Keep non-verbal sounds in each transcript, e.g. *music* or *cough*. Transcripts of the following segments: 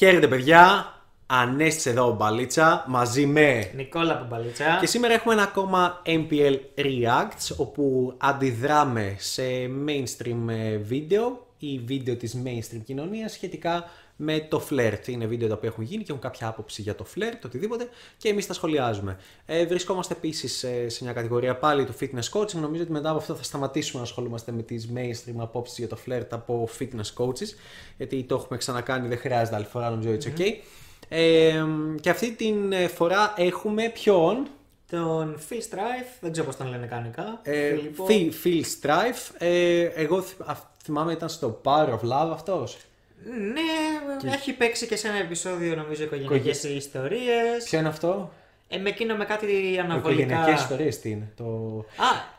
Χαίρετε παιδιά, Ανέστης εδώ ο Μπαλίτσα μαζί με Νικόλα Παμπαλίτσα. και σήμερα έχουμε ένα ακόμα MPL Reacts όπου αντιδράμε σε mainstream ε, βίντεο ή βίντεο της mainstream κοινωνίας σχετικά με το φλερτ. Είναι βίντεο τα οποία έχουν γίνει και έχουν κάποια άποψη για το φλερτ, οτιδήποτε και εμείς τα σχολιάζουμε. Ε, βρισκόμαστε επίσης ε, σε μια κατηγορία πάλι του fitness coaching. Νομίζω ότι μετά από αυτό θα σταματήσουμε να ασχολούμαστε με τις mainstream απόψεις για το φλερτ από fitness coaches γιατί το έχουμε ξανακάνει, δεν χρειάζεται άλλη φορά, νομίζω it's okay. Ε, και αυτή την ε, φορά έχουμε ποιον; Τον Phil Strife, δεν ξέρω πώς τον λένε κανονικά. Ε, Φίλιππο. Phil, Phil Strife. Ε, εγώ θυ- α, θυμάμαι ήταν στο Power of Love αυτός. Ναι, έχει παίξει και σε ένα επεισόδιο νομίζω οικογενειακές ιστορίες. Ποιο είναι αυτό; Ε, με εκείνο με κάτι Οικογενειακές αναβολικά. ιστορίες τι είναι. Το...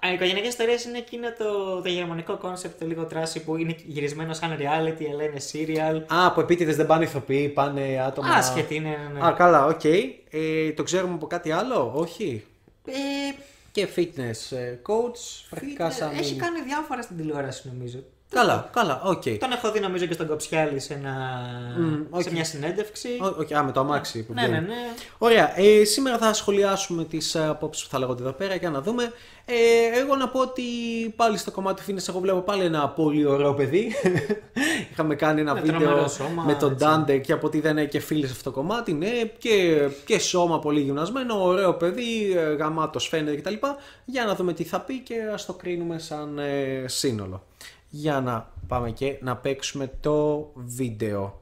Α, οι οικογενειακές ιστορίες είναι εκείνο το, το γερμανικό concept, το λίγο trashy που είναι γυρισμένο σαν reality, αλλά είναι serial. Α, από επίτηδες δεν πάνε ηθοποιοί, πάνε άτομα... Άσχετοι είναι. ναι. Α, καλά, οκ. Ε, τον ξέρουμε από κάτι άλλο, όχι; Ε, Και fitness ε, coach, πρακτικά fitness, σαν... Έχει κάνει διάφορα στην τηλεόραση νομίζω. Καλά, καλά, οκ. Τον έχω δει νομίζω και στον Κοψιάλη σε, ένα... Μμ, σε οκ. μια συνέντευξη. Ω- οκ, Α, με το αμάξι που ναι, ναι, βγαίνει. ναι. Ωραία. Ε, σήμερα θα σχολιάσουμε τις απόψεις που θα λέγονται εδώ πέρα για να δούμε. Ε, εγώ να πω ότι πάλι στο κομμάτι fitness εγώ βλέπω πάλι ένα πολύ ωραίο παιδί. *laughs* Είχαμε κάνει ένα Με βίντεο τρομερό σώμα, με τον έτσι. Ντάντε και από ότι δεν είναι και φίλοι σε αυτό το κομμάτι. Ναι, και, και σώμα πολύ γυμνασμένο, ωραίο παιδί, ε, γαμάτος φαίνεται κτλ. Για να δούμε τι θα πει και ας το κρίνουμε σαν ε, σύνολο. Για να πάμε και να παίξουμε το βίντεο.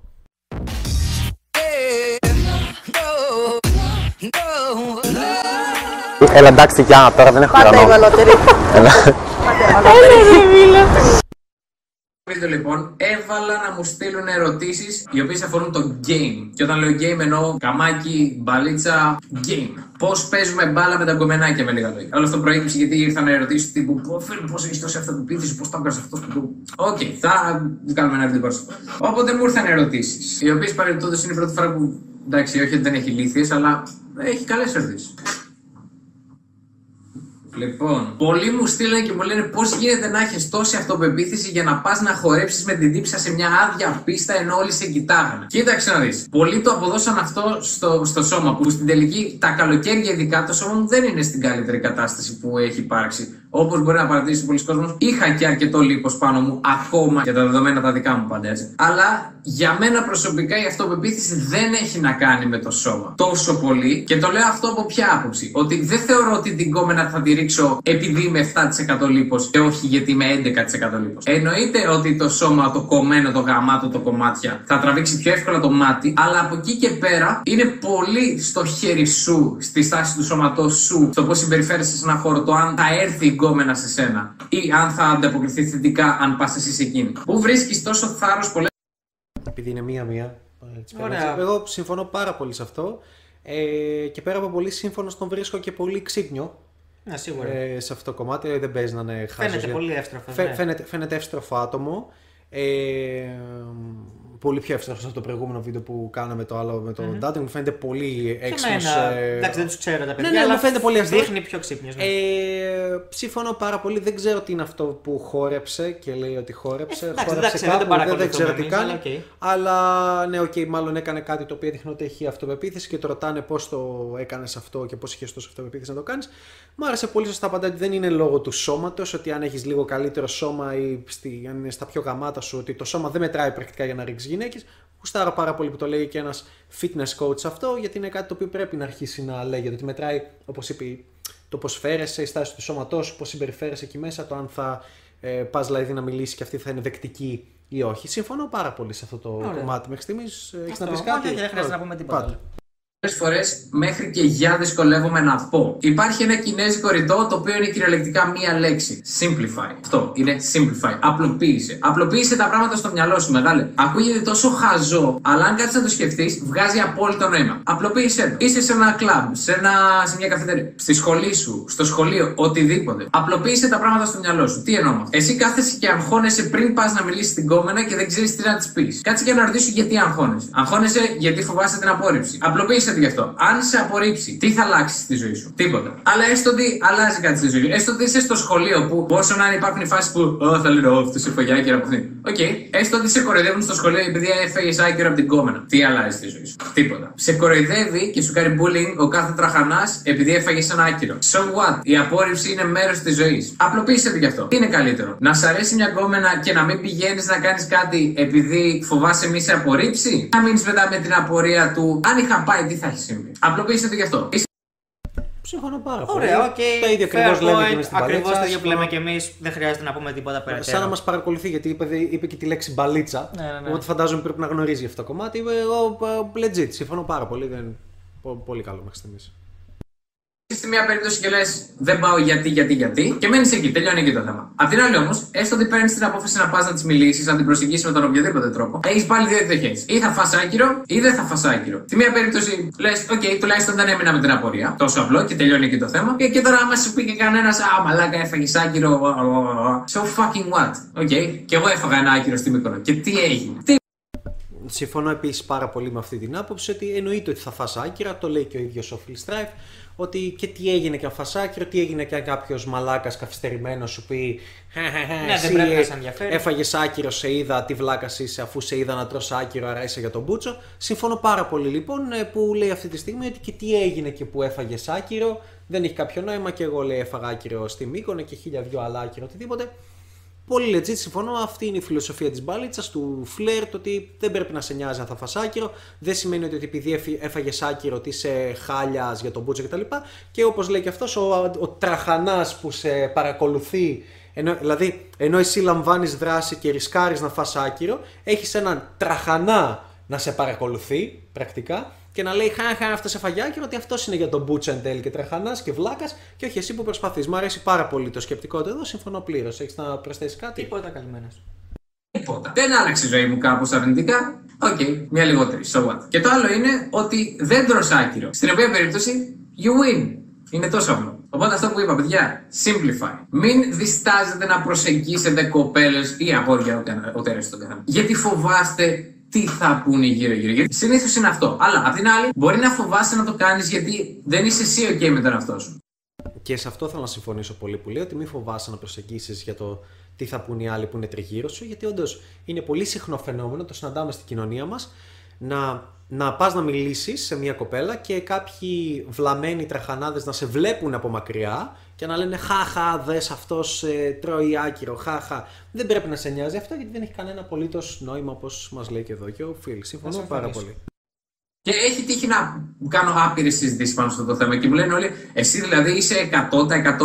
Έλα εντάξει για τώρα δεν έχω Πάντα η χρόνο. βαλότερη. *laughs* βίντεο λοιπόν έβαλα να μου στείλουν ερωτήσεις οι οποίες αφορούν το game. Και όταν λέω game εννοώ καμάκι, μπαλίτσα, game. Πώς παίζουμε μπάλα με τα γκομενάκια με λίγα λόγια. Όλο αυτό προέκυψε γιατί ήρθαν ερωτήσεις τύπου «Πω, Phil, πώς έχεις τόση αυτοπεποίθηση, πώς τα έκανες αυτός που του». Οκ, θα κάνουμε ένα βίντεο πάνω σε αυτό. Οπότε μου ήρθαν ερωτήσεις, οι οποίες παρεμπιπτόντως είναι η πρώτη φορά που εντάξει, όχι ότι δεν έχει λύθιες, αλλά έχει καλές ερωτήσεις. Λοιπόν, πολλοί μου στείλανε και μου λένε πώς γίνεται να έχεις τόση αυτοπεποίθηση για να πας να χορέψεις με την τύψα σε μια άδεια πίστα ενώ όλοι σε κοιτάγανε; Κοίταξε να δεις. Πολλοί το αποδώσαν αυτό στο, στο σώμα που στην τελική τα καλοκαίρια ειδικά το σώμα μου δεν είναι στην καλύτερη κατάσταση που έχει υπάρξει. Όπως μπορεί να παρατηρήσει πολλοί κόσμος, είχα και αρκετό λίπος πάνω μου ακόμα για τα δεδομένα τα δικά μου πάντα έτσι. Αλλά για μένα προσωπικά η αυτοπεποίθηση δεν έχει να κάνει με το σώμα τόσο πολύ. Και το λέω αυτό από ποια άποψη. Ότι δεν θεωρώ ότι την κόμενα θα τη ρίξω επειδή είμαι 7% λίπος και όχι γιατί είμαι 11% λίπος. Εννοείται ότι το σώμα, το κομμένο, το γαμάτο, το κομμάτια θα τραβήξει πιο εύκολα το μάτι. Αλλά από εκεί και πέρα είναι πολύ στο χέρι σου, στη στάση του σώματός σου, στο πώς συμπεριφέρεσαι σε ένα χώρο, το αν θα έρθει η γκόμενα σε σένα ή αν θα ανταποκριθείς θετικά αν πας εσύ σε εκείνη. Πού βρίσκεις τόσο θάρρος πολλές επειδή είναι μία-μία. έτσι πέρα, Ωραία. έτσι. Εγώ συμφωνώ πάρα πολύ σε αυτό. Ε, και πέρα από πολύ σύμφωνο, τον βρίσκω και πολύ ξύπνιο Ναι, σίγουρα. ε, σε αυτό το κομμάτι. Ε, Δεν παίζει να είναι χαζός. Φαίνεται για- πολύ εύστροφο. Φαι- ναι. φαίνεται, φαίνεται εύστροφο άτομο. Ε, πολύ πιο εύστροφο από το προηγούμενο βίντεο που κάναμε το άλλο με τον Ντάντε. Μου φαίνεται πολύ Και έξω. εμένα, εντάξει, δεν τους ξέρω τα παιδιά. ναι, αλλά μου φαίνεται πολύ εύστροφο. Δείχνει πιο ξύπνιος. Ναι. Ε, συμφωνώ πάρα πολύ. Δεν ξέρω τι είναι αυτό που χόρεψε και λέει ότι χόρεψε. Ε, εντάξει, χόρεψε εντάξει, δεν κάπου, το δεν, δεν παρακολουθούμε ξέρω τι εμείς, κάνει. αλλά οκ. Αλλά ναι, οκ, μάλλον έκανε κάτι το οποίο δείχνει ότι έχει αυτοπεποίθηση και το ρωτάνε πώς το έκανες αυτό και πώς είχες τόσο αυτοπεποίθηση να το κάνεις. Μ' άρεσε πολύ σωστά απαντά ότι δεν είναι λόγω του σώματος, ότι αν έχεις λίγο καλύτερο σώμα ή στη, αν είναι στα πιο γαμάτα σου, ότι το σώμα δεν μετράει πρακτικά για να ρίξει γυναίκες. Γουστάρω πάρα πολύ που το λέει και ένας fitness coach αυτό, γιατί είναι κάτι το οποίο πρέπει να αρχίσει να λέγεται. Ότι μετράει, όπως είπε, το πώς φέρεσαι, η στάση του σώματός σου, πώς συμπεριφέρεσαι εκεί μέσα, το αν θα ε, πας δηλαδή να μιλήσεις και αυτή θα είναι δεκτική ή όχι. Συμφωνώ πάρα πολύ σε αυτό το Ωραία. κομμάτι μέχρι στιγμής. Έχεις Αυτό. να πει κάτι; Όχι, όχι, δεν χρειάζεται να πούμε τίποτα Πάτε. άλλο. Φορές μέχρι και για δυσκολεύομαι να πω. Υπάρχει ένα κινέζικο ρητό το οποίο είναι κυριολεκτικά μία λέξη. Simplify. Αυτό είναι simplify. Απλοποίησε. Απλοποίησε τα πράγματα στο μυαλό σου, μεγάλε. Ακούγεται τόσο χαζό, αλλά αν κάτσεις να το σκεφτείς, βγάζει απόλυτο νόημα. Απλοποίησε το. Είσαι σε ένα κλαμπ, σε, ένα, σε μια καφετέρια, στη σχολή σου, στο σχολείο, οτιδήποτε. Απλοποίησε τα πράγματα στο μυαλό σου. Τι εννοώ με αυτό; Εσύ κάθεσαι και αγχώνεσαι πριν πας να μιλήσεις στην κόμενα και δεν ξέρεις τι να της πεις. Κάτσε και να ρωτήσω γιατί αγχώνεσαι. Αγχώνεσαι γιατί φοβάσαι την απόρριψη. Απλοποίησε Απλοποίησε γι' αυτό. Αν σε απορρίψει, τι θα αλλάξει στη ζωή σου; Τίποτα. Αλλά έστω ότι αλλάζει κάτι στη ζωή σου. Έστω ότι είσαι στο σχολείο που όσο να είναι υπάρχουν οι φάσεις που. Ω, θα λένε, Ω, αυτός έφαγε άκυρα από αυτήν. Οκ. Έστω ότι σε κοροϊδεύουν στο σχολείο επειδή έφαγες άκυρο από την γκόμενα. Τι αλλάζει στη ζωή σου; Τίποτα. Σε κοροϊδεύει και σου κάνει bullying ο κάθε τραχανάς επειδή έφαγες ένα άκυρο. So what? Η απόρριψη είναι μέρος της ζωής. Απλοποίησε το γι' αυτό. Τι είναι καλύτερο; Να σ' αρέσει μια γκόμενα και να μην πηγαίνεις να κάνεις κάτι επειδή φοβάσαι μη σε απορρίψει; Να μείνεις μετά με την απορία του αν είχα πάει τι θα είχε συμβεί. Απλοποίησε το γι' αυτό. Συμφωνώ πάρα πολύ. Ωραία, οκ. Τα ίδια ακριβώς λέμε και εμείς στην Ακριβώς μπαλίτσα. το ίδιο που λέμε και εμείς. Δεν χρειάζεται να πούμε τίποτα περαιτέρω. Σαν να μας παρακολουθεί, γιατί είπε, είπε και τη λέξη μπαλίτσα. Ναι, ναι, ναι. Οπότε φαντάζομαι πρέπει να γνωρίζει αυτό το κομμάτι. Είπε, Εγώ ε, legit, συμφωνώ πάρα πολύ. Δεν... πο- Πολύ καλό μέχρι στιγμής. Στη μία περίπτωση και λες δεν πάω γιατί, γιατί, γιατί και μένεις εκεί, τελειώνει εκεί το θέμα. Απ' την άλλη όμως, έστω ότι παίρνεις την απόφαση να πας να της μιλήσεις, να την προσεγγίσεις με τον οποιοδήποτε τρόπο, έχεις πάλι δύο εκδοχές. Ή θα φας άκυρο ή δεν θα φας άκυρο. Τη μία περίπτωση λες, OK, τουλάχιστον δεν έμεινα με την απορία. Τόσο απλό και τελειώνει εκεί το θέμα. Και, και τώρα, άμα σου πει και κανένας, Α, μαλάκα, έφαγες άκυρο. α, α, α, α». So fucking what; OK, και εγώ έφαγα ένα άκυρο στη Μύκονο. Και τι έγινε; Τι Συμφωνώ επίσης πάρα πολύ με αυτή την άποψη ότι εννοείται ότι θα φας άκυρα, το λέει και ο ίδιος ο Phil Strife, ότι και τι έγινε και αν φας άκυρο, τι έγινε και αν κάποιος μαλάκας καθυστερημένος σου πει Ναι, δεν πρέπει να σε ενδιαφέρει. Έφαγες άκυρο, σε είδα, τι βλάκας είσαι, αφού σε είδα να τρως άκυρο, άρα είσαι για τον Μπούτσο. Συμφωνώ πάρα πολύ λοιπόν ε, που λέει αυτή τη στιγμή ότι και τι έγινε και που έφαγες άκυρο, δεν έχει κάποιο νόημα και εγώ λέει έφαγα άκυρο στη Μύκονο και χίλια δυο άλλα άκυρο, οτιδήποτε. Πολύ legit, συμφωνώ. Αυτή είναι η φιλοσοφία της μπάλιτσας, του φλερτ, ότι δεν πρέπει να σε νοιάζει αν θα φας άκυρο. Δεν σημαίνει ότι επειδή έφαγες άκυρο ότι είσαι χάλιας για τον μπούτσο κτλ. Και όπως λέει και αυτός, ο, ο τραχανάς που σε παρακολουθεί, ενώ, δηλαδή ενώ εσύ λαμβάνεις δράση και ρισκάρεις να φας άκυρο, έχεις έναν τραχανά να σε παρακολουθεί πρακτικά και να λέει Χαχά, αυτό σε φαγιάκυρο, ότι αυτός είναι για τον Μπούτσα εν τέλει και τραχανά και βλάκας και όχι εσύ που προσπαθείς. Μ' αρέσει πάρα πολύ το σκεπτικό του εδώ, συμφωνώ πλήρως. Έχεις να προσθέσεις κάτι; Τίποτα καλυμμένο. Τίποτα. Δεν άλλαξε η ζωή μου κάπως αρνητικά. Οκ, μια λιγότερη. So what; Και το άλλο είναι ότι δεν τρως άκυρο. Στην οποία περίπτωση, you win. Είναι τόσο απλό. Οπότε αυτό που είπα, παιδιά, simplify. Μην διστάζετε να προσεγγίσετε κοπέλες ή αγόρια, ό,τι αρέσει στον καθένα. Γιατί φοβάστε τι θα πούνε γύρω-γύρω. Γιατί συνήθως είναι αυτό. Αλλά απ' την άλλη, μπορεί να φοβάσαι να το κάνεις γιατί δεν είσαι εσύ OK με τον εαυτό σου. Και σε αυτό θέλω να συμφωνήσω πολύ που λέει ότι μην φοβάσαι να προσεγγίσεις για το τι θα πούν οι άλλοι που είναι τριγύρω σου, γιατί όντως είναι πολύ συχνό φαινόμενο, το συναντάμε στην κοινωνία μας, να, να πας να μιλήσεις σε μια κοπέλα και κάποιοι βλαμμένοι τραχανάδες να σε βλέπουν από μακριά και να λένε Χαχα, δες αυτός ε, τρώει άκυρο, χαχα. Δεν πρέπει να σε νοιάζει αυτό γιατί δεν έχει κανένα απολύτως νόημα όπως μας λέει και εδώ και ο Φιλ. Συμφωνώ Θα πάρα συμφωνήσω. πολύ. Και έχει τύχει να κάνω άπειρες συζητήσεις πάνω σε αυτό το θέμα και μου λένε όλοι, εσύ δηλαδή είσαι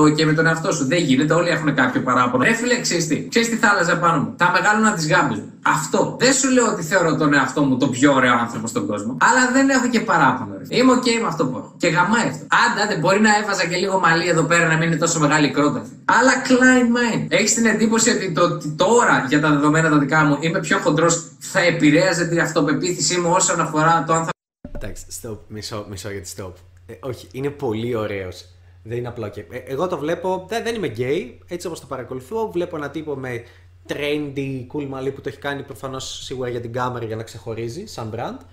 100% και με τον εαυτό σου. Δεν γίνεται, όλοι έχουν κάποιο παράπονο. Ρε φίλε, ξέρεις τι, ξέρεις τι θα άλλαζα πάνω μου. Θα μεγάλωνα τι γάμπε μου. Αυτό. Δεν σου λέω ότι θεωρώ τον εαυτό μου το πιο ωραίο άνθρωπο στον κόσμο, αλλά δεν έχω και παράπονο. Ρε. Είμαι OK με αυτό που έχω. Και γαμάει αυτό. Άντε, άντε, μπορεί να έβαζα και λίγο μαλλί εδώ πέρα να μην είναι τόσο μεγάλη η κρότα. Αλλά Klein Mind. Έχεις την εντύπωση ότι το ότι τώρα για τα δεδομένα τα δικά μου είμαι πιο χοντρός θα επηρέαζε την αυτοπεποίθησή μου όσον αφορά το αν θα Εντάξει, stop, μισό, μισό γιατί stop. Ε, όχι, είναι πολύ ωραίος. Δεν είναι απλό και. Ε, εγώ το βλέπω, δεν, δεν είμαι γκέι, έτσι όπως το παρακολουθώ. Βλέπω έναν τύπο με trendy, cool μαλλί που το έχει κάνει προφανώς σίγουρα για την κάμερα για να ξεχωρίζει, σαν brand.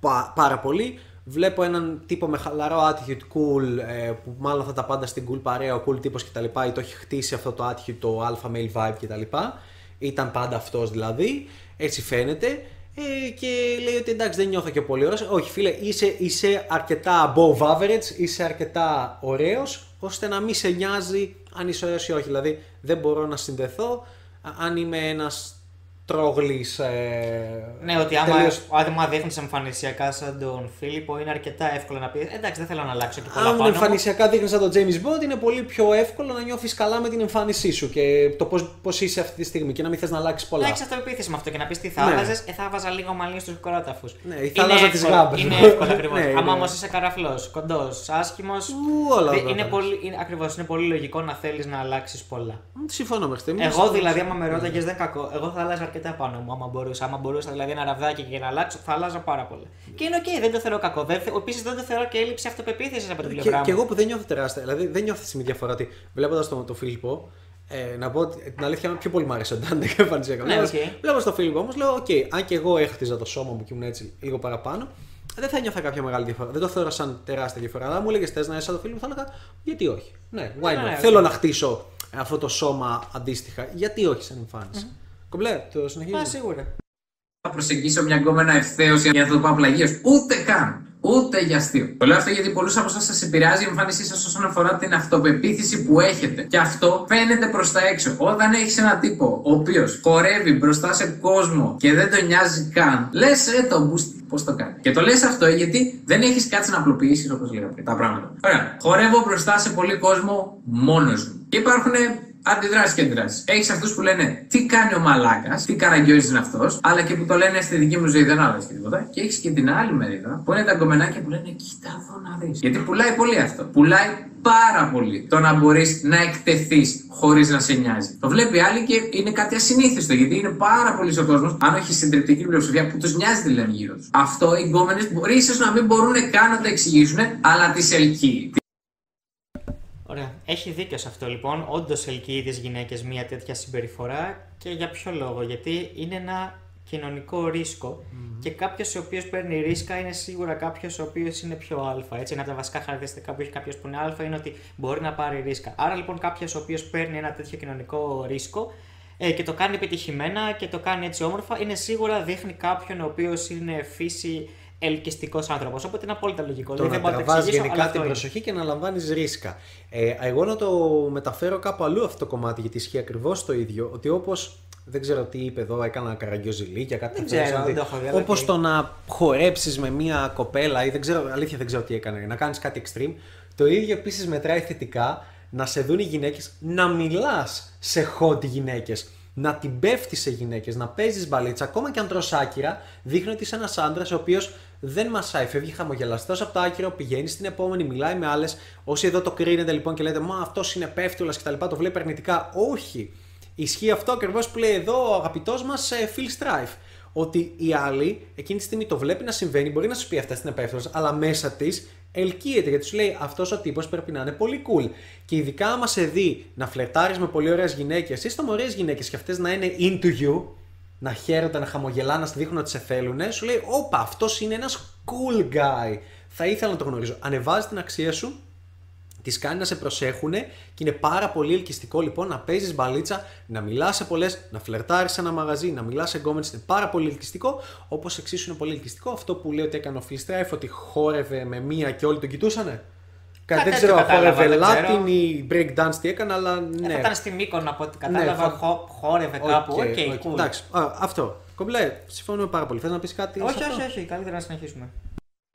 Πα, πάρα πολύ. Βλέπω έναν τύπο με χαλαρό attitude cool, ε, που μάλλον θα τα πάντα στην cool παρέα, ο cool τύπος κτλ. ή το έχει χτίσει αυτό το attitude, το alpha male vibe κτλ. Ήταν πάντα αυτός δηλαδή, έτσι φαίνεται. Ε, και λέει ότι εντάξει δεν νιώθω και πολύ ωραίος. Όχι φίλε, είσαι, είσαι αρκετά above average, είσαι αρκετά ωραίος, ώστε να μην σε νοιάζει αν είσαι ωραίος ή όχι. Δηλαδή δεν μπορώ να συνδεθώ α- αν είμαι ένας τρόγλης ε, Ναι, ότι άμα, τελείως- άμα δείχνεις εμφανισιακά σαν τον Φίλιππο, είναι αρκετά εύκολο να πεις Εντάξει, δεν θέλω να αλλάξω και πολλά Αν πάνω. μου». εμφανισιακά δείχνεις σαν τον James Bond, είναι πολύ πιο εύκολο να νιώθεις καλά με την εμφάνισή σου και το πώς είσαι αυτή τη στιγμή και να μην θες να αλλάξεις πολλά. Να έχεις αυτοπεποίθηση με αυτό και να πεις τι θα Ναι. άλλαζες, ε, θα 'βαζα λίγο μαλλί στους κροτάφους. Ναι, ή θα άλλαζα τις γάμπες. Είναι εύκολο *laughs* ακριβώς. Ναι, Άμα είναι. όμως είσαι καραφλός, κοντός, άσχημος. Ου, όλα αυτά Είναι τα πολύ, είναι, ακριβώς, είναι πολύ λογικό να θέλεις να αλλάξεις πολλά. Συμφωνώ μέχρι στιγμής. Εγώ δηλαδή, άμα με ρώταγες δεν κακό, εγώ θα άλλαζα αρκετά πάνω μου. Άμα μπορούσα, άμα μπορούσα δηλαδή ένα ραβδάκι και να αλλάξω, θα άλλαζα πάρα πολύ. Και είναι οκ, δεν το θεωρώ κακό. Επίσης δεν το θεωρώ και έλλειψη αυτοπεποίθησης από την Και, πλευρά μου. και εγώ που δεν νιώθω τεράστια, δηλαδή δεν νιώθω τη στιγμή διαφορά ότι βλέποντας τον το Φίλιππο, ε, να πω ότι την αλήθεια πιο πολύ μου άρεσε ο Ντάντε και εμφανισιακά. Ναι, Βλέποντας- οκ. Βλέποντας τον Φίλιππο όμως, λέω: Οκ, αν και εγώ έχτιζα το σώμα μου και ήμουν έτσι λίγο παραπάνω, δεν θα 'νιωθα κάποια μεγάλη διαφορά. Δεν το θεωρώ σαν τεράστια διαφορά. Αλλά μου έλεγες θες να είσαι σαν το φίλο μου, θα έλεγα γιατί όχι. Ναι, why not; ναι, ναι, Θέλω οκ. να χτίσω αυτό το σώμα αντίστοιχα. Γιατί όχι σαν εμφάνιση. Κομπλέ, το συνεχίζω. Α, σίγουρα. θα προσεγγίσω μια γκόμενα ευθέως για να το πω ή πλαγίως. Ούτε καν. Ούτε για αστείο. Το λέω αυτό γιατί πολλούς από εσάς σας επηρεάζει η εμφάνισή σας όσον αφορά την αυτοπεποίθηση που έχετε. Και αυτό φαίνεται προς τα έξω. Όταν έχεις έναν τύπο ο οποίος χορεύει μπροστά σε κόσμο και δεν τον νοιάζει καν, λες ε το πώς το κάνει. Και το λες αυτό γιατί δεν έχεις κάτσει να απλοποιήσεις όπως λέγαμε πριν τα πράγματα. Ωραία. Χορεύω μπροστά σε πολύ κόσμο μόνος μου. Και υπάρχουν αντιδράσεις και αντιδράσεις. Έχεις αυτούς που λένε τι κάνει ο μαλάκας, τι καραγκιόζης είναι αυτός, αλλά και που το λένε στη δική μου ζωή δεν άλλαξε και τίποτα. Και έχεις και την άλλη μερίδα που είναι τα κομμενάκια που λένε κοίτα εδώ να δεις. Γιατί πουλάει πολύ αυτό. Πουλάει πάρα πολύ το να μπορείς να εκτεθείς χωρίς να σε νοιάζει. Το βλέπει άλλη και είναι κάτι ασυνήθιστο γιατί είναι πάρα πολύς ο κόσμος, αν όχι συντριπτική πλειοψηφία, που τους νοιάζει τι λένε γύρω τους. Αυτό οι γκόμενες μπορεί ίσως να μην μπορούν καν να το εξηγήσουν, αλλά τις ελκύει. Ωραία. Έχει δίκιο σε αυτό λοιπόν. Όντως ελκύεις τι γυναίκες μια τέτοια συμπεριφορά και για ποιο λόγο; Γιατί είναι ένα κοινωνικό ρίσκο και κάποιος ο οποίος παίρνει ρίσκα είναι σίγουρα κάποιος ο οποίος είναι πιο αλφα. Έτσι, ένα από τα βασικά χαρακτηριστικά που έχει κάποιος που είναι αλφα είναι ότι μπορεί να πάρει ρίσκα. Άρα λοιπόν κάποιος ο οποίος παίρνει ένα τέτοιο κοινωνικό ρίσκο ε, και το κάνει επιτυχημένα και το κάνει έτσι όμορφα, είναι σίγουρα δείχνει κάποιον ο οποίος είναι φύση ελκυστικός άνθρωπος. Οπότε είναι απόλυτα λογικό. Το Δηλαδή, να δεν μπορώ να το τραβάς εξηγήσω, αλλά γενικά αυτό την είναι. προσοχή και να λαμβάνεις ρίσκα. Ε, εγώ να το μεταφέρω κάπου αλλού αυτό το κομμάτι, γιατί ισχύει ακριβώς το ίδιο. Ότι όπως. Δεν ξέρω τι είπε εδώ, έκανα καραγκιοζιλίκια, κάτι Δεν τέτοιο, ξέρω, ότι δεν το έχω δει, αλλά Όπως οκ. το να χορέψεις με μια κοπέλα ή δεν ξέρω, αλήθεια δεν ξέρω τι έκανε, να κάνεις κάτι extreme. Το ίδιο επίσης μετράει θετικά να σε δουν οι γυναίκες να μιλάς σε hot γυναίκες. Να την πέφτεις σε γυναίκες, να παίζεις μπαλίτσα, ακόμα και αν τρως άκυρα, δείχνει ότι είσαι ένας άντρας ο οποίος δεν μασάει, φεύγει χαμογελαστός από το άκυρο, πηγαίνει στην επόμενη, μιλάει με άλλες. Όσοι εδώ το κρίνετε λοιπόν και λέτε Μα αυτός είναι πέφτουλας κτλ. Το βλέπει αρνητικά. Όχι. Ισχύει αυτό ακριβώς που λέει εδώ ο αγαπητός μας Phil Strife. Ότι η άλλη εκείνη τη στιγμή το βλέπει να συμβαίνει, μπορεί να σου πει αυτά στην επέφθυνο, αλλά μέσα της ελκύεται γιατί σου λέει αυτός ο τύπος πρέπει να είναι πολύ cool. Και ειδικά άμα σε δει να φλερτάρεις με πολύ ωραίες γυναίκες ή στο ωραίες γυναίκες και αυτές να είναι into you, να χαίρονται, να χαμογελάνε, να σου δείχνουν ότι σε θέλουν, σου λέει: Όπα, αυτός είναι ένας cool guy. Θα ήθελα να το γνωρίζω. Ανεβάζει την αξία σου, τις κάνει να σε προσέχουν και είναι πάρα πολύ ελκυστικό λοιπόν να παίζεις μπαλίτσα, να μιλάς σε πολλές, να φλερτάρεις σε ένα μαγαζί, να μιλάς σε γκόμενες. Είναι πάρα πολύ ελκυστικό. Όπως εξίσου είναι πολύ ελκυστικό αυτό που λέει ότι έκανε ο Phil Strife, ότι χόρευε με μία και όλοι τον κοιτούσανε. Κα- Κάτι δεν τέτοιο ξέρω, κατάλαβα, χόρευε δεν ξέρω. Latin ή break dance τι έκανε, αλλά ναι. Ε, Θα ήταν στη Μύκονο από ό,τι κατάλαβα, Ναι, θα- χο- χόρευε κάπου. Οκ, Οκ, cool. οκ. Εντάξει, α, αυτό. Κομπλέ, συμφωνούμε πάρα πολύ. Θες να πεις κάτι. σε Όχι, αυτό; όχι, όχι, καλύτερα να συνεχίσουμε.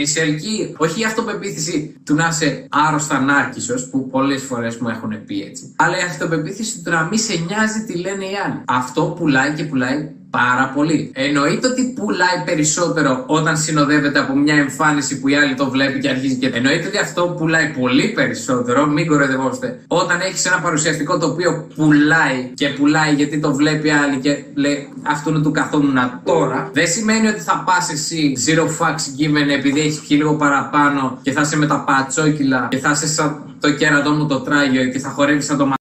Σε ελκύει, όχι η αυτοπεποίθηση του να είσαι άρρωστα νάρκισο, που πολλές φορές μου έχουν πει έτσι, αλλά η αυτοπεποίθηση του να μην σε νοιάζει τι λένε οι άλλοι. Αυτό πουλάει και πουλάει πάρα πολύ. Εννοείται ότι πουλάει περισσότερο όταν συνοδεύεται από μια εμφάνιση που η άλλη το βλέπει και αρχίζει και. Εννοείται ότι αυτό πουλάει πολύ περισσότερο, μην κοροϊδευόμαστε, όταν έχεις ένα παρουσιαστικό το οποίο πουλάει και πουλάει γιατί το βλέπει άλλη και λέει αυτού του καθόμουν τώρα. Δεν σημαίνει ότι θα πας εσύ zero fucks given επειδή έχεις πιει λίγο παραπάνω και θα είσαι με τα πατσόκυλα και θα είσαι σαν το κέρατό μου το τράγιο και θα χορεύεις σαν το μα.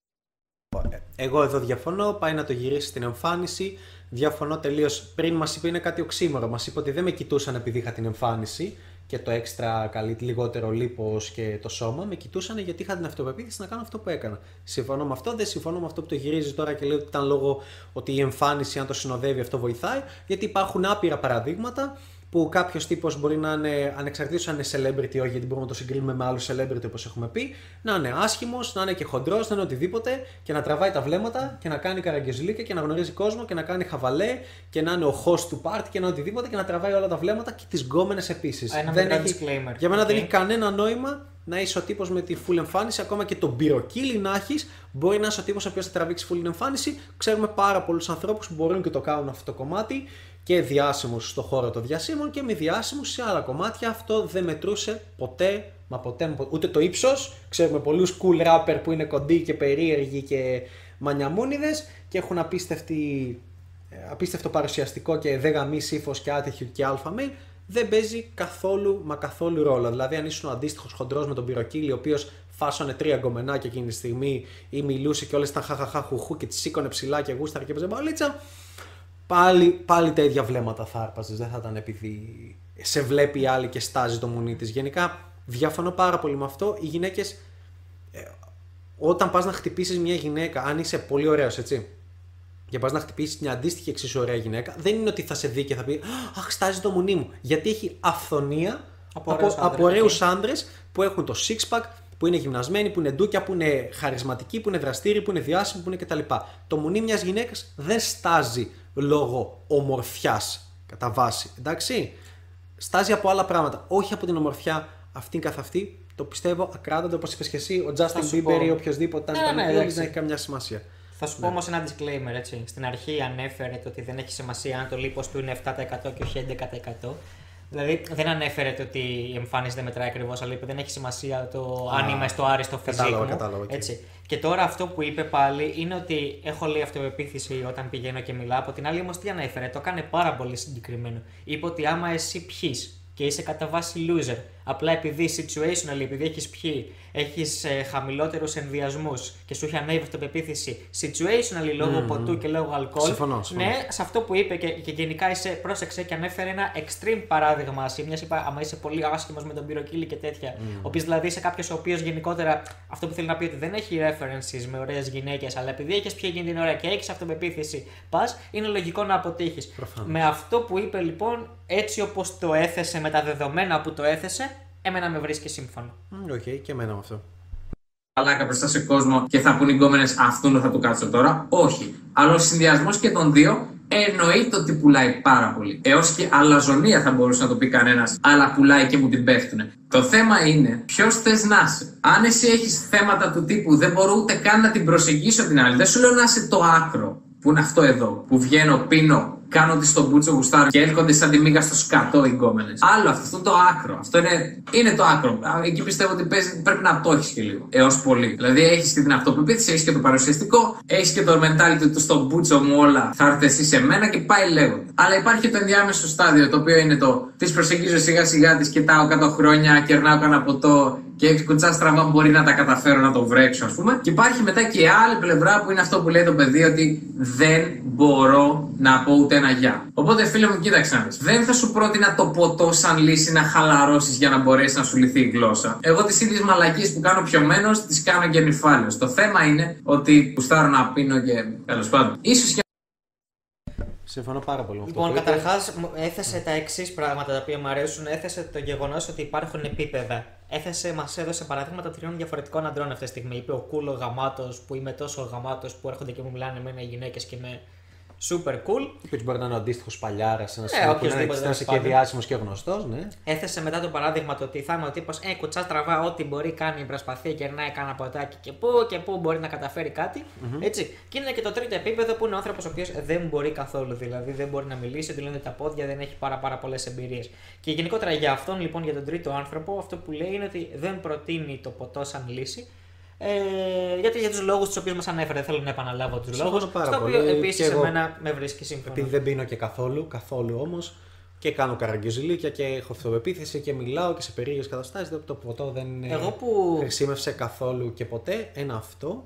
Εγώ εδώ διαφωνώ, πάει να το γυρίσει στην εμφάνιση. Διαφωνώ τελείως. Πριν μας είπε είναι κάτι οξύμορο. Μας είπε ότι δεν με κοιτούσαν επειδή είχα την εμφάνιση και το έξτρα καλή, λιγότερο λίπος και το σώμα. Με κοιτούσαν γιατί είχα την αυτοπεποίθηση να κάνω αυτό που έκανα. Συμφωνώ με αυτό. Δεν συμφωνώ με αυτό που το γυρίζει τώρα και λέει ότι ήταν λόγω ότι η εμφάνιση, αν το συνοδεύει, αυτό βοηθάει. Γιατί υπάρχουν άπειρα παραδείγματα που κάποιος τύπος μπορεί να είναι ανεξαρτήτως αν είναι celebrity ή όχι, γιατί μπορούμε να το συγκρίνουμε με άλλους celebrity όπως έχουμε πει, να είναι άσχημος, να είναι και χοντρός, να είναι οτιδήποτε και να τραβάει τα βλέμματα και να κάνει καραγκιοζηλίκια και να γνωρίζει κόσμο και να κάνει χαβαλέ και να είναι ο host του party και να είναι οτιδήποτε και να τραβάει όλα τα βλέμματα και τις γκόμενες επίσης. Ένα μικρό disclaimer. Για μένα δεν Ok. έχει κανένα νόημα να είσαι ο τύπος με τη full εμφάνιση, ακόμα και τον πυροκύλι να έχεις. Μπορεί να είσαι ο τύπος ο οποίος θα τραβήξει full εμφάνιση. Ξέρουμε πάρα πολλούς ανθρώπους που μπορούν και το κάνουν αυτό το κομμάτι και διάσημους στο χώρο των διασύμων και μη διάσημους σε άλλα κομμάτια. Αυτό δεν μετρούσε ποτέ, μα ποτέ, μα ποτέ. ούτε το ύψος. Ξέρουμε πολλούς cool rapper που είναι κοντοί και περίεργοι και μανιαμούνιδες και έχουν απίστευτη, ε, απίστευτο παρουσιαστικό και δε γαμής ύφο και attitude και alpha male. Δεν παίζει καθόλου μα καθόλου ρόλο. Δηλαδή, αν ήσουν ο αντίστοιχος χοντρός με τον πυροκύλι, ο οποίος φάσωνε τρία γκομενάκια εκείνη τη στιγμή ή μιλούσε και όλες ήταν χαχαχά χουχού και τη σήκωνε ψηλά και γούσταρε και παίζε μπαλίτσα, πάλι, πάλι τα ίδια βλέμματα θα άρπαζες. Δεν θα ήταν επειδή σε βλέπει η άλλη και στάζει το μουνί της. Γενικά διαφωνώ πάρα πολύ με αυτό. Οι γυναίκες, όταν πας να χτυπήσεις μια γυναίκα, αν είσαι πολύ ωραίος, έτσι, και πας να χτυπήσεις μια αντίστοιχη εξίσου ωραία γυναίκα, δεν είναι ότι θα σε δει και θα πει Αχ, στάζει το μουνί μου. Γιατί έχει αφθονία Από από, ωραίους από, άντρες, ωραίους οκ. άντρες που έχουν το six pack, που είναι γυμνασμένοι, που είναι ντούκια, που είναι χαρισματικοί, που είναι δραστήριοι, που είναι διάσημοι, που είναι κτλ. Το μουνί μιας γυναίκας δεν στάζει λόγω ομορφιάς κατά βάση. Εντάξει; Στάζει από άλλα πράγματα. Όχι από την ομορφιά αυτήν καθ' αυτή. Το πιστεύω ακράδαντα όπως είπες και εσύ. Ο Justin σου Bieber πω. ή οποιοδήποτε Ναι, ήταν ναι, ναι, εντάξει. δεν έχει καμιά σημασία. Θα σου πω όμως ένα disclaimer έτσι. Στην αρχή ανέφερε το ότι δεν έχει σημασία αν το λίπος του είναι 7% και όχι 11%. Δηλαδή δεν ανέφερε το ότι η εμφάνιση δεν μετράει ακριβώς, αλλά είπε δεν έχει σημασία το αν Α, είμαι στο άριστο φυσικό. κατάλαβα, κατάλαβα, οκ. Έτσι. Και τώρα αυτό που είπε πάλι είναι ότι έχω λέει αυτοπεποίθηση όταν πηγαίνω και μιλάω. Από την άλλη όμως τι ανέφερε, το έκανε πάρα πολύ συγκεκριμένο. Είπε ότι άμα εσύ πιεις και είσαι κατά βάση loser, απλά επειδή situational, επειδή έχεις πιει, έχεις ε, χαμηλότερους ενδιασμούς και σου έχει ανέβει η αυτοπεποίθηση situationally λόγω ποτού και λόγω αλκοόλ. Συμφωνώ, συμφωνώ. Ναι, σε αυτό που είπε και, και γενικά είσαι, πρόσεξε και ανέφερε ένα extreme παράδειγμα μιας είπα, άμα είσαι πολύ άσχημος με τον πυροκύλι και τέτοια. Ο οποίος δηλαδή είσαι κάποιος ο οποίος γενικότερα αυτό που θέλει να πει ότι δεν έχει references με ωραίες γυναίκες, αλλά επειδή έχεις πιει εκείνη την ώρα και έχεις αυτοπεποίθηση, πας, είναι λογικό να αποτύχεις. Προφανώς. Με αυτό που είπε λοιπόν, έτσι όπως το έθεσε, με τα δεδομένα που το έθεσε, εμένα με βρίσκει σύμφωνο. Μμ, Οκ, και εμένα με αυτό. Παλάκα μπροστά σε κόσμο και θα πούν οι γκόμενες αυτόν θα του κάτσω τώρα. Όχι. Αλλά ο συνδυασμός και των δύο εννοείται ότι πουλάει πάρα πολύ. Έως και αλαζονία θα μπορούσε να το πει κανένας, αλλά πουλάει και μου την πέφτουνε. Το θέμα είναι ποιος θες να είσαι. Αν εσύ έχεις θέματα του τύπου δεν μπορώ ούτε καν να την προσεγγίσω την άλλη, δεν σου λέω να είσαι το άκρο. Που είναι αυτό εδώ, που βγαίνω, πίνω, κάνω ό,τι στον μπούτσο γουστάρω και έρχονται σαν τη μύγα στο σκατό οι γκόμενες. Άλλο αυτό, αυτό είναι το άκρο. Αυτό είναι, είναι το άκρο. Α, Εκεί πιστεύω ότι παίζει, πρέπει να το έχεις και λίγο. Έως πολύ. Δηλαδή έχεις και την αυτοπεποίθηση, έχεις και το παρουσιαστικό, έχεις και το mentality του στον μπούτσο μου όλα. Θα έρθει εσύ σε μένα και πάει λέγοντας. Αλλά υπάρχει και το ενδιάμεσο στάδιο το οποίο είναι το τη προσεγγίζω σιγά σιγά, τη κοιτάω κάτω χρόνια, κερνάω κανένα ποτό και κουτσά στραβά μπορεί να τα καταφέρω να το βρέξω, ας πούμε. Και υπάρχει μετά και η άλλη πλευρά που είναι αυτό που λέει το παιδί ότι δεν μπορώ να πω ούτε ένα γεια. Οπότε φίλε μου, κοίταξε να δεις. Δεν θα σου πρότεινα το ποτό σαν λύση να χαλαρώσεις για να μπορέσει να σου λυθεί η γλώσσα. Εγώ τις ίδιες μαλακίες που κάνω πιωμένος, τις κάνω και νυφάλιο. Το θέμα είναι ότι κουστάρω να πίνω και τέλος πάντων. ίσως και Συμφωνώ πάρα πολύ με αυτό. Λοιπόν, που είπε. καταρχάς έθεσε τα εξής πράγματα τα οποία μου αρέσουν. Έθεσε το γεγονός ότι υπάρχουν επίπεδα. Έθεσε, μας έδωσε παραδείγματα τριών διαφορετικών αντρών αυτή τη στιγμή. Είπε ο κούλο γαμάτος που είμαι τόσο γαμάτος που έρχονται και μου μιλάνε εμένα οι γυναίκες και είμαι super cool. Που έτσι μπορεί να είναι ο αντίστοιχος παλιάρας, ένας Ναι, σημείο που να οποιοσδήποτε, είναι- να τέλος είσαι και πάντων. διάσημος και γνωστός, ναι. Έθεσε μετά το παράδειγμα το ότι θα είμαι ο τύπος Ε, κουτσά τραβά ό,τι μπορεί, κάνει, προσπαθεί, κερνάει κάνα ποτάκι και πού και πού μπορεί να καταφέρει κάτι. Έτσι. Και είναι και το τρίτο επίπεδο που είναι ο άνθρωπος ο οποίος δεν μπορεί καθόλου. Δηλαδή δεν μπορεί να μιλήσει, δηλώνει τα πόδια, δεν έχει πάρα, πάρα πολλές εμπειρίες. Και γενικότερα για αυτόν λοιπόν, για τον τρίτο άνθρωπο, αυτό που λέει είναι ότι δεν προτείνει το ποτό σαν λύση. Ε, γιατί για τους λόγους τους οποίους μας ανέφερε, δεν θέλω να επαναλάβω τους Συμφωνώ λόγους. πάρα Στο οποίο πολύ. επίσης Και εγώ- εμένα με βρίσκει σύμφωνο. Επειδή δεν πίνω και καθόλου, καθόλου όμως, και κάνω καραγκιουζιλίκια και έχω αυτοπεποίθηση και μιλάω και σε περίεργες καταστάσεις. Το ποτό δεν είναι. Εγώ που- χρησιμεύσε καθόλου και ποτέ. Ένα αυτό.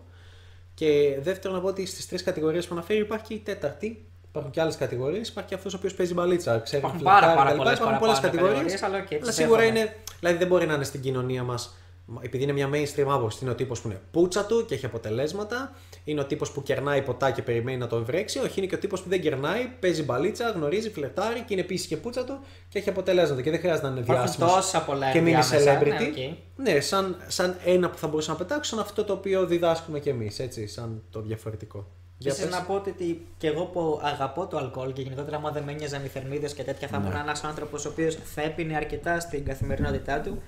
Και δεύτερον, να πω ότι στις τρεις κατηγορίες που αναφέρει υπάρχει και η τέταρτη. Υπάρχουν και άλλες κατηγορίες. Υπάρχει και αυτός ο οποίος παίζει μπαλίτσα. Ξέρει Υπάρχουν φλερτάρει πάρα, πάρα κτλ. πολλές Υπάρχουν πολλές παραπάνω κατηγορίες. κατηγορίες, αλλά οκ, Αλλά τις σίγουρα δέχομαι. είναι. Δηλαδή δεν μπορεί να είναι στην κοινωνία μας. Επειδή είναι μια mainstream άποψη, είναι ο τύπος που είναι πούτσα του και έχει αποτελέσματα. Είναι ο τύπος που κερνάει ποτά και περιμένει να το βρέξει. Όχι, είναι και ο τύπος που δεν κερνάει, παίζει μπαλίτσα, γνωρίζει, φλερτάρει και είναι επίσης και πούτσα του και έχει αποτελέσματα. Και δεν χρειάζεται να είναι Υπάρχουν διάσημος. τόσα πολλά Και μείνει ενδιάμεσα, celebrity. ναι, οκ. Ναι, σαν, σαν ένα που θα μπορούσα να πετάξω, σαν αυτό το οποίο διδάσκουμε κι εμείς, έτσι, σαν το διαφορετικό. Για Επίσης πες. να πω ότι και εγώ που αγαπώ το αλκοόλ και γενικότερα άμα δεν με ένοιαζαν οι θερμίδες και τέτοια, θα Ναι. ήμουν ένας άνθρωπος ο οποίος θα έπινε αρκετά στην καθημερινότητά του.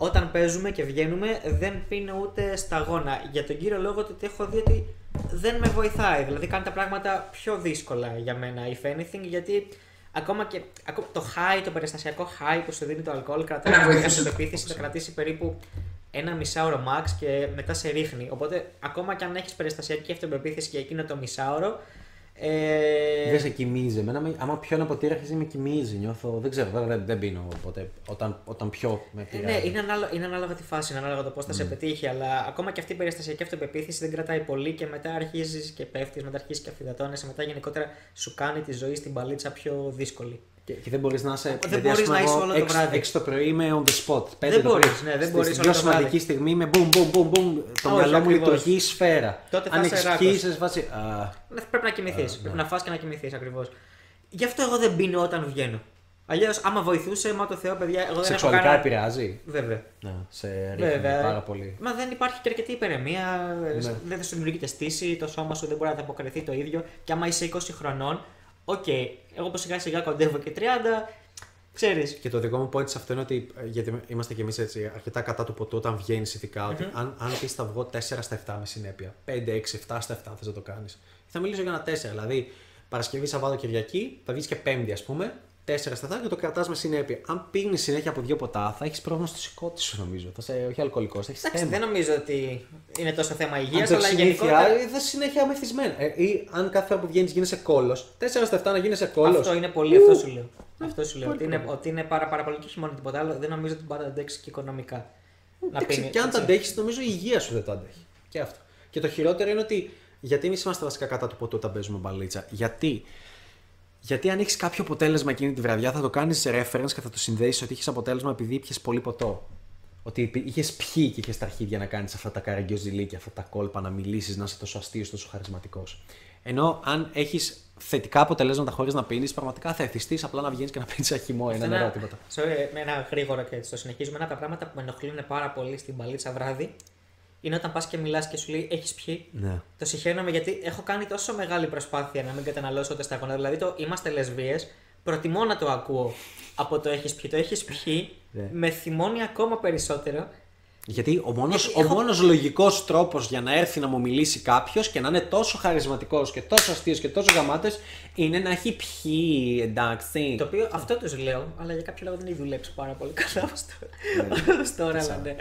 Όταν παίζουμε και βγαίνουμε, δεν πίνω ούτε σταγόνα. Για τον κύριο λόγο ότι έχω δει ότι δεν με βοηθάει. Δηλαδή κάνει τα πράγματα πιο δύσκολα για μένα, if anything, γιατί ακόμα και ακόμα το high, το περιστασιακό high που σου δίνει το αλκοόλ, κρατάει Να μια βοηθήσει. αυτοπεποίθηση, θα κρατήσει περίπου ένα μισάωρο max και μετά σε ρίχνει. Οπότε, ακόμα και αν έχεις περιστασιακή αυτοπεποίθηση για εκείνο το μισάωρο, Ε, Δεν σε κοιμίζει. Εμένα, με- άμα πιω ένα ποτήρι, αρχίζει να με κοιμίζει. Νιώθω. Δεν ξέρω, βέβαια δεν, δεν πίνω ποτέ. Όταν, όταν πιω, με Ε, πειράζει. Ναι, είναι, ανάλογα, είναι ανάλογα τη φάση, είναι ανάλογα το πώς θα σε πετύχει. Αλλά ακόμα και αυτή η περιστασιακή αυτοπεποίθηση δεν κρατάει πολύ και μετά αρχίζεις και πέφτεις, μετά αρχίζεις και αφιδατώνεσαι. Μετά γενικότερα σου κάνει τη ζωή στην παλίτσα πιο δύσκολη. Και, και δεν μπορείς να είσαι. Δεν δηλαδή, μπορείς ας πούμε, να είσαι εγώ όλο το έξι- βράδυ. έξι το πρωί είμαι on the spot. Πέντε Δεν το μπορείς, πρωί. ναι, δεν Στη- μπορείς Στην όλο πιο το βράδυ. σημαντική στιγμή είμαι boom, boom, boom, boom. Το Όχι, μυαλό μου ακριβώς. λειτουργεί σφαίρα. Τότε θα Αν είσαι έχει ράκος. πιει, είσαι σε φάση. α, Ναι, Πρέπει να κοιμηθείς. Πρέπει να φας και να κοιμηθείς ακριβώς. Γι' αυτό εγώ δεν πίνω όταν βγαίνω. Αλλιώς, άμα βοηθούσε, μα το Θεό, παιδιά, εγώ δεν Σεξουαλικά έχω κανένα... επηρεάζει. Βέβαια. Ναι, σε ρίχνει Βέβαια. πάρα πολύ. Μα δεν υπάρχει και αρκετή υπεραιμία, Ναι. δεν θα σου δημιουργείται στύση, το σώμα σου δεν μπορεί να ανταποκριθεί το ίδιο. Και άμα είσαι 20 χρονών, οκ, εγώ που σιγά σιγά κοντεύω και 30, ξέρεις. Και το δικό μου point σε αυτό είναι ότι. ε, Γιατί είμαστε κι εμείς έτσι αρκετά κατά του ποτού όταν βγαίνεις ειδικά. Ότι αν, αν πεις θα βγω 4 στα 7 με συνέπεια. 5, 6, 7 στα 7 θες να το κάνεις. Θα μιλήσω για ένα 4. Δηλαδή Παρασκευή, Σαββάτο, Κυριακή, θα βγεις και Πέμπτη ας πούμε. 4 στα 7 και το κρατάς με συνέπεια. Αν πίνεις συνέχεια από δύο ποτά, θα έχεις πρόβλημα στο σηκώτη σου νομίζω. Θα είσαι όχι αλκοολικός, θα έχεις Εντάξει, θέμα. δεν νομίζω ότι είναι τόσο θέμα Αν υγείας, το αλλά έχεις συνήθεια, γενικότερα. ε, θα συνέχεια μεθυσμένα. Ε, ή αν κάθε φορά που βγαίνεις γίνεσαι κόλο, 4 στα 7 να γίνεσαι κόλο. Αυτό είναι πολύ, αυτό σου λέω. Αυτό σου λέω. πολύ Ότι είναι, καλό. ότι είναι πάρα, πάρα πολύ και όχι μόνο τίποτα άλλο. Δεν νομίζω ότι μπορεί να το αντέξεις και οικονομικά. Να Εντάξει, πίνει, και αν έτσι. τα αντέχεις, νομίζω η υγεία σου δεν το αντέχει. Και αυτό. Και το χειρότερο είναι ότι. Γιατί εμείς είμαστε βασικά κατά του ποτού όταν παίζουμε μπαλίτσα. Γιατί. Γιατί αν έχεις κάποιο αποτέλεσμα εκείνη τη βραδιά, θα το κάνεις reference και θα το συνδέσει ότι είχες αποτέλεσμα επειδή πιες πολύ ποτό. Ότι είχες πιει και είχες τα αρχίδια να κάνεις αυτά τα καραγκιόζηλίκια, αυτά τα κόλπα, να μιλήσεις, να είσαι τόσο αστείος, τόσο χαρισματικός. Ενώ αν έχεις θετικά αποτελέσματα χωρίς να πίνεις, πραγματικά θα εθιστείς απλά να βγαίνεις και να πίνεις ένα χυμό, ένα νερό, τίποτα. Sorry, με ένα γρήγορο και έτσι το συνεχίζουμε. Ένα από τα πράγματα που με ενοχλούν πάρα πολύ στην παλίτσα βράδυ είναι όταν πας και μιλάς και σου λέει Έχεις πιει. Ναι. Το συγχαίρομαι γιατί έχω κάνει τόσο μεγάλη προσπάθεια να μην καταναλώσω τα σταγόνα. Δηλαδή το είμαστε λεσβείες, προτιμώ να το ακούω από το έχεις πιει. Το έχεις πιει Ναι. με θυμώνει ακόμα περισσότερο. Γιατί ο μόνος, Γιατί ο έχω- μόνος λογικός τρόπος για να έρθει να μου μιλήσει κάποιος και να είναι τόσο χαρισματικός και τόσο αστείος και τόσο γαμάτος είναι να έχει πιει, εντάξει. Το οποίο αυτό τους λέω, αλλά για κάποιο λόγο δεν έχει δουλέψει πάρα πολύ καλά ως τώρα. Ως τώρα, αλλά ναι.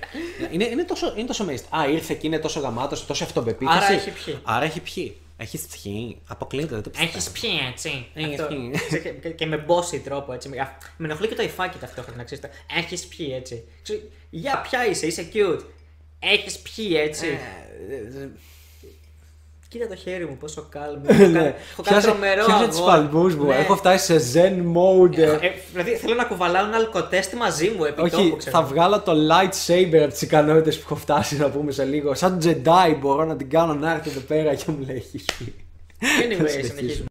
Είναι, είναι τόσο, είναι τόσο amazed. Α, ήρθε και είναι τόσο γαμάτος, τόσο αυτοπεποίθηση. Άρα έχει πιει. Άρα έχει πιει. Έχεις πιει. Αποκλείεται, δεν το πιστεύω. Έχεις πιει έτσι. Έχεις Αυτό. πιει. Και- και- Και με bossy τρόπο έτσι. Με- α, Με ενοχλεί και το υφάκι ταυτόχρονα, ξέρεις. Έχεις πιει έτσι. Ξέρεις, Για ποια είσαι, είσαι cute. Έχεις πιει έτσι. Ε, Κοίτα το χέρι μου, πόσο calm. *laughs* Έχω κάνει- Έχω κάνει τρομερό Πιάσε αγώνα. τις παλμούς μου. Ναι. Έχω φτάσει σε zen mode. Ε, Δηλαδή θέλω να κουβαλάω ένα αλκοτέστη μαζί μου επί Όχι, τόπου, ξέρω. θα βγάλω το lightsaber από τι ικανότητε που έχω φτάσει να πούμε σε λίγο. Σαν Jedi μπορώ να την κάνω να έρθει εδώ πέρα και μου λέει έχει πει. Anyway, συνεχίσουμε. συνεχίζουμε.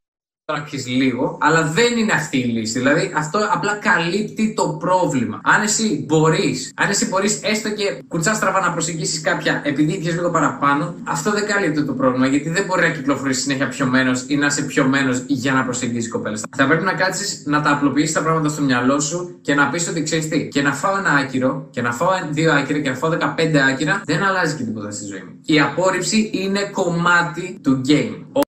Να πιεις λίγο, αλλά δεν είναι αυτή η λύση. Δηλαδή, αυτό απλά καλύπτει το πρόβλημα. Αν εσύ μπορείς, αν εσύ μπορείς έστω και κουτσά στραβά να προσεγγίσεις κάποια επειδή πιες λίγο παραπάνω, αυτό δεν καλύπτει το πρόβλημα. Γιατί δεν μπορεί να κυκλοφορήσει συνέχεια πιωμένος ή να είσαι πιωμένος για να προσεγγίσεις κοπέλα. Θα πρέπει να κάτσεις να τα απλοποιήσεις τα πράγματα στο μυαλό σου και να πεις ότι ξέρεις τι, και να φάω ένα άκυρο και να φάω δύο άκυρα και να φάω 15 άκυρα, δεν αλλάζει και τίποτα στη ζωή μου. Η απόρριψη είναι κομμάτι του game.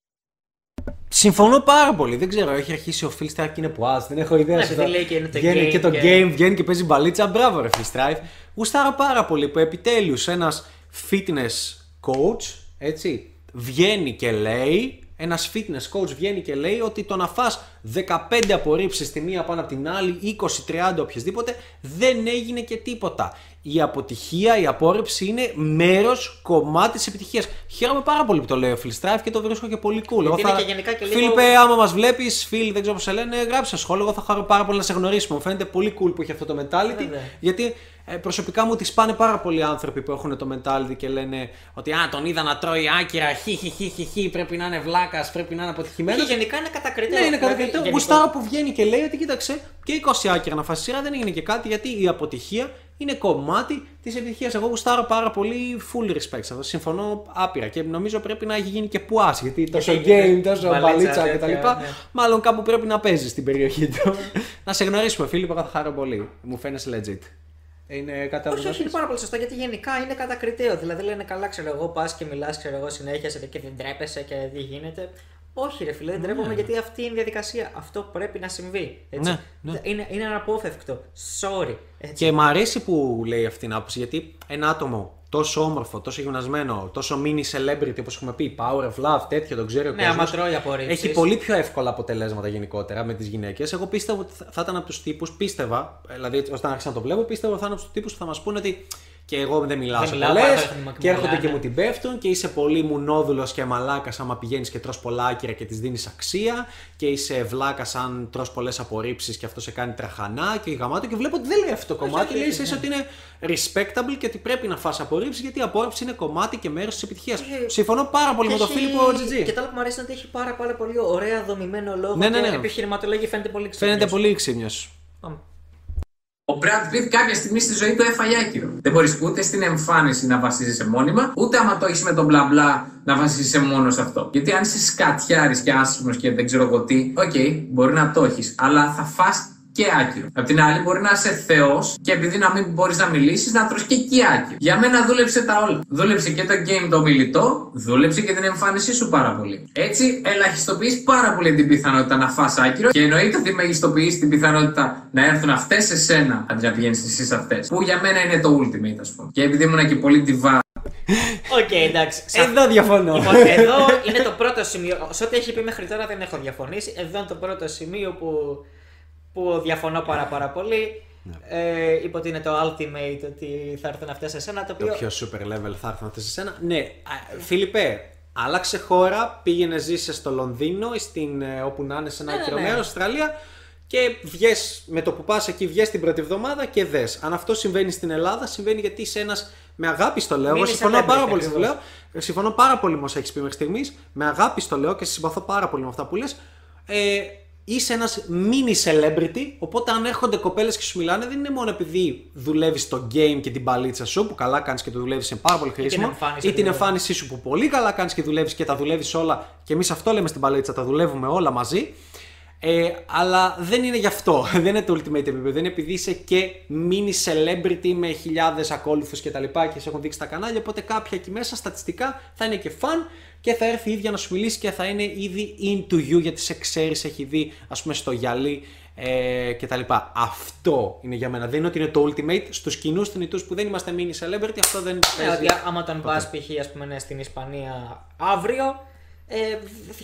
Συμφωνώ πάρα πολύ. Δεν ξέρω, έχει αρχίσει ο Phil Strife και είναι πουάζ. Δεν έχω ιδέα. Ναι, σε επειδή το- λέει και είναι το βγαίνει game και το και- game, βγαίνει και παίζει μπαλίτσα. Μπράβο, ρε Phil Strife. Γουστάρω πάρα πολύ που επιτέλους ένας fitness coach έτσι, βγαίνει και λέει. Ένας fitness coach βγαίνει και λέει ότι το να φας 15 απορρίψεις τη μία πάνω από την άλλη, 20-30 οποιασδήποτε, δεν έγινε και τίποτα. Η αποτυχία, η απόρριψη είναι μέρος, κομμάτι της επιτυχίας. Χαίρομαι πάρα πολύ που το λέει ο Phil Strife και το βρίσκω και πολύ cool. Εγώ είναι και γενικά και λίγο- Φίλιππε, άμα μας βλέπεις, φίλοι, δεν ξέρω πώς σε λένε, γράψε σχόλιο. Εγώ θα χαρώ πάρα πολύ να σε γνωρίσουμε. Μου φαίνεται πολύ cool που έχει αυτό το mentality. Βέβαια. Γιατί ε, προσωπικά μου τη σπάνε πάρα πολλοί άνθρωποι που έχουν το mentality και λένε ότι Α, τον είδα να τρώει άκυρα. Χι, χι, χι, χι, χι, πρέπει να είναι βλάκας, πρέπει να είναι αποτυχημένος. Και γενικά είναι κατακριτέο. Ναι, είναι Δηλαδή, κατακριτέο. γενικό- Γουστάρο που βγαίνει και λέει ότι κοίταξε και 20 άκυρα να φάσει σειρά δεν έγινε και κάτι γιατί η αποτυχία είναι κομμάτι της επιτυχίας. Εγώ γουστάρω πάρα πολύ full respect σε αυτό. Συμφωνώ άπειρα και νομίζω πρέπει να έχει γίνει και πουά γιατί τόσο Γιατί- game, τόσο μπαλίτσα, μπαλίτσα τέτοια, κτλ. ναι. Μάλλον κάπου πρέπει να παίζεις στην περιοχή του. *laughs* να σε γνωρίσουμε, Φίλιππ, εγώ θα χαρώ πολύ. Μου φαίνεσαι legit. Είναι κάτι άλλο. Όχι, να όχι, είναι πεις; πάρα πολύ σωστά γιατί γενικά είναι κατακριτέο. Δηλαδή λένε καλά, ξέρω εγώ, πας και μιλάς, ξέρω εγώ, συνέχεια σε- και δεν τρέπεσαι και τι γίνεται. Όχι, ρε φίλε, δεν τρέπομαι γιατί αυτή είναι η διαδικασία. Αυτό πρέπει να συμβεί. Έτσι. Ναι, ναι. Είναι, είναι αναπόφευκτο. Sorry. Έτσι. Και μ' αρέσει που λέει αυτή την άποψη γιατί ένα άτομο τόσο όμορφο, τόσο γυμνασμένο, τόσο mini celebrity όπως έχουμε πει, power of love, τέτοιο, τον ξέρει ο Ναι, κόσμος, άμα τρώει απορρίψεις. Έχει πολύ πιο εύκολα αποτελέσματα γενικότερα με τις γυναίκες. Εγώ πίστευα ότι θα- θα ήταν από τους τύπους, πίστευα, δηλαδή όταν άρχισα να το βλέπω, πίστευα ότι θα είναι από τους τύπους που θα μας πούνε ότι και εγώ δεν μιλάω Δεν σε μιλάω, πολλές πάρα πολύ μου και έρχονται μιλάνε. και μου την πέφτουν και είσαι πολύ μουνόδουλο και μαλάκας άμα πηγαίνεις και τρως πολλά άκυρα και της δίνεις αξία και είσαι βλάκας αν τρως πολλές απορρίψεις και αυτό σε κάνει τραχανά και γαμάτο και βλέπω ότι δεν λέει αυτό το κομμάτι. όχι, Λέει όχι, ίσα ότι είναι respectable και ότι πρέπει να φας απορρίψεις γιατί η απόρριψη είναι κομμάτι και μέρος της επιτυχίας. Όχι. Συμφωνώ πάρα πολύ με τον Έχει- Φίλιππο GG. Και το άλλο που μου αρέσει είναι ότι έχει πάρα, πάρα πολύ ωραία δομημένο λόγο. Ναι, ναι, και ναι. επιχειρηματολογία φαίνεται πολύ ξύπνιος. Φαίνεται πολύ ξύπνιος. Πάμε. Ο Brad Pitt κάποια στιγμή στη ζωή του έφαγε άκυρο. Δεν μπορείς ούτε στην εμφάνιση να βασίζεσαι μόνιμα, ούτε άμα το έχεις με τον μπλα μπλα να βασίζεσαι μόνο σε αυτό. Γιατί αν είσαι σκατιάρης και άσχημος και δεν ξέρω εγώ τι, οκ, μπορεί να το έχεις, αλλά θα φας και άκυρο. Απ' την άλλη, μπορεί να είσαι θεός και επειδή να μην μπορείς να μιλήσεις, να τρως και εκεί άκυρο. Για μένα δούλεψε τα όλα. Δούλεψε και το game το μιλητό, δούλεψε και την εμφάνισή σου πάρα πολύ. Έτσι, ελαχιστοποιείς πάρα πολύ την πιθανότητα να φας άκυρο και εννοείται ότι μεγιστοποιείς την πιθανότητα να έρθουν αυτές σε σένα αντί να πηγαίνεις εσύ σε αυτές. Που για μένα είναι το ultimate, ας πούμε. Και επειδή ήμουν και πολύ diva Οκ, εντάξει. Σε *laughs* αυτό- Εδώ διαφωνώ. Λοιπόν, εδώ είναι το πρώτο σημείο. Σε ό,τι έχει πει μέχρι τώρα δεν έχω διαφωνήσει. Εδώ είναι το πρώτο σημείο που, που διαφωνώ πάρα πάρα πολύ. Ε, είπε ότι είναι το ultimate, ότι θα έρθουν αυτές σε σένα. Το Το οποίο. πιο super level θα έρθουν αυτές σε σένα. Ναι, α, Φίλιππε, άλλαξε χώρα, πήγαινε ζήσε στο Λονδίνο, ή στην, ε, όπου να είναι σε ένα Ναι, ναι, άκυρο ναι. μέρος, Αυστραλία και βγες με το που πας εκεί, βγες την πρώτη εβδομάδα και δες. Αν αυτό συμβαίνει στην Ελλάδα, συμβαίνει γιατί είσαι ένας με αγάπη στο λέω. Εγώ Mini συμφωνώ celebrity πάρα πολύ στο ακριβώς. λέω. Ε, Συμφωνώ πάρα πολύ με όσα έχεις πει μέχρι στιγμής. Με αγάπη στο λέω και σε συμπαθώ πάρα πολύ με αυτά που λες. Ε, είσαι ένας mini celebrity, οπότε αν έρχονται κοπέλες και σου μιλάνε, δεν είναι μόνο επειδή δουλεύεις στο game και την παλίτσα σου, που καλά κάνεις και το δουλεύεις, είναι πάρα πολύ χρήσιμο. εμφάνιση ή την ακριβώς. εμφάνισή σου που πολύ καλά κάνεις και δουλεύεις και τα δουλεύεις όλα. Και εμείς αυτό λέμε στην παλίτσα, τα δουλεύουμε όλα μαζί. Ε, αλλά δεν είναι γι' αυτό. *laughs* δεν είναι το ultimate επίπεδο. Είναι επειδή είσαι και mini celebrity με χιλιάδες ακόλουθους και τα λοιπά και σε έχουν δείξει τα κανάλια. Οπότε κάποια εκεί μέσα στατιστικά θα είναι και fun και θα έρθει η ίδια να σου μιλήσει και θα είναι ήδη into you γιατί σε ξέρεις, έχει δει ας πούμε στο γυαλί ε, και τα λοιπά. Αυτό είναι για μένα. Δεν είναι ότι είναι το ultimate. Στους κοινούς θνητούς που δεν είμαστε mini celebrity, αυτό δεν Ναι, παίζει. ότι άμα τον πας π.χ. ας πούμε, ναι, στην Ισπανία αύριο, ε,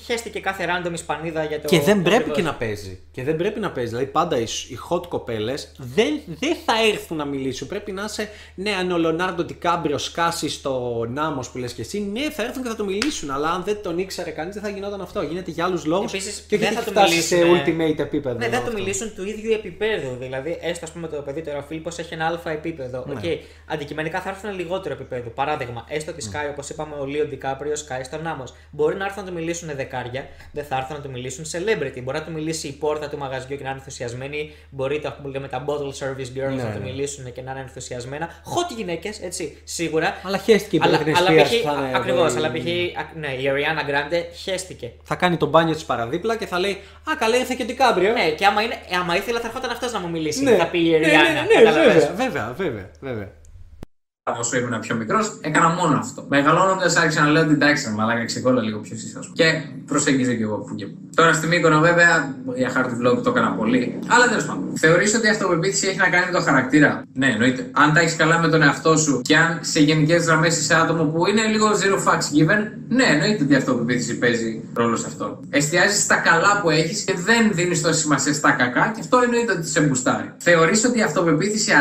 χέστηκε κάθε random Ισπανίδα για το. Και δεν το πρέπει ακριβώς. και να παίζει. Και δεν πρέπει να παίζει. Δηλαδή πάντα οι, οι hot κοπέλες δεν, δεν θα έρθουν να μιλήσουν. Πρέπει να είσαι. Ναι, αν ο Λεονάρντο Ντικάπριο σκάσει στο Nammos που λες και εσύ, ναι, θα έρθουν και θα το μιλήσουν. Αλλά αν δεν τον ήξερε κανείς, δεν θα γινόταν αυτό. Γίνεται για άλλους λόγους. Επίσης, Και όχι δεν ότι θα έχει του φτάσει σε μιλήσουν, ultimate επίπεδο. Ναι, δεν αυτό. του μιλήσουν του ίδιου επίπεδου. Δηλαδή, έστω ας πούμε το παιδί τώρα ο Φίλιππος έχει ένα άλφα επίπεδο. Ναι. Οκ, αντικειμενικά θα έρθουν λιγότερο επίπεδο. Παράδειγμα, έστω Ναι. ότι σκάει, όπως είπαμε, ο Λίο Ντικάπριο σκάει στο Nammos. Μπορεί να έρθουν να του μιλήσουν δεκάρια, δεν θα έρθουν να του μιλήσουν celebrity. Μπορεί να του μιλήσει η πόρτα του μαγαζιού και να είναι ενθουσιασμένοι. Μπορεί το που λέμε τα bottle service girls Ναι, να του ναι. μιλήσουν και να είναι ενθουσιασμένα. Hot γυναίκες, έτσι, σίγουρα. Αλλά χέστηκε η αλλά, Britney αλλά Spears, π.χ. θα είναι Ακριβώς, very- αλλά π.χ. α, Ναι, η Ariana Grande χέστηκε. Θα κάνει το μπάνιο της παραδίπλα και θα λέει Α, καλά, ήρθε και ο Τικάμπριο. Ναι, και άμα, είναι, άμα ήθελα θα ερχόταν αυτός να μου μιλήσει. ναι, Θα πει η ναι, Ariana. ναι, ναι, καταλαβες. βέβαια, βέβαια, βέβαια, βέβαια. Όσο ήμουν πιο μικρός, έκανα μόνο αυτό. Μεγαλώνοντας, άρχισα να λέω ότι εντάξει, μαλάκα ξεκόλλα λίγο πιο είσαι. ας πούμε. Και προσέγγιζε και εγώ που και που. Τώρα στη Μύκονο, βέβαια, για χάρτη vlog το έκανα πολύ. Αλλά τέλος πάντων. Θεωρείς ότι η αυτοπεποίθηση έχει να κάνει με το χαρακτήρα; Ναι, εννοείται. Αν τα έχεις καλά με τον εαυτό σου και αν σε γενικές γραμμές είσαι άτομο που είναι λίγο zero facts given, ναι, εννοείται ότι η αυτοπεποίθηση παίζει ρόλο σε αυτό. Εστιάζεις στα καλά που έχεις και δεν δίνεις τόση σημασία στα κακά και αυτό εννοείται ότι σε μπουστάρει. Θεωρείς ότι η αυτοπεποίθηση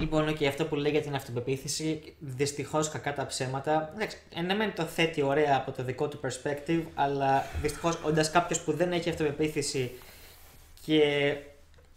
Λοιπόν, και αυτό που λέει για την αυτοπεποίθηση, δυστυχώς κακά τα ψέματα. Εντάξει, ε, ναι, μεν το θέτει ωραία από το δικό του perspective, αλλά δυστυχώς όντας κάποιος που δεν έχει αυτοπεποίθηση και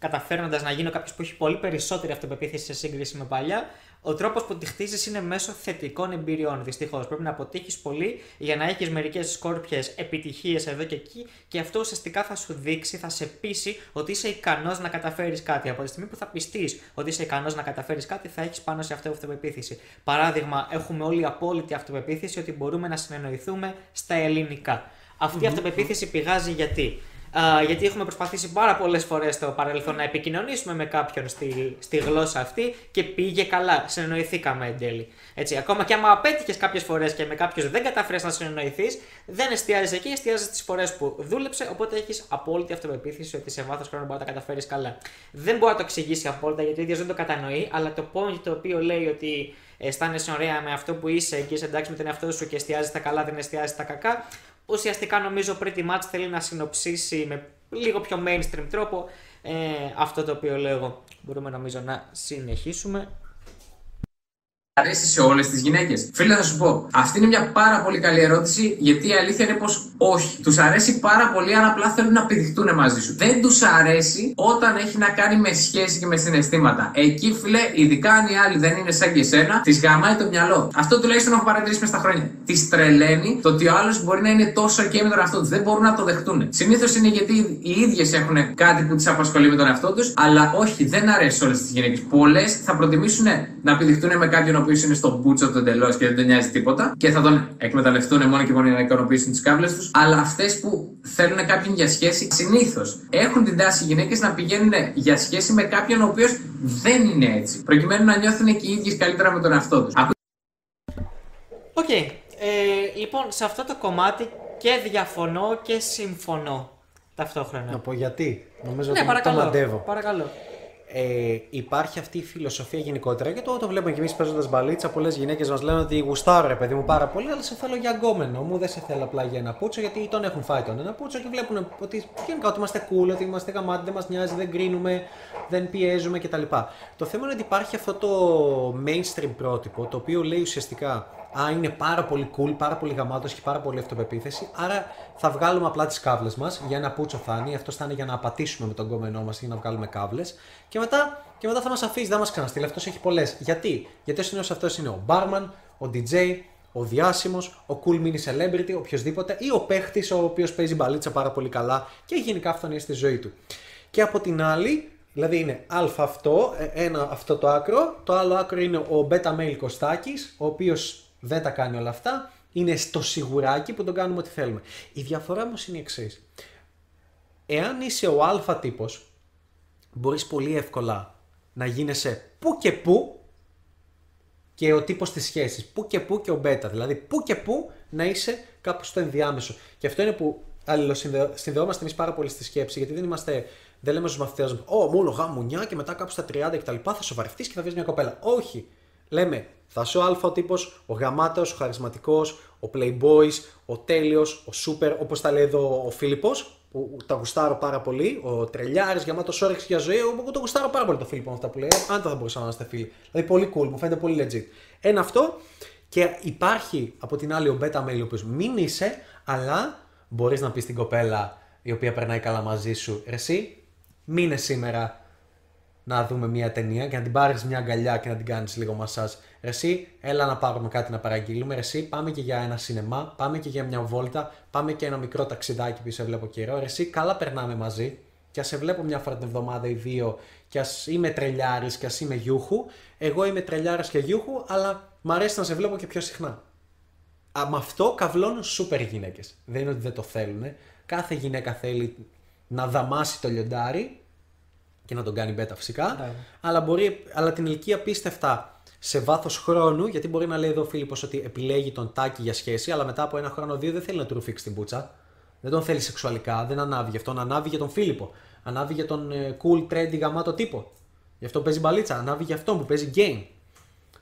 καταφέρνοντας να γίνω κάποιος που έχει πολύ περισσότερη αυτοπεποίθηση σε σύγκριση με παλιά, ο τρόπος που τη χτίζεις είναι μέσω θετικών εμπειριών. Δυστυχώς πρέπει να αποτύχεις πολύ για να έχεις μερικές σκόρπιες επιτυχίες εδώ και εκεί και αυτό ουσιαστικά θα σου δείξει, θα σε πείσει ότι είσαι ικανός να καταφέρεις κάτι. Από τη στιγμή που θα πιστείς ότι είσαι ικανός να καταφέρεις κάτι, θα έχεις πάνω σε αυτό αυτοπεποίθηση. Παράδειγμα, έχουμε όλοι απόλυτη αυτοπεποίθηση ότι μπορούμε να συνεννοηθούμε στα ελληνικά. Αυτή η αυτοπεποίθηση πηγάζει γιατί; Α, γιατί έχουμε προσπαθήσει πάρα πολλές φορές στο παρελθόν να επικοινωνήσουμε με κάποιον στη, στη γλώσσα αυτή και πήγε καλά. Συνεννοηθήκαμε εν τέλει. Έτσι, ακόμα και άμα απέτυχες κάποιες φορές και με κάποιον δεν κατάφερες να συνεννοηθεί, δεν εστιάζει εκεί, εστιάζει στις φορές που δούλεψε. Οπότε έχεις απόλυτη αυτοπεποίθηση ότι σε βάθος χρόνου μπορεί να τα καταφέρεις καλά. Δεν μπορεί να το εξηγήσει απόλυτα γιατί ο ίδιος δεν το κατανοεί, αλλά το point το οποίο λέει ότι αισθάνεσαι ωραία με αυτό που είσαι και είσαι εντάξει με τον εαυτό σου και εστιάζεις τα καλά, δεν εστιάζεις τα κακά. Ουσιαστικά νομίζω pretty much θέλει να συνοψίσει με λίγο πιο mainstream τρόπο ε, αυτό το οποίο λέω εγώ. Μπορούμε νομίζω να συνεχίσουμε αρέσει σε όλες τις γυναίκες. Φίλε, θα σου πω. Αυτή είναι μια πάρα πολύ καλή ερώτηση, γιατί η αλήθεια είναι πως όχι. Τους αρέσει πάρα πολύ αν απλά θέλουν να πηδηχτούν μαζί σου. Δεν τους αρέσει όταν έχει να κάνει με σχέση και με συναισθήματα. Εκεί, φίλε, ειδικά αν οι άλλοι δεν είναι σαν και εσένα, τη γαμάει το μυαλό. Αυτό τουλάχιστον έχω παρατηρήσει μες στα χρόνια. Τη τρελαίνει το ότι ο άλλος μπορεί να είναι τόσο και με τον εαυτό τους. Δεν μπορούν να το δεχτούν. Συνήθως είναι γιατί οι ίδιες έχουν κάτι που τις απασχολεί με τον εαυτό τους, αλλά όχι, δεν αρέσει όλες τις γυναίκες. Πολλές θα προτιμήσουν να πηδηχτούν με κάποιον οποίο είναι στο μπούτσο του εντελώς και δεν τον νοιάζει τίποτα και θα τον εκμεταλλευτούν μόνο και μόνο για να ικανοποιήσουν τις κάβλες τους. Αλλά αυτές που θέλουν κάποιον για σχέση, συνήθως έχουν την τάση οι γυναίκες να πηγαίνουν για σχέση με κάποιον ο οποίος δεν είναι έτσι. Προκειμένου να νιώθουν και οι ίδιες καλύτερα με τον εαυτό τους. Οκ. Okay. Ε, λοιπόν, σε αυτό το κομμάτι και διαφωνώ και συμφωνώ ταυτόχρονα. Να πω γιατί. Νομίζω ναι, ότι παρακαλώ, το μαντεύω. Παρακαλώ ε, υπάρχει αυτή η φιλοσοφία γενικότερα και το, το βλέπουμε και εμείς παίζοντας μπαλίτσα. Πολλέ γυναίκες μας λένε ότι γουστάρω ρε παιδί μου πάρα πολύ, αλλά σε θέλω για γκόμενο μου, δεν σε θέλω απλά για ένα πούτσο, γιατί τον έχουν φάει τον ένα πούτσο και βλέπουν ότι γενικά ότι είμαστε cool, ότι είμαστε γαμάτι, δεν μας νοιάζει, δεν κρίνουμε, δεν πιέζουμε κτλ. Το θέμα είναι ότι υπάρχει αυτό το mainstream πρότυπο, το οποίο λέει ουσιαστικά Α, είναι πάρα πολύ cool, πάρα πολύ γαμάτος και πάρα πολύ αυτοπεποίθηση. Άρα θα βγάλουμε απλά τις κάβλες μας για ένα πούτσο φάνη. Αυτό θα είναι για να απατήσουμε με τον κόμενό μας για να βγάλουμε κάβλες. Και μετά, και μετά θα μας αφήσει, δεν μας ξαναστείλει. Αυτός έχει πολλές. Γιατί; Γιατί ο συνήθω αυτός είναι ο barman, ο DJ, ο διάσημος, ο cool mini celebrity, οποιοδήποτε ή ο παίχτης ο οποίος παίζει μπαλίτσα πάρα πολύ καλά και γενικά αυτονία στη ζωή του. Και από την άλλη, Δηλαδή είναι α αυτό, ε, ένα αυτό το άκρο, το άλλο άκρο είναι ο beta mail Κωστάκης, ο οποίος δεν τα κάνει όλα αυτά. Είναι στο σιγουράκι που τον κάνουμε ό,τι θέλουμε. Η διαφορά όμως είναι η εξής. Εάν είσαι ο Α τύπος, μπορείς πολύ εύκολα να γίνεσαι που και που και ο τύπος της σχέσης. Που και που και ο β. Δηλαδή που και που να είσαι κάπου στο ενδιάμεσο. Και αυτό είναι που αλληλοσυνδεόμαστε εμείς πάρα πολύ στη σκέψη, γιατί δεν είμαστε. Δεν λέμε στους μαθητές μας, Ω, μόνο γαμουνιά και μετά κάπου στα 30 κτλ. Θα σοβαρευτείς και θα βρει μια κοπέλα. Όχι. Λέμε, θα είσαι ο Α ο τύπος, ο γαμάτος, ο χαρισματικός, ο playboy, ο τέλειος, ο super, όπως τα λέει εδώ ο Φίλιππος, που τα γουστάρω πάρα πολύ, ο τρελιάρης, γαμάτος όρεξη για ζωή. Εγώ το γουστάρω πάρα πολύ το Φίλιππο αυτά που λέει. Αν το θα μπορούσαμε να είμαστε φίλοι. Δηλαδή πολύ cool, μου φαίνεται πολύ legit. Ένα αυτό και υπάρχει από την άλλη ο beta mail, ο οποίος μην είσαι, αλλά μπορείς να πεις στην κοπέλα η οποία περνάει καλά μαζί σου, εσύ, μείνε σήμερα να δούμε μια ταινία και να την πάρεις μια αγκαλιά και να την κάνεις λίγο μασάζ. Εσύ, έλα να πάρουμε κάτι να παραγγείλουμε. Εσύ, πάμε και για ένα σινεμά, πάμε και για μια βόλτα, πάμε και ένα μικρό ταξιδάκι που σε βλέπω καιρό. Εσύ, καλά περνάμε μαζί. Και ας σε βλέπω μια φορά την εβδομάδα ή δύο, και ας είμαι τρελιάρης και ας είμαι γιούχου. Εγώ είμαι τρελιάρης και γιούχου, αλλά μ' αρέσει να σε βλέπω και πιο συχνά. Α, με αυτό καυλώνουν σούπερ γυναίκες. Δεν είναι ότι δεν το θέλουν. Κάθε γυναίκα θέλει να δαμάσει το λιοντάρι και να τον κάνει μπέτα φυσικά. Ναι. Αλλά, μπορεί, αλλά την ηλικία πίστευτα σε βάθος χρόνου, γιατί μπορεί να λέει εδώ ο Φίλιππος ότι επιλέγει τον Τάκη για σχέση, αλλά μετά από ένα χρόνο δύο δεν θέλει να του ρουφήξει την πούτσα. Δεν τον θέλει σεξουαλικά, δεν ανάβει γι' αυτόν, ανάβει για τον Φίλιππο. Ανάβει για τον ε, cool, trendy, γαμάτο τύπο. Γι' αυτό παίζει μπαλίτσα, ανάβει για αυτόν που παίζει game.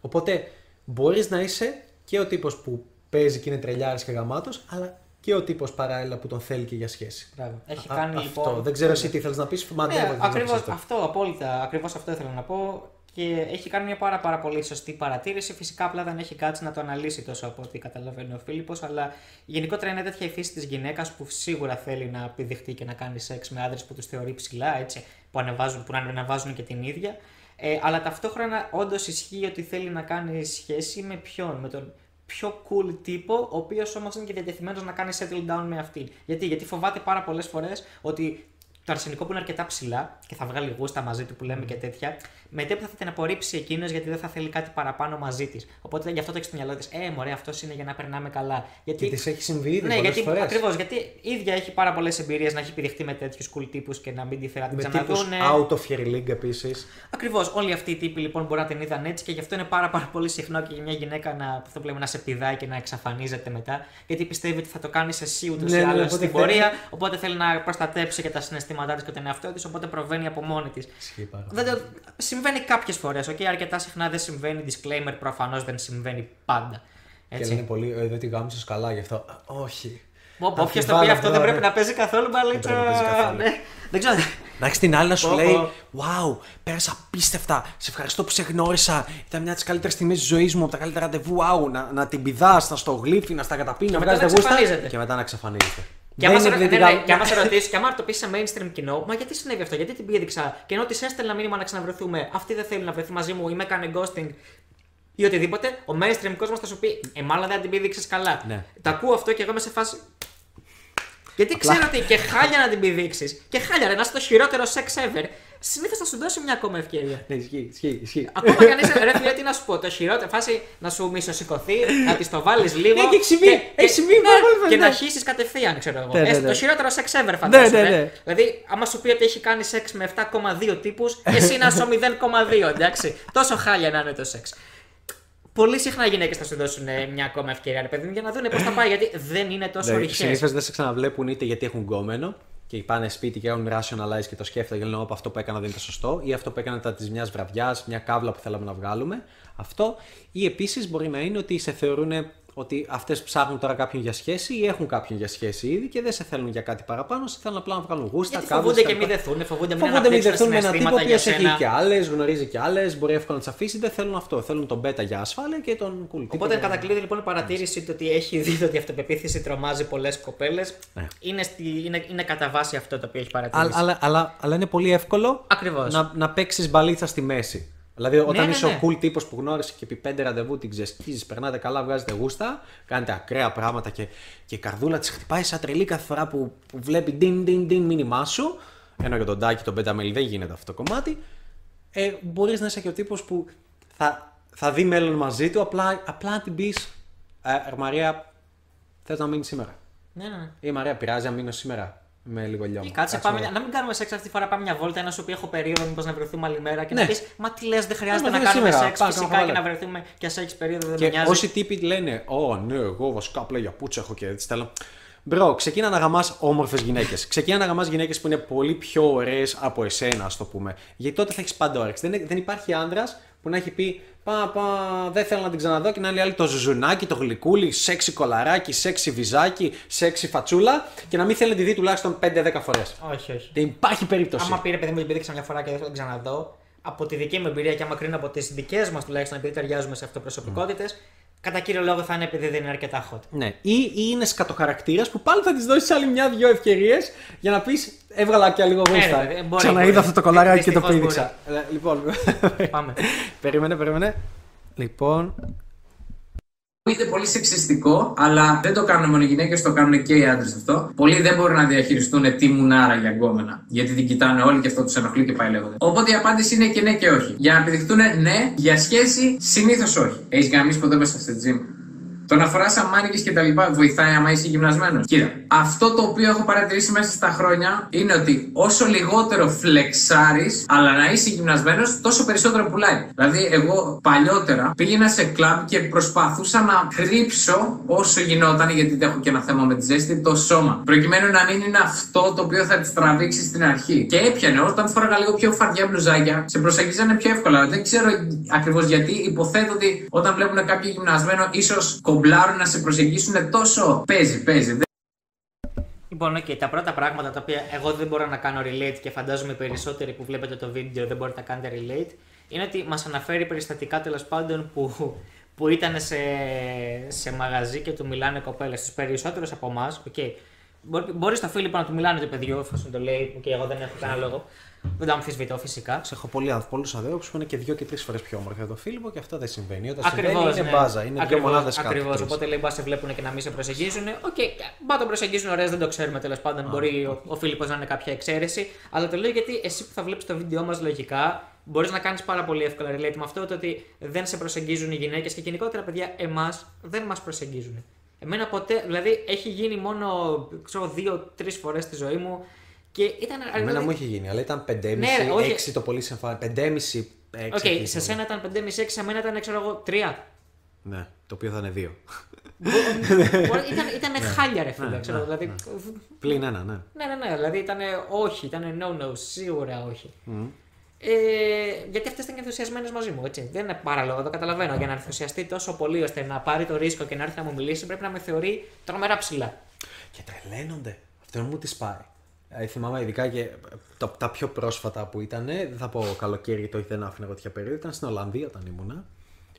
Οπότε μπορείς να είσαι και ο τύπος που παίζει και είναι τρελιάρης και γαμάτος, αλλά και ο τύπος παράλληλα που τον θέλει και για σχέση. Μπράβο. Έχει Α, κάνει αυτό. λοιπόν. Δεν ξέρω εσύ τι θέλεις να πεις. Ναι, ακριβώς αυτό, απόλυτα. Ακριβώς αυτό ήθελα να πω. Και έχει κάνει μια πάρα, πάρα πολύ σωστή παρατήρηση. Φυσικά απλά δεν έχει κάτσει να το αναλύσει τόσο από ό,τι καταλαβαίνει ο Φίλιππος, αλλά γενικότερα είναι τέτοια η φύση της γυναίκας που σίγουρα θέλει να πηδηχτεί και να κάνει σεξ με άντρες που τους θεωρεί ψηλά, έτσι, που, ανεβάζουν, που ανεβάζουν και την ίδια. Ε, αλλά ταυτόχρονα όντως ισχύει ότι θέλει να κάνει σχέση με ποιον, με τον πιο cool τύπο, ο οποίος όμως είναι και διατεθειμένος να κάνει settle down με αυτή. Γιατί, Γιατί φοβάται πάρα πολλές φορές ότι το αρσενικό που είναι αρκετά ψηλά και θα βγάλει γούστα μαζί του που λέμε και τέτοια, μετέπειτα θα την απορρίψει εκείνος γιατί δεν θα θέλει κάτι παραπάνω μαζί της. Οπότε γι' αυτό το έχεις στο μυαλό της. Ε, μωρέ, αυτός είναι για να περνάμε καλά. Γιατί... Και τη έχει συμβεί ήδη Ναι, πολλές γιατί φορές. ακριβώς. Γιατί η ίδια έχει πάρα πολλές εμπειρίες να έχει επιδειχθεί με τέτοιους cool τύπους και να μην τη θέλει να την Με τύπους ξαναδούνε. out of your league επίσης. Ακριβώς. Όλοι αυτοί οι τύποι λοιπόν μπορεί να την είδαν έτσι και γι' αυτό είναι πάρα, πάρα πολύ συχνό και για μια γυναίκα να, αυτό που λέμε, να σε πηδάει και να εξαφανίζεται μετά. Γιατί πιστεύει ότι θα το κάνεις εσύ ούτως Ναι, ή ναι, άλλως οπότε στην θέλει- πορεία. Οπότε θέλει να προστατέψει και τα συναισθήματά της και τον εαυτό της. Οπότε προβαίνει από μόνη της. Ισχύει πάρα Δεν το... Συμβαίνει κάποιες φορές. Okay? Αρκετά συχνά δεν συμβαίνει. Disclaimer προφανώς δεν συμβαίνει πάντα. Και Έτσι. λένε πολύ, ε, δεν τη γάμισε καλά γι' αυτό. Α, Όχι. Όποιος το Αμφιβάλλω πει αυτό δεν τώρα. πρέπει να παίζει καθόλου μπαλίτσα. πρέπει να παίζει καθόλου. Ναι. Δεν ξέρω. Να έχεις την άλλη να σου Πω, λέει: πω. Wow, πέρασα απίστευτα. Σε ευχαριστώ που σε γνώρισα. Ήταν μια από τις καλύτερες στιγμές της ζωής μου, από τα καλύτερα ραντεβού. Wow, να, να την πηδάς, να στο γλύφει, να στα καταπίνει, να μετά βγάζετε να γούστα. εξαφανίζεται. Και μετά να εξαφανίζεται. Και άμα, Δεν σε, είναι ναι, επειδή ναι, την και άμα γάμ- σε ρωτήσει, και άμα το πεις σε mainstream κοινό, μα γιατί συνέβη αυτό, γιατί την πήδηξα. Και ενώ της έστελνα μήνυμα να ξαναβρεθούμε, αυτή δεν θέλει να βρεθεί μαζί μου ή με έκανε ghosting ή οτιδήποτε, ο mainstream κόσμος θα σου πει, Ε, μάλλον δεν την πήδηξες καλά. Ναι. Τα ακούω αυτό και εγώ είμαι σε φάση. Γιατί Απλά- ξέρω ότι και χάλια να την πηδήξει. Και χάλια, ρε, να είσαι το χειρότερο sex ever. Συνήθως θα σου δώσει μια ακόμα ευκαιρία. Ναι, ισχύει, ισχύει. ισχύει. Ακόμα κανεί ρε φίλε, τι να σου πω. Το χειρότερο φάση να σου μισοσηκωθεί, να της το βάλεις λίγο. Ναι, και έχει συμβεί, έχει συμβεί ναι, πάρα πολλές φορές, Και ναι. να χύσεις κατευθείαν, ξέρω εγώ. Ναι, ναι, Ε, ναι. Το χειρότερο σεξ ever φαντάζομαι. Ναι, ναι, ναι. Δηλαδή, άμα σου πει ότι έχει κάνει σεξ με 7,2 τύπους, εσύ να στο 0,2, εντάξει. Τόσο χάλια να είναι το σεξ. Πολύ συχνά οι γυναίκες θα σου δώσουν ε, μια ακόμα ευκαιρία, ρε παιδί μου, για να δουν πώς θα πάει. Γιατί δεν είναι τόσο ρηχές. Συνήθως δεν σε ξαναβλέπουν είτε γιατί έχουν γκόμενο και πάνε σπίτι και έχουν rationalize και το σκέφτονται και λένε: Όπα, αυτό που έκανα δεν ήταν σωστό, ή αυτό που έκανα τα της μιας βραδιάς, μια κάβλα που θέλαμε να βγάλουμε. Αυτό. Ή επίσης μπορεί να είναι ότι σε θεωρούν ότι αυτές ψάχνουν τώρα κάποιον για σχέση ή έχουν κάποιον για σχέση ήδη και δεν σε θέλουν για κάτι παραπάνω, σε θέλουν απλά να βγάλουν γούστα. Γιατί κάβλες φοβούνται και κτλ. μη δεθούν, φοβούνται μην Φοβούνται μην αναπτύξουν δεθούν με έναν τύπο συναισθήματα που για έχει σένα. και άλλες, γνωρίζει και άλλες, μπορεί εύκολα να τις αφήσει. Δεν θέλουν αυτό. Θέλουν τον μπέτα για ασφάλεια και τον cool. τύπο Οπότε, για- κατά κλείδι, λοιπόν, η παρατήρηση του ότι έχει δει ότι η αυτοπεποίθηση τρομάζει πολλές κοπέλες Ναι. είναι, στη, είναι, είναι κατά βάση αυτό το οποίο έχει Αλλά, παρατηρήσει. αλλά, αλλά, αλλά είναι πολύ εύκολο Ακριβώς. να, να παίξεις μπαλίτσα στη μέση. Δηλαδή, όταν ναι, είσαι ναι. ο cool τύπος που γνώρισε και επί πέντε ραντεβού την ξεσκίζει, περνάτε καλά, βγάζετε γούστα, κάνετε ακραία πράγματα και, και η καρδούλα της χτυπάει σαν τρελή κάθε φορά που, που βλέπει ντιν ντιν ντιν μήνυμά σου. Ενώ για τον Τάκη, τον Πενταμέλη δεν γίνεται αυτό το κομμάτι. Ε, Μπορείς να είσαι και ο τύπος που θα, θα δει μέλλον μαζί του, απλά, απλά να την πεις, ε, Μαρία, θες να μείνεις σήμερα. Ναι, ναι. Ή Μαρία, πειράζει να μείνω σήμερα. Με λίγο λιώμα. Ή κάτσε, Κάτσε πάμε, εδώ. να μην κάνουμε σεξ αυτή τη φορά, πάμε μια βόλτα. Ένα σου πει έχω περίοδο, μήπως να βρεθούμε άλλη μέρα και Ναι. να πεις Μα τι λες, δεν χρειάζεται Να να βρεθούμε κάνουμε σήμερα, σεξ πάμε, φυσικά πάμε, και να πάμε. βρεθούμε και σε έχει περίοδο, δεν με Και νοιάζει. όσοι τύποι λένε, Ω, ναι, εγώ βασικά απλά για πούτσα έχω και έτσι θέλω. Μπρο, ξεκίνα να γαμάς όμορφες γυναίκες. ξεκίνα να γαμάς γυναίκες που είναι πολύ πιο ωραίες από εσένα, ας το πούμε. Γιατί τότε θα έχεις πάντα όρεξη. Δεν, δεν υπάρχει άντρας που να έχει πει Πα, πα, δεν θέλω να την ξαναδώ και να λέει άλλη το ζουζουνάκι, το γλυκούλι, σεξι κολαράκι, σεξι βυζάκι, σεξι φατσούλα και να μην θέλει να τη δει τουλάχιστον 5-10 φορές. Όχι, όχι. Δεν υπάρχει περίπτωση. Άμα πήρε παιδί μου την πήδηξα μια φορά και δεν θέλω να την ξαναδώ, από τη δική μου εμπειρία και άμα κρίνω από τις δικές μας τουλάχιστον επειδή ταιριάζουμε σε αυτοπροσωπικότητες, κατά κύριο λόγο θα είναι επειδή δεν είναι αρκετά hot. Ναι. Ή, ή είναι σκατοχαρακτήρας που πάλι θα της δώσεις άλλη μια-δυο ευκαιρίες για να πεις Έβγαλα και λίγο Ναι, γούστα. ρε, μπορεί, μπορεί. Ξαναείδα αυτό το κολαράκι και το Δυστυχώς πήδηξα. Ε, Λοιπόν. Πάμε. *laughs* περίμενε, περίμενε. Λοιπόν. Είτε πολύ σεξιστικό, αλλά δεν το κάνουν μόνο οι γυναίκες, το κάνουν και οι άντρες αυτό. Πολλοί δεν μπορούν να διαχειριστούν τι μουνάρα για γκόμενα. Γιατί την κοιτάνε όλοι και αυτό τους ενοχλεί και πάει λέγοντα. Οπότε η απάντηση είναι και ναι και όχι. Για να επιδειχτούν ναι, για σχέση συνήθως όχι. Έχεις γαμίσει ποτέ μέσα στο gym; Το να φορά αμάνικε και τα λοιπά βοηθάει άμα είσαι γυμνασμένος. Κοίτα, αυτό το οποίο έχω παρατηρήσει μέσα στα χρόνια είναι ότι όσο λιγότερο φλεξάρεις, αλλά να είσαι γυμνασμένος, τόσο περισσότερο πουλάει. Δηλαδή, εγώ παλιότερα πήγαινα σε κλαμπ και προσπαθούσα να κρύψω όσο γινόταν, γιατί έχω και ένα θέμα με τη ζέστη, το σώμα. Προκειμένου να μην είναι αυτό το οποίο θα τη τραβήξεις στην αρχή. Και έπιανε, όταν φόραγα λίγο πιο φαρδιά μπλουζάκια, σε προσεγγίζανε πιο εύκολα. Δεν ξέρω ακριβώς γιατί. Υποθέτω ότι όταν βλέπουν κάποιο γυμνασμένο, ίσως κομπλάρουν να σε προσεγγίσουν τόσο. Παίζει, παίζει. Λοιπόν, okay, τα πρώτα πράγματα τα οποία εγώ δεν μπορώ να κάνω relate και φαντάζομαι οι περισσότεροι που βλέπετε το βίντεο δεν μπορείτε να κάνετε relate είναι ότι μας αναφέρει περιστατικά τέλος πάντων που, που ήταν σε, σε μαγαζί και του μιλάνε κοπέλες. Τους περισσότερους από εμάς, okay, Μπορεί, μπορείς στο Φίλιππο να του μιλάνε το παιδιό, εφόσον το λέει και εγώ δεν έχω κανένα λόγο. Δεν το αμφισβητώ φυσικά. Έχω πολλούς αδερφού που είναι και δύο και τρεις φορές πιο όμορφοι από το Φίλιππο και αυτό δεν συμβαίνει. Όταν Ακριβώς, συμβαίνει είναι ναι. μπάζα. Είναι Ακριβώς, δύο μονάδες κάτω. Ακριβώς. τρεις. Οπότε λέει μπα σε βλέπουν και να μην σε προσεγγίζουν. Οκ, μπα τον προσεγγίζουν ωραίες, δεν το ξέρουμε τέλος πάντων. Μπορεί ο, ο Φίλιππος να είναι κάποια εξαίρεση. Αλλά το λέω γιατί εσύ που θα βλέπεις το βίντεο μας λογικά μπορείς να κάνεις πάρα πολύ εύκολα relate με αυτό το ότι δεν σε προσεγγίζουν οι γυναίκες και γενικότερα παιδιά εμάς δεν μας προσεγγίζουν. Εμένα ποτέ, δηλαδή έχει γίνει μόνο ξέρω, δύο-τρεις φορές στη ζωή μου και ήταν. Εμένα δηλαδή- μου είχε γίνει, αλλά ήταν 5,5, Ναι, όχι. 6 το πολύ σε εμφάνιση. 5,5, 6. Οκ, σε σένα ήταν 5,5-6, σε μένα ήταν ξέρω εγώ 3. Ναι, το οποίο θα είναι 2. Μπορεί- *laughs* ήταν ήταν χάλια ρε φίλε, Ναι, ξέρω, ναι, δηλαδή. Πλην ένα, ναι. Ναι, ναι, ναι, δηλαδή ήταν όχι, ήταν no-no, σίγουρα όχι. Ε, γιατί αυτές ήταν και ενθουσιασμένες μαζί μου, έτσι. Δεν είναι παράλογο, το καταλαβαίνω. Για να ενθουσιαστεί τόσο πολύ ώστε να πάρει το ρίσκο και να έρθει να μου μιλήσει, πρέπει να με θεωρεί τρομερά ψηλά. Και τρελαίνονται. Αυτό μου τη πάει. Ε, θυμάμαι ειδικά και τα, τα πιο πρόσφατα που ήταν, δεν θα πω καλοκαίρι γιατί όχι δεν άφηνα εγώ τέτοια περίοδο, ήταν στην Ολλανδία όταν ήμουνα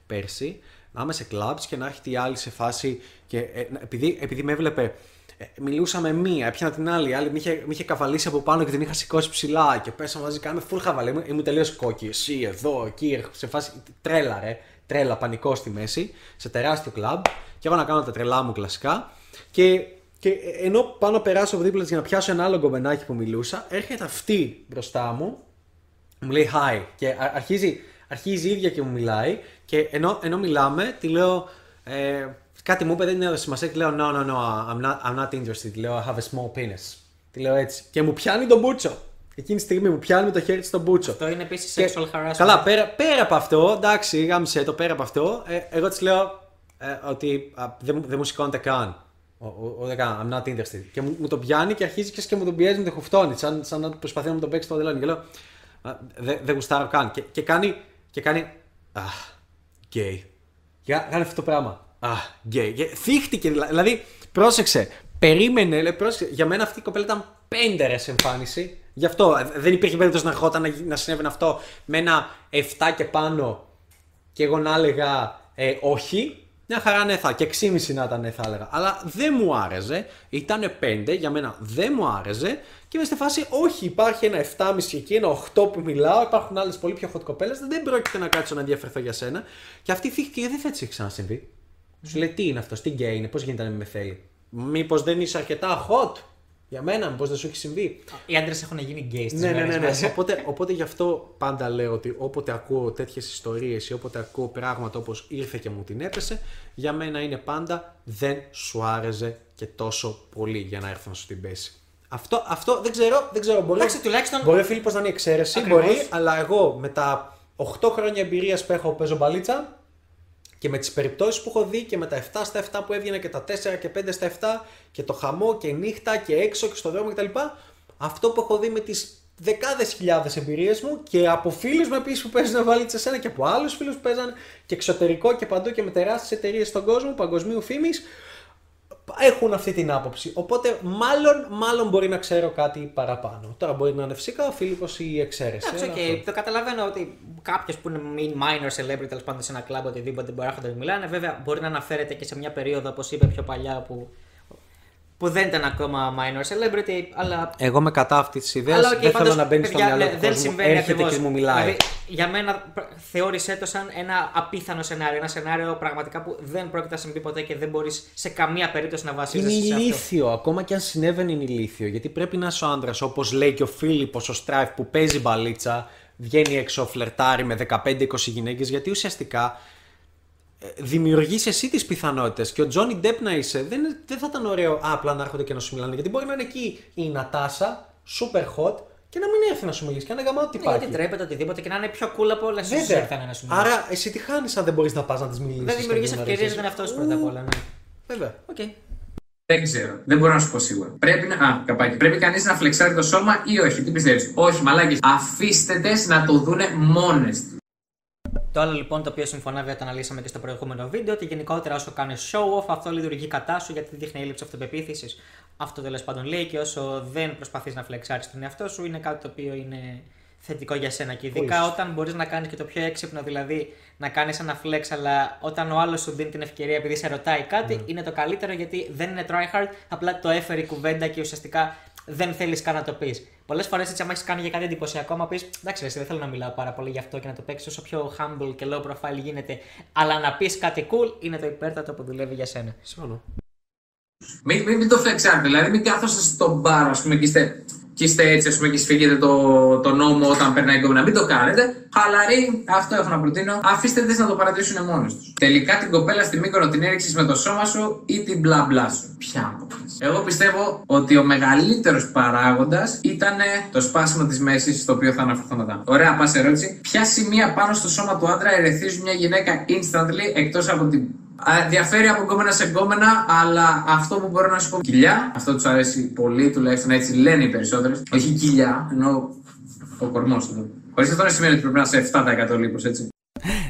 πέρσι, να είμαι σε κλαμπς και να έχει η άλλη σε φάση και ε, να- επειδή, επειδή με έβλεπε ε, μιλούσα με μία, έπιανα την άλλη, η άλλη με είχε, με είχε καβαλήσει από πάνω και την είχα σηκώσει ψηλά και πέσαμε μαζί, κάναμε full χαβαλέ, ήμουν, ήμουν τελείως κόκκι, εσύ εδώ, εκεί, σε φάση τρέλα ρε, τρέλα, πανικό στη μέση, σε τεράστιο κλαμπ. Και εγώ να κάνω τα τρελά μου κλασικά και, και ενώ πάνω περάσω από δίπλα της για να πιάσω ένα άλλο γκομενάκι που μιλούσα, έρχεται αυτή μπροστά μου μου λέει hi και α- αρχίζει, αρχίζει η ίδια και μου μιλάει και ενώ, ενώ μιλάμε τη λέω ε, κάτι μου είπε δεν είναι σημασία και λέω no no no I'm not, I'm not interested τη λέω I have a small penis τη λέω έτσι και μου πιάνει τον μπούτσο εκείνη τη στιγμή μου πιάνει με το χέρι της τον μπούτσο Αυτό είναι επίσης και- sexual harassment. Καλά, πέρα, πέρα από αυτό, εντάξει, γάμισε το πέρα από αυτό, ε, εγώ της λέω ε, ότι α, δεν, μου- δεν μου σηκώνεται καν. Ο, ο, ο, δεν καν, I'm not interested. Και μου, μου το πιάνει και αρχίζει και, και μου τον πιέζει, μου το χουφτώνει, σαν, σαν να προσπαθεί να μου τον παίξει το δελόνι. Και λέω, «Α, δεν δεν γουστάρω καν. Και, και κάνει, και κάνει, αχ, γκέι. Και κα- κάνει αυτό το πράγμα. Αχ, γκέι. Και θίχτηκε, δηλα- δηλαδή, πρόσεξε, περίμενε, λέει, πρόσεξε, για μένα αυτή η κοπέλα ήταν πεντάρες εμφάνιση. Γι' αυτό ε, δεν υπήρχε περίπτωση να ερχόταν να, γι- να συνέβαινε αυτό με ένα 7 και πάνω και εγώ να έλεγα ε, όχι. Μια χαρά ναι θα, και 6,5 να ήταν ναι θα έλεγα. Αλλά δεν μου άρεσε. Ήταν 5, για μένα δεν μου άρεσε. Και είμαι στη φάση, όχι, υπάρχει ένα 7,5 εκεί, ένα 8 που μιλάω. Υπάρχουν άλλες πολύ πιο hot κοπέλες. Δεν πρόκειται να κάτσω να ενδιαφερθώ για σένα. Και αυτή θίχτηκε και δεν θα έτσι έχει ξανασυμβεί. Σου λέει τι είναι αυτό, τι γκέι είναι, πώς γίνεται να μην με θέλει. Μήπως δεν είσαι αρκετά hot; Για μένα, μήπως δεν σου έχει συμβεί. Οι άντρες έχουν γίνει γκέι στις Ναι, ναι, ναι. ναι. οπότε, οπότε γι' αυτό πάντα λέω ότι όποτε ακούω τέτοιες ιστορίες ή όποτε ακούω πράγματα όπως ήρθε και μου την έπεσε, για μένα είναι πάντα δεν σου άρεσε και τόσο πολύ για να έρθω να σου την πέσει. Αυτό, αυτό δεν ξέρω, δεν ξέρω. Μπορεί, Εντάξει, τουλάχιστον- μπορεί ο Φίλιππος να είναι εξαίρεση, Ακριβώς. μπορεί, αλλά εγώ με τα 8 χρόνια εμπειρίας που έχω παίζω μπαλίτσα και με τις περιπτώσεις που έχω δει και με τα 7 στα 7 που έβγαινε και τα 4 και 5 στα 7 και το χαμό και νύχτα και έξω και στο δρόμο κτλ. Αυτό που έχω δει με τις δεκάδες χιλιάδες εμπειρίες μου και από φίλους μου επίσης που παίζουν βαλίτσα σε ένα και από άλλους φίλους που παίζαν και εξωτερικό και παντού και με τεράστιες εταιρείες στον κόσμο παγκοσμίου φήμης έχουν αυτή την άποψη. Οπότε μάλλον, μάλλον μπορεί να ξέρω κάτι παραπάνω. Τώρα μπορεί να είναι φυσικά ο Φίλιππος ή η εξαίρεση. Εντάξει, αλλά οκ. αυτό. Το καταλαβαίνω ότι κάποιο που είναι minor celebrity, τέλος πάντων σε ένα κλαμπ, οτιδήποτε μπορεί να έρχονται να μιλάνε. Βέβαια, μπορεί να αναφέρεται και σε μια περίοδο, όπως είπε πιο παλιά, που, που δεν ήταν ακόμα minor celebrity, αλλά. Εγώ είμαι κατά αυτής της ιδέας αλλά οκ, δεν πάντως, θέλω να μπαίνει στο παιδιά, μυαλό ναι, του δεν κόσμου. συμβαίνει Έρχεται ακριβώς. και μου μιλάει. Δηλαδή, για μένα π- θεώρησέ το σαν ένα απίθανο σενάριο. Ένα σενάριο πραγματικά που δεν πρόκειται να συμβεί ποτέ και δεν μπορείς σε καμία περίπτωση να είναι βασίζεσαι σε αυτό. ηλίθιο, ακόμα και αν συνέβαινε είναι ηλίθιο. Γιατί πρέπει να είσαι ο άντρας, όπως λέει και ο Φίλιππος, ο Στράιφ που παίζει μπαλίτσα, βγαίνει έξω, φλερτάρει με 15-20 γυναίκες, γιατί ουσιαστικά δημιουργείς εσύ τις πιθανότητες. Και ο Τζόνι Ντεπ να είσαι, δεν, δεν θα ήταν ωραίο α, απλά να έρχονται και να σου μιλάνε. Γιατί μπορεί να είναι εκεί η Νατάσα, super hot, και να μην έρθει να σου μιλήσει. Και να είναι γαμάτο τι Ναι, υπάρχει. γιατί τρέπεται οτιδήποτε και να είναι πιο cool από όλες τις Βέβαια. ήρθαν να σου μιλήσουν. Άρα, εσύ τι χάνεις αν δεν μπορείς να πας να της μιλήσεις. Δεν δημιουργείς ευκαιρίες για τον εαυτό σου πρώτα απ' όλα. Ναι. Βέβαια. Οκ. Δεν ξέρω. Δεν μπορώ να σου πω σίγουρα. Πρέπει να. Α, καπάκι. Πρέπει κανείς να flex άρει το σώμα ή όχι. Τι πιστεύεις; Όχι, μαλάκα. Αφήστε τες να το δούνε μόνες του. Το άλλο λοιπόν το οποίο συμφωνώ βέβαια το αναλύσαμε και στο προηγούμενο βίντεο ότι γενικότερα όσο κάνεις show off αυτό λειτουργεί κατά σου γιατί δείχνει έλλειψη αυτοπεποίθησης. Αυτό τέλος πάντων λέει και όσο δεν προσπαθείς να φλεξάρεις τον εαυτό σου είναι κάτι το οποίο είναι θετικό για σένα. Και ειδικά Πολύ. όταν μπορείς να κάνεις και το πιο έξυπνο, δηλαδή να κάνεις ένα flex, αλλά όταν ο άλλος σου δίνει την ευκαιρία επειδή σε ρωτάει κάτι, Ναι. είναι το καλύτερο γιατί δεν είναι tryhard, απλά το έφερε η κουβέντα και ουσιαστικά δεν θέλεις καν να το πεις. Πολλές φορές έτσι, άμα έχεις κάνει για κάτι εντυπωσιακό, μα πεις εντάξει, ρε, εσύ δεν θέλω να μιλάω πάρα πολύ γι' αυτό και να το παίξεις όσο πιο humble και low profile γίνεται, αλλά να πεις κάτι cool είναι το υπέρτατο που δουλεύει για σένα. Συμφωνώ. Μην, μην, μην το φλεξάρετε, δηλαδή μην κάθεστε στον μπαρ, ας πούμε, και είστε, και είστε έτσι, ας πούμε, και σφίγγετε το, το νόμο όταν περνάει κόμμα. Μην το κάνετε. Χαλαρή, αυτό έχω να προτείνω. Αφήστε τις να το παρατηρήσουν μόνοι τους. Τελικά την κοπέλα στη μήκρο την έριξες με το σώμα σου ή την μπλα μπλα σου. Ποια απόφαση. Εγώ πιστεύω ότι ο μεγαλύτερος παράγοντας ήταν το σπάσιμο της μέσης, στο οποίο θα αναφερθώ μετά. Ωραία, πας ερώτηση. Ποια σημεία πάνω στο σώμα του άντρα ερεθίζουν μια γυναίκα instantly εκτός από την Α, Διαφέρει από γκόμενα σε γκόμενα, αλλά αυτό που μπορώ να σου πω. Κοιλιά, αυτό τους αρέσει πολύ, τουλάχιστον έτσι λένε οι περισσότερες. Όχι κοιλιά, ενώ ο κορμός του. Χωρίς αυτό να σημαίνει ότι πρέπει να είσαι 7% λίπος, έτσι.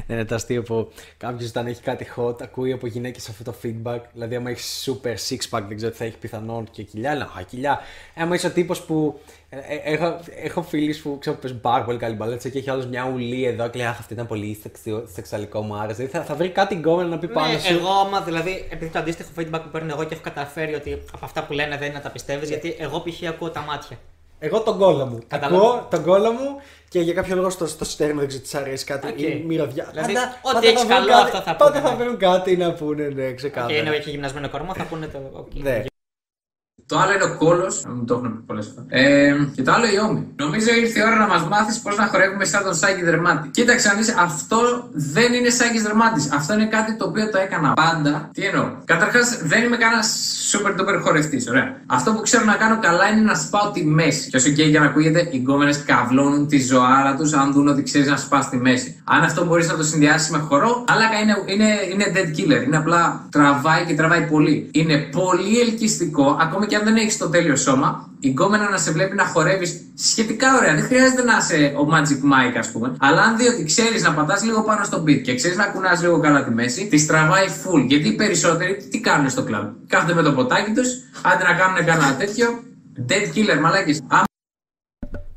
Δεν είναι το αστείο που κάποιος όταν έχει κάτι hot ακούει από γυναίκες αυτό το feedback. Δηλαδή, άμα έχεις super six pack, δεν ξέρω τι θα έχει πιθανόν και κοιλιά. Αλλά, α, κοιλιά. Άμα είσαι ο τύπος που. ε, ε, έχω, έχω φίλους που ξέρω που παίζουν πάρα πολύ καλή μπαλέτσα και έχει άλλος μια ουλή εδώ και λέει Αχ, αυτό ήταν πολύ σεξιο- σεξουαλικό μου άρεσε. Δηλαδή, θα, θα βρει κάτι γκόμενο να πει πάνω Ναι, σου. εγώ άμα δηλαδή, επειδή το αντίστοιχο feedback που παίρνω εγώ και έχω καταφέρει ότι από αυτά που λένε δεν είναι να τα πιστεύεις, γιατί εγώ π.χ. ακούω τα μάτια. Εγώ τον κώλο μου. Καταλαβαίνω. Ακούω τον κώλο μου και για κάποιο λόγο στο, στο στέρνο δεν ξέρω τι σ' αρέσει κάτι. Οκ. Η μυρωδιά. Δηλαδή, Πάντα- ό,τι πάντα έχεις θα βρουν καλό, κάτι- αυτό θα Πάντα πούνε, θα ναι. βρουν κάτι να πούνε, ναι, Και ξεκάθαρα. ενώ έχει γυμνασμένο κορμό, θα πούνε το. οκ. Ναι. Το άλλο είναι ο κώλος. Μου το έχουν πει πολλές φορές. Ε, και το άλλο οι ώμοι. Νομίζω ήρθε η ώρα να μας μάθεις πώς να χορεύουμε σαν τον Σάκη Δερμάτη. Κοίταξε να δεις, αυτό δεν είναι Σάκης Δερμάτης. Αυτό είναι κάτι το οποίο το έκανα πάντα. Τι εννοώ; Καταρχάς δεν είμαι κανένας super duper χορευτής. Ωραία. Αυτό που ξέρω να κάνω καλά είναι να σπάω τη μέση. Και όσο και για να ακούγεται, οι γκόμενες καυλώνουν τη ζωάρα τους αν δουν ότι ξέρεις να σπάς τη μέση. Αν αυτό μπορείς να το συνδυάσεις με χορό, αλλά είναι, είναι, είναι dead killer. Είναι απλά τραβάει και τραβάει πολύ. Είναι πολύ ελκυστικό, ακόμη και αν δεν έχεις το τέλειο σώμα, η γκόμενα να σε βλέπει να χορεύεις σχετικά ωραία. Δεν χρειάζεται να είσαι ο Magic Mike, ας πούμε. Αλλά αν δει ότι ξέρεις να πατάς λίγο πάνω στο beat και ξέρεις να κουνάς λίγο καλά τη μέση, τη τραβάει full. Γιατί οι περισσότεροι τι κάνουν στο κλαμπ. Κάθονται με το ποτάκι τους, άντε να κάνουν κανένα τέτοιο. Dead killer, μαλάκες. Άμα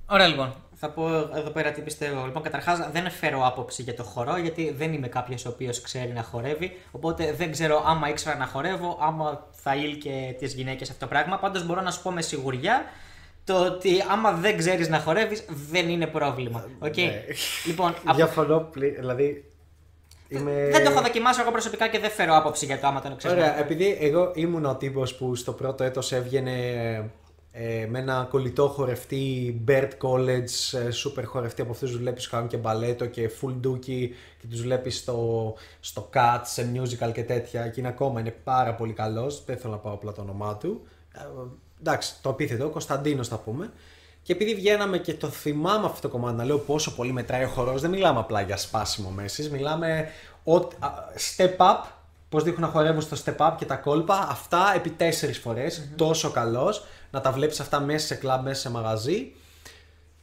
Ωραία λοιπόν. Θα πω εδώ πέρα τι πιστεύω. Λοιπόν, καταρχάς δεν φέρω άποψη για το χορό, γιατί δεν είμαι κάποιος ο οποίος ξέρει να χορεύει. Οπότε δεν ξέρω άμα ήξερα να χορεύω, άμα θα είλκυε τις γυναίκες αυτό το πράγμα. Πάντως μπορώ να σου πω με σιγουριά το ότι άμα δεν ξέρεις να χορεύεις, δεν είναι πρόβλημα. Οκ. Ναι. Λοιπόν, από- *laughs* Διαφωνώ πλήρως. Δηλαδή. Είμαι... δεν το έχω δοκιμάσει εγώ προσωπικά και δεν φέρω άποψη για το άμα τον ξέρω. Ωραία, επειδή εγώ ήμουν ο τύπος που στο πρώτο έτος έβγαινε ε, με ένα κολλητό χορευτή, Bert College, ε, super χορευτή από αυτούς που βλέπεις που κάνουν και μπαλέτο και full dookie και τους βλέπεις στο, στο Cats, σε musical και τέτοια και είναι ακόμα, είναι πάρα πολύ καλός, δεν θέλω να πάω απλά το όνομά του. Ε, εντάξει, το επίθετο, Κωνσταντίνος θα πούμε. Και επειδή βγαίναμε και το θυμάμαι αυτό το κομμάτι, να λέω πόσο πολύ μετράει ο χορός, δεν μιλάμε απλά για σπάσιμο μέσης, μιλάμε ότι, α, step up, πώς δείχνουν να χορεύουν στο step up και τα κόλπα, αυτά επί τέσσερις τόσο καλός, να τα βλέπεις αυτά μέσα σε κλαμπ, μέσα σε μαγαζί.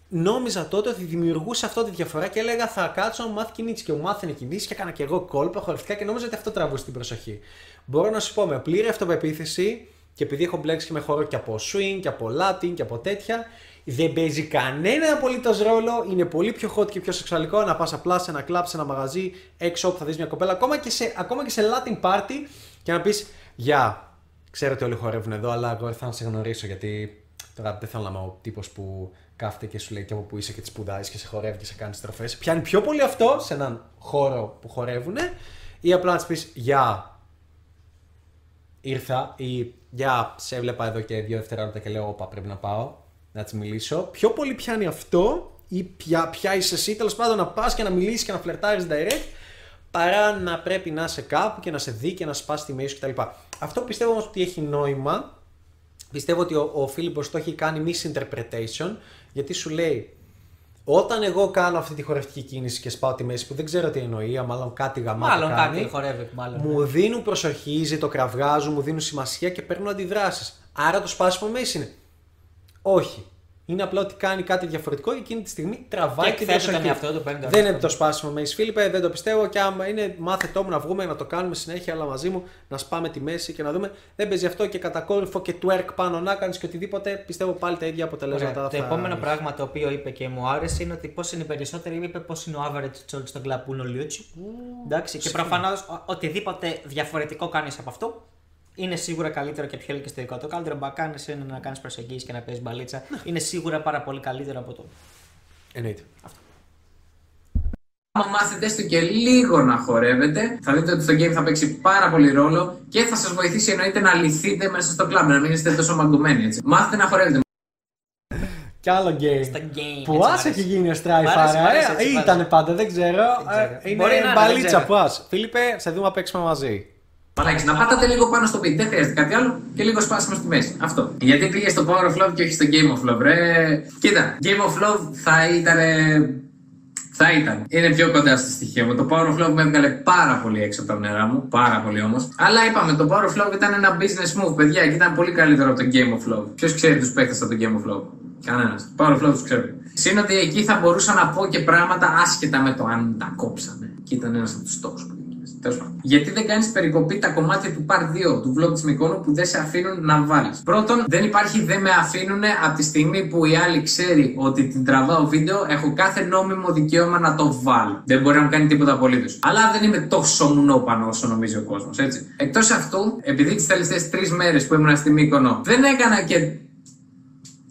Νόμιζα τότε ότι δημιουργούσε αυτό τη διαφορά και έλεγα θα κάτσω να μάθει κινήσεις. Και μου μάθαινε κινήσεις και έκανα και εγώ κόλπα χορευτικά και νόμιζα ότι αυτό τραβούσε την προσοχή. Μπορώ να σου πω με πλήρη αυτοπεποίθηση και επειδή έχω μπλέξει και με χώρο και από swing και από latin και από τέτοια, δεν παίζει κανένα απολύτως ρόλο. Είναι πολύ πιο hot και πιο σεξουαλικό να πας απλά σε ένα κλαμπ, σε ένα μαγαζί, έξω όπου θα δεις μια κοπέλα, ακόμα και σε, ακόμα και σε latin party και να πεις Γεια, ξέρω ότι όλοι χορεύουν εδώ, αλλά εγώ ήρθα να σε γνωρίσω γιατί τώρα δεν θέλω να είμαι ο τύπος που κάθεται και σου λέει και από που είσαι και τη σπουδάζεις και σε χορεύει και σε κάνεις στροφές. Πιάνει πιο πολύ αυτό σε έναν χώρο που χορεύουν ή απλά να της πεις Γεια, ήρθα ή Γεια, σε έβλεπα εδώ και δύο δευτερόλεπτα και λέω Όπα, πρέπει να πάω να της μιλήσω. Πιο πολύ πιάνει αυτό ή ποια, ποια είσαι εσύ, τέλος πάντων να πας και να μιλήσεις και να φλερτάρεις direct παρά να πρέπει να είσαι κάπου και να σε δει και να σπάσει τη μέση σου κτλ. Αυτό πιστεύω όμως ότι έχει νόημα. Πιστεύω ότι ο, ο Φίλιππος το έχει κάνει misinterpretation γιατί σου λέει όταν εγώ κάνω αυτή τη χορευτική κίνηση και σπάω τη μέση που δεν ξέρω τι εννοεί, αλλά μάλλον κάτι γαμάτο Μάλλον κάνει, κάτι χορεύει, μάλλον. μου δίνουν προσοχή, ζητοκραυγάζουν, μου δίνουν σημασία και παίρνουν αντιδράσεις. Άρα το σπάσιμο μέση είναι. Όχι. Είναι απλά ότι κάνει κάτι διαφορετικό και εκείνη τη στιγμή τραβάει Και την εκθέτει τον προσοχή. εαυτό του, παίρνει το Δεν είναι εαυτό το σπάσιμο με Φίλιππε, δεν το πιστεύω. Και άμα είναι, μάθε το μου να βγούμε, να το κάνουμε συνέχεια, αλλά μαζί μου, να σπάμε τη μέση και να δούμε. Δεν παίζει αυτό και κατακόρυφο και twerk πάνω να κάνεις και οτιδήποτε. Πιστεύω πάλι τα ίδια αποτελέσματα. Ωραία. Το θα επόμενο έχεις. πράγμα το οποίο είπε και μου άρεσε είναι ότι πώς είναι οι περισσότεροι. Είπε πώς είναι ο average George στον κλαμπ που είναι ο Λιούτσι. Εντάξει, και προφανώς οτιδήποτε διαφορετικό κάνεις από αυτό είναι σίγουρα καλύτερο και πιο ελκυστικό. Το καλύτερο που κάνεις είναι να κάνεις προσεγγίσεις και να παίζεις μπαλίτσα. είναι σίγουρα πάρα πολύ καλύτερο από το. Εννοείται. Άμα μάθετε έστω και λίγο να χορεύετε, θα δείτε ότι στο game θα παίξει πάρα πολύ ρόλο και θα σας βοηθήσει εννοείται να λυθείτε μέσα στο κλαμπ, να μην είστε τόσο μαγκωμένοι έτσι. Μάθετε να χορεύετε. Κι άλλο game. Στα game. Που έτσι, μ' ας αρέσει. έχει γίνει ο Μ' αρέσει, Στράιφαρα. μ' αρέσει, Ε, έτσι, μ' ήταν αρέσει. πάντα, δεν ξέρω. ξέρω. Ε, Μπορεί να Είναι είναι, δεν μπαλίτσα ξέρω. που ας. Φίλιππε, σε δούμε να παίξουμε μαζί. Μαλάκι, να πατάτε λίγο πάνω στο beat, δεν χρειάζεται κάτι άλλο και λίγο σπάσιμο στη μέση. Αυτό. Γιατί πήγε στο Power of Love και όχι στο Game of Love, ρε. Κοίτα, Game of Love θα ήταν. Θα ήταν. Είναι πιο κοντά στο στοιχείο μου. Το Power of Love με έβγαλε πάρα πολύ έξω από τα νερά μου. Πάρα πολύ όμως. Αλλά είπαμε, το Power of Love ήταν ένα business move, παιδιά, και ήταν πολύ καλύτερο από το Game of Love. Ποιος ξέρει τους παίκτες από το Game of Love; Κανένας. Power of Love τους ξέρω. Συν ότι εκεί θα μπορούσα να πω και πράγματα άσχετα με το αν τα κόψαμε. Και ήταν ένας από τους στόχου που έκανες. Τέλος πάντων. Γιατί δεν κάνεις περικοπή τα κομμάτια του Part 2 του vlog της Μικόνου που δεν σε αφήνουν να βάλεις; Πρώτον, δεν υπάρχει δεν με αφήνουν από τη στιγμή που η άλλη ξέρει ότι την τραβάω βίντεο, έχω κάθε νόμιμο δικαίωμα να το βάλω. Δεν μπορεί να μου κάνει τίποτα απολύτως. Αλλά δεν είμαι τόσο μουνόπανο όσο νομίζει ο κόσμος, έτσι. Εκτός αυτού, επειδή τις τελευταίες τρεις μέρες που ήμουν στη Μύκονο δεν έκανα και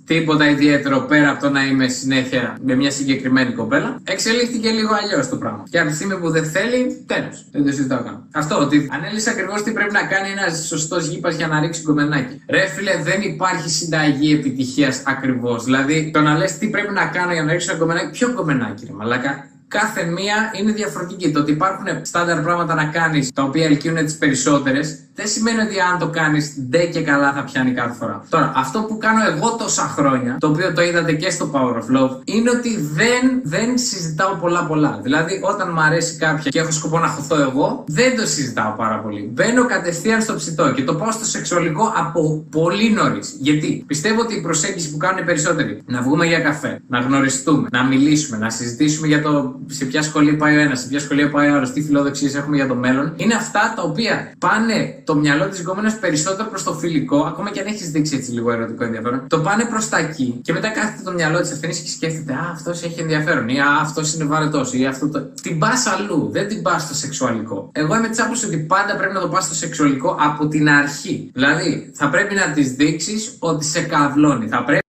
τίποτα ιδιαίτερο πέρα από το να είμαι συνέχεια με μια συγκεκριμένη κοπέλα. Εξελίχθηκε λίγο αλλιώς το πράγμα. Και από τη στιγμή που δεν θέλει, τέλος. Δεν το συζητάω καν. Αυτό ότι ανέλησε ακριβώς τι πρέπει να κάνει ένας σωστός γήπας για να ρίξει κομμενάκι. Ρε φίλε, δεν υπάρχει συνταγή επιτυχίας ακριβώς. Δηλαδή, το να λες τι πρέπει να κάνω για να ρίξω ένα κομμενάκι, ποιο κομμενάκι, ρε Μαλάκα. Κάθε μία είναι διαφορετική. Το ότι υπάρχουν στάνταρ πράγματα να κάνεις τα οποία ελκύουν τις περισσότερες, δεν σημαίνει ότι αν το κάνεις ντε και καλά θα πιάνει κάθε φορά. Τώρα, αυτό που κάνω εγώ τόσα χρόνια, το οποίο το είδατε και στο Power of Love, είναι ότι δεν, δεν συζητάω πολλά πολλά. Δηλαδή, όταν μου αρέσει κάποια και έχω σκοπό να χωθώ εγώ, δεν το συζητάω πάρα πολύ. Μπαίνω κατευθείαν στο ψητό και το πάω στο σεξουαλικό από πολύ νωρίς. Γιατί πιστεύω ότι η προσέγγιση που κάνουν οι περισσότεροι, να βγούμε για καφέ, να γνωριστούμε, να μιλήσουμε, να συζητήσουμε για το σε ποια σχολή πάει ο ένας, σε ποια σχολή πάει ο άλλος, τι φιλοδοξίες έχουμε για το μέλλον, είναι αυτά τα οποία πάνε το μυαλό της γκόμενα περισσότερο προς το φιλικό, ακόμα και αν έχεις δείξει έτσι λίγο ερωτικό ενδιαφέρον, το πάνε προς τα εκεί και μετά κάθεται το μυαλό της ευθύνης και σκέφτεται Α, αυτός έχει ενδιαφέρον ή Α, αυτός είναι βαρετός ή αυτό το. Την πας αλλού, δεν την πας στο σεξουαλικό. Εγώ είμαι της άποψης ότι πάντα πρέπει να το πας στο σεξουαλικό από την αρχή. Δηλαδή, θα πρέπει να της δείξεις ότι σε καυλώνει. Θα πρέπει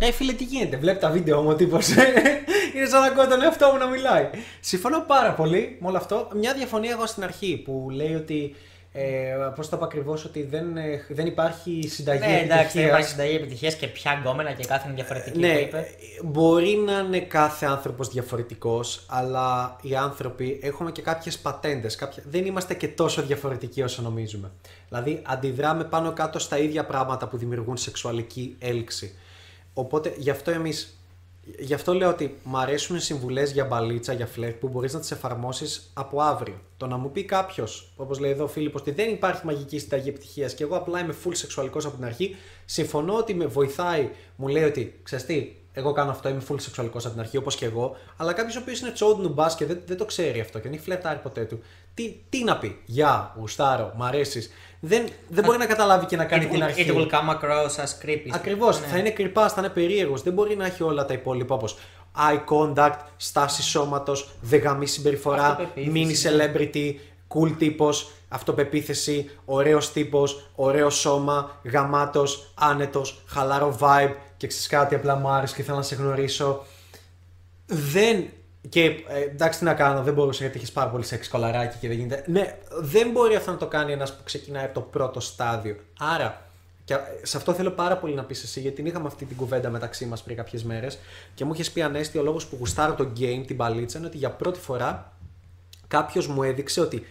Ε, φίλε, τι γίνεται; Βλέπει τα βίντεο μου ο τύπος. *laughs* είναι σαν να ακούω τον εαυτό μου να μιλάει. Συμφωνώ πάρα πολύ με όλο αυτό. Μια διαφωνία εγώ στην αρχή που λέει ότι. Ε, Πώς το είπα ακριβώς, ότι δεν, ε, δεν υπάρχει συνταγή. Ναι, εντάξει, δεν επιτυχίας. υπάρχει συνταγή επιτυχίας και πια γκόμενα και κάθε είναι διαφορετική. Ναι, το είπε. μπορεί να είναι κάθε άνθρωπος διαφορετικός, αλλά οι άνθρωποι έχουμε και κάποιες πατέντες. Κάποια... Δεν είμαστε και τόσο διαφορετικοί όσο νομίζουμε. Δηλαδή, αντιδράμε πάνω κάτω στα ίδια πράγματα που δημιουργούν σεξουαλική έλξη. Οπότε, γι' αυτό εμείς. Γι' αυτό λέω ότι μου αρέσουν συμβουλές για μπαλίτσα, για φλερτ που μπορείς να τις εφαρμόσεις από αύριο. Το να μου πει κάποιος, όπως λέει εδώ ο Φίλιππος, ότι δεν υπάρχει μαγική συνταγή επιτυχίας και εγώ απλά είμαι full σεξουαλικός από την αρχή, συμφωνώ ότι με βοηθάει, μου λέει ότι ξέρεις τι, εγώ κάνω αυτό, είμαι full σεξουαλικός από την αρχή, όπως και εγώ. Αλλά κάποιος ο οποίος είναι τσόντ νουμπά και δεν, δεν το ξέρει αυτό και δεν έχει φλερτάρει ποτέ του, τι, τι να πει, Γεια, γουστάρω, μ' αρέσεις. Δεν, δεν μπορεί να καταλάβει και να κάνει It την will, αρχή. it will come across as creepy. Ακριβώς. Ναι. Θα είναι κρυπά, θα είναι περίεργος. Δεν μπορεί να έχει όλα τα υπόλοιπα όπως eye contact, στάση σώματος, δεγαμή συμπεριφορά, Αυτοπεποίθηση, mini ναι. celebrity, cool τύπος, αυτοπεποίθηση, ωραίος τύπος, ωραίο σώμα, γαμάτος, άνετος, χαλάρο vibe και ξέρεις κάτι, απλά μου άρεσε και θέλω να σε γνωρίσω. Δεν. Και ε, εντάξει, τι να κάνω, δεν μπορούσα γιατί έχεις πάρα πολύ σεξ κολαράκι και δεν γίνεται. Ναι, δεν μπορεί αυτό να το κάνει ένας που ξεκινάει από το πρώτο στάδιο. Άρα, και ε, σε αυτό θέλω πάρα πολύ να πεις εσύ, γιατί την είχαμε αυτή την κουβέντα μεταξύ μας πριν κάποιες μέρες και μου είχες πει Ανέστη, ο λόγος που γουστάρω το game, την παλίτσα, είναι ότι για πρώτη φορά κάποιος μου έδειξε ότι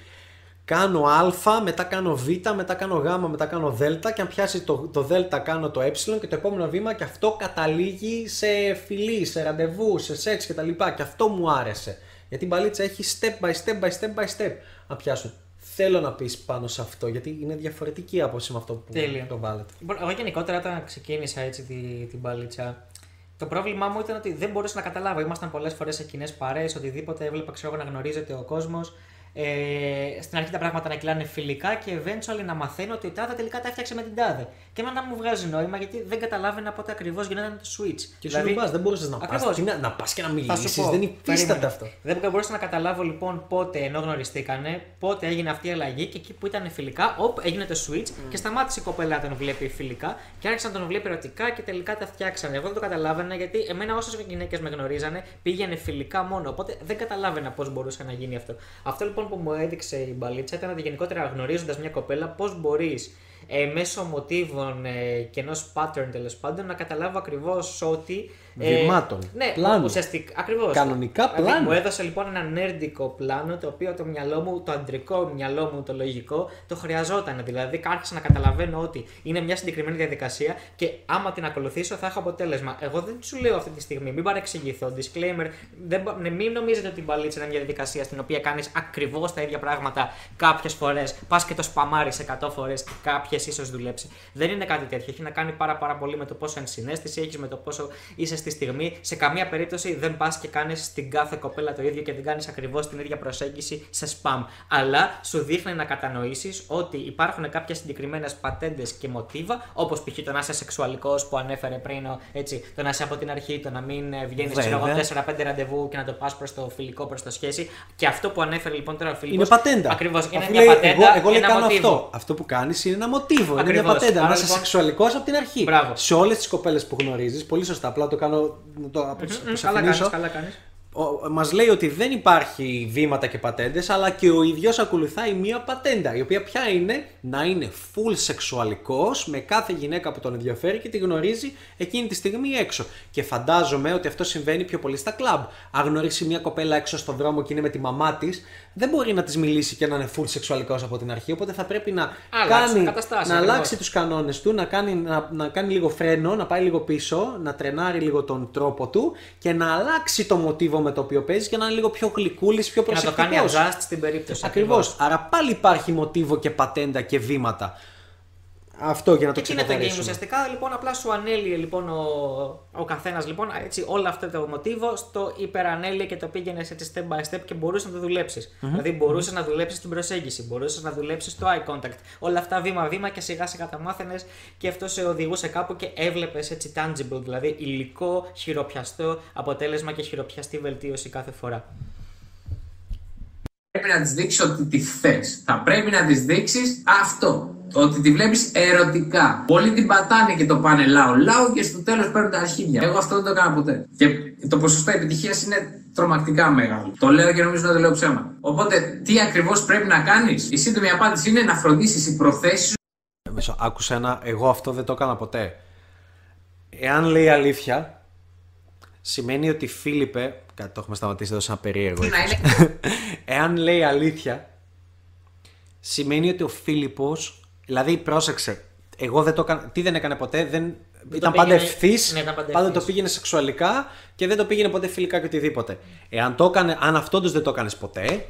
κάνω α, μετά κάνω β, μετά κάνω γ, μετά κάνω δ και αν πιάσει το, το δ κάνω το ε και το επόμενο βήμα και αυτό καταλήγει σε φιλή, σε ραντεβού, σε σεξ κτλ. Και αυτό μου άρεσε. Γιατί η μπαλίτσα έχει step by step by step by step να πιάσουν. Θέλω να πεις πάνω σε αυτό, γιατί είναι διαφορετική άποψη με αυτό που Τέλεια. το βάλετε. Λοιπόν, εγώ γενικότερα όταν ξεκίνησα έτσι την, την μπαλίτσα, Το πρόβλημά μου ήταν ότι δεν μπορούσα να καταλάβω. Ήμασταν πολλές φορές σε κοινές παρέες, οτιδήποτε έβλεπα, ξέρω εγώ, να γνωρίζεται ο κόσμος. Ε, στην αρχή τα πράγματα να κυλάνε φιλικά και eventually να μαθαίνω ότι η τάδε τελικά τα έφτιαξε με την τάδε. Και εμένα μου βγάζει νόημα γιατί δεν καταλάβαινα πότε ακριβώς γινόταν το switch. Και σου πα, δεν μπορούσες να πας. Ακριβώς. Να, να πας και να Θα σου μιλήσεις. πω, Δεν υφίσταται περίμενε. αυτό. Δεν μπορούσα να καταλάβω λοιπόν πότε ενώ γνωριστήκανε, πότε έγινε αυτή η αλλαγή και εκεί που ήταν φιλικά, οπ, έγινε το switch και σταμάτησε η κοπέλα να τον βλέπει φιλικά και άρχισε να τον βλέπει ερωτικά και τελικά τα φτιάξανε. Εγώ δεν το καταλάβαινα γιατί εμένα όσες γυναίκες με γνωρίζανε πήγαινε φιλικά μόνο. Οπότε δεν καταλάβαινα πώς μπορούσε να γίνει αυτό. Αυτό λοιπόν που μου έδειξε η μπαλίτσα ήταν ότι γενικότερα γνωρίζοντας μια κοπέλα πώς μπορείς ε, μέσω μοτίβων ε, και ενός pattern τέλος πάντων να καταλάβω ακριβώς ότι. Βημάτων, ναι, πλάνου. ουσιαστικά. Ακριβώς. Κανονικά Δηλαδή, πλάνο. μου έδωσε λοιπόν ένα νέρντικο πλάνο το οποίο το μυαλό μου, το αντρικό μυαλό μου, το λογικό, το χρειαζόταν. Δηλαδή, άρχισα να καταλαβαίνω ότι είναι μια συγκεκριμένη διαδικασία και άμα την ακολουθήσω θα έχω αποτέλεσμα. Εγώ δεν σου λέω αυτή τη στιγμή, μην παρεξηγηθώ. Disclaimer, δεν, μπο- ναι, μην νομίζετε ότι η μπαλίτσα είναι μια διαδικασία στην οποία κάνεις ακριβώς τα ίδια πράγματα κάποιες φορές. Πας και το σπαμάρεις 100 φορές και κάποιες ίσως δουλέψεις. Δεν είναι κάτι τέτοιο. Έχει να κάνει πάρα, πάρα πολύ με το πόσο ενσυναίσθηση έχεις, με το πόσο είσαι στη στιγμή. Σε καμία περίπτωση δεν πας και κάνεις στην κάθε κοπέλα το ίδιο και δεν κάνεις ακριβώς την ίδια προσέγγιση σε spam. Αλλά σου δείχνει να κατανοήσεις ότι υπάρχουν κάποιε συγκεκριμένες πατέντες και μοτίβα, όπως π.χ. το να είσαι σεξουαλικός που ανέφερε πριν, ο- έτσι, το να είσαι από την αρχή, το να μην βγαίνεις Βέβαια. 4-5 ραντεβού και να το πας προς το φιλικό, προς το σχέση. Και αυτό που ανέφερε λοιπόν τώρα ο φιλικό. Είναι πατέντα. Ακριβώς. Είναι Αφού μια λέει, πατέντα. Εγώ, εγώ λέει, ένα κάνω μοτίβο. αυτό. Αυτό που κάνεις είναι ένα μοτίβο. Είναι Ακριβώς. μια πατέντα. Άρα, Να είσαι λοιπόν- σεξουαλικός από την αρχή. Μπράβο. Σε όλες τις κοπέλες που γνωρίζεις, πολύ σωστά. Απλά το κάνω. Να Το Μμμ, αποσαφηνίσω. Καλά κάνεις, καλά κάνεις. Μας λέει ότι δεν υπάρχει βήματα και πατέντες, αλλά και ο ίδιος ακολουθάει μία πατέντα. Η οποία ποια είναι να είναι full σεξουαλικός με κάθε γυναίκα που τον ενδιαφέρει και τη γνωρίζει εκείνη τη στιγμή έξω. Και φαντάζομαι ότι αυτό συμβαίνει πιο πολύ στα κλαμπ. Αν γνωρίσει μία κοπέλα έξω στον δρόμο και είναι με τη μαμά της, δεν μπορεί να της μιλήσει και να είναι full σεξουαλικός από την αρχή. Οπότε θα πρέπει να, Αλλάξουν κάνει, καταστάσεις, να ακριβώς. αλλάξει τους κανόνες του, να κάνει, να, να κάνει λίγο φρένο, να πάει λίγο πίσω, να τρενάρει λίγο τον τρόπο του και να αλλάξει το μοτίβο με το οποίο παίζεις και να είναι λίγο πιο γλυκούλης, πιο Και να το προσεκτικός. κάνει adjust στην περίπτωση. Ακριβώς. Άρα πάλι υπάρχει μοτίβο και πατέντα και βήματα. Αυτό για να το Εκεί είναι το game ξεκαθαρίσουμε. ουσιαστικά. Λοιπόν, απλά σου ανέλυε λοιπόν ο, ο καθένας λοιπόν, έτσι, όλο αυτό το μοτίβο στο υπερανέλυε και το πήγαινε έτσι step by step και μπορούσες να το δουλεψει Δηλαδή, μπορούσες να δουλέψεις την προσέγγιση, μπορούσες να δουλέψεις το eye contact. Όλα αυτά βήμα-βήμα και σιγά σιγά τα μάθαινες και αυτό σε οδηγούσε κάπου και έβλεπες έτσι tangible, δηλαδή υλικό, χειροπιαστό αποτέλεσμα και χειροπιαστή βελτίωση κάθε φορά. Πρέπει να της δείξεις ότι τη θες. Θα πρέπει να της δείξεις αυτό. Ότι τη βλέπεις ερωτικά. Πολλοί την πατάνε και το πάνε λαό λαό και στο τέλος παίρνουν τα αρχίδια. Εγώ αυτό δεν το έκανα ποτέ. Και το ποσοστό επιτυχίας είναι τρομακτικά μεγάλο. Το λέω και νομίζω να το λέω ψέμα. Οπότε, τι ακριβώς πρέπει να κάνεις; Η σύντομη απάντηση είναι να φροντίσεις οι προθέσεις Μισό, άκουσα ένα, εγώ αυτό δεν το έκανα ποτέ. Εάν λέει αλήθεια, σημαίνει ότι Φίλιππε. Κάτι το έχουμε σταματήσει εδώ σαν περίεργο. σου να είναι *laughs* Εάν λέει αλήθεια, σημαίνει ότι ο Φίλιππος, δηλαδή πρόσεξε, εγώ δεν το έκανα, τι δεν έκανε ποτέ, δεν, ήταν πάντα πήγαινε- ευθύς, ναι, ήταν πάντα πάντα το ευθύς. πήγαινε σεξουαλικά και δεν το πήγαινε ποτέ φιλικά και οτιδήποτε. Εάν το έκανε, αν αυτό τους δεν το έκανες ποτέ,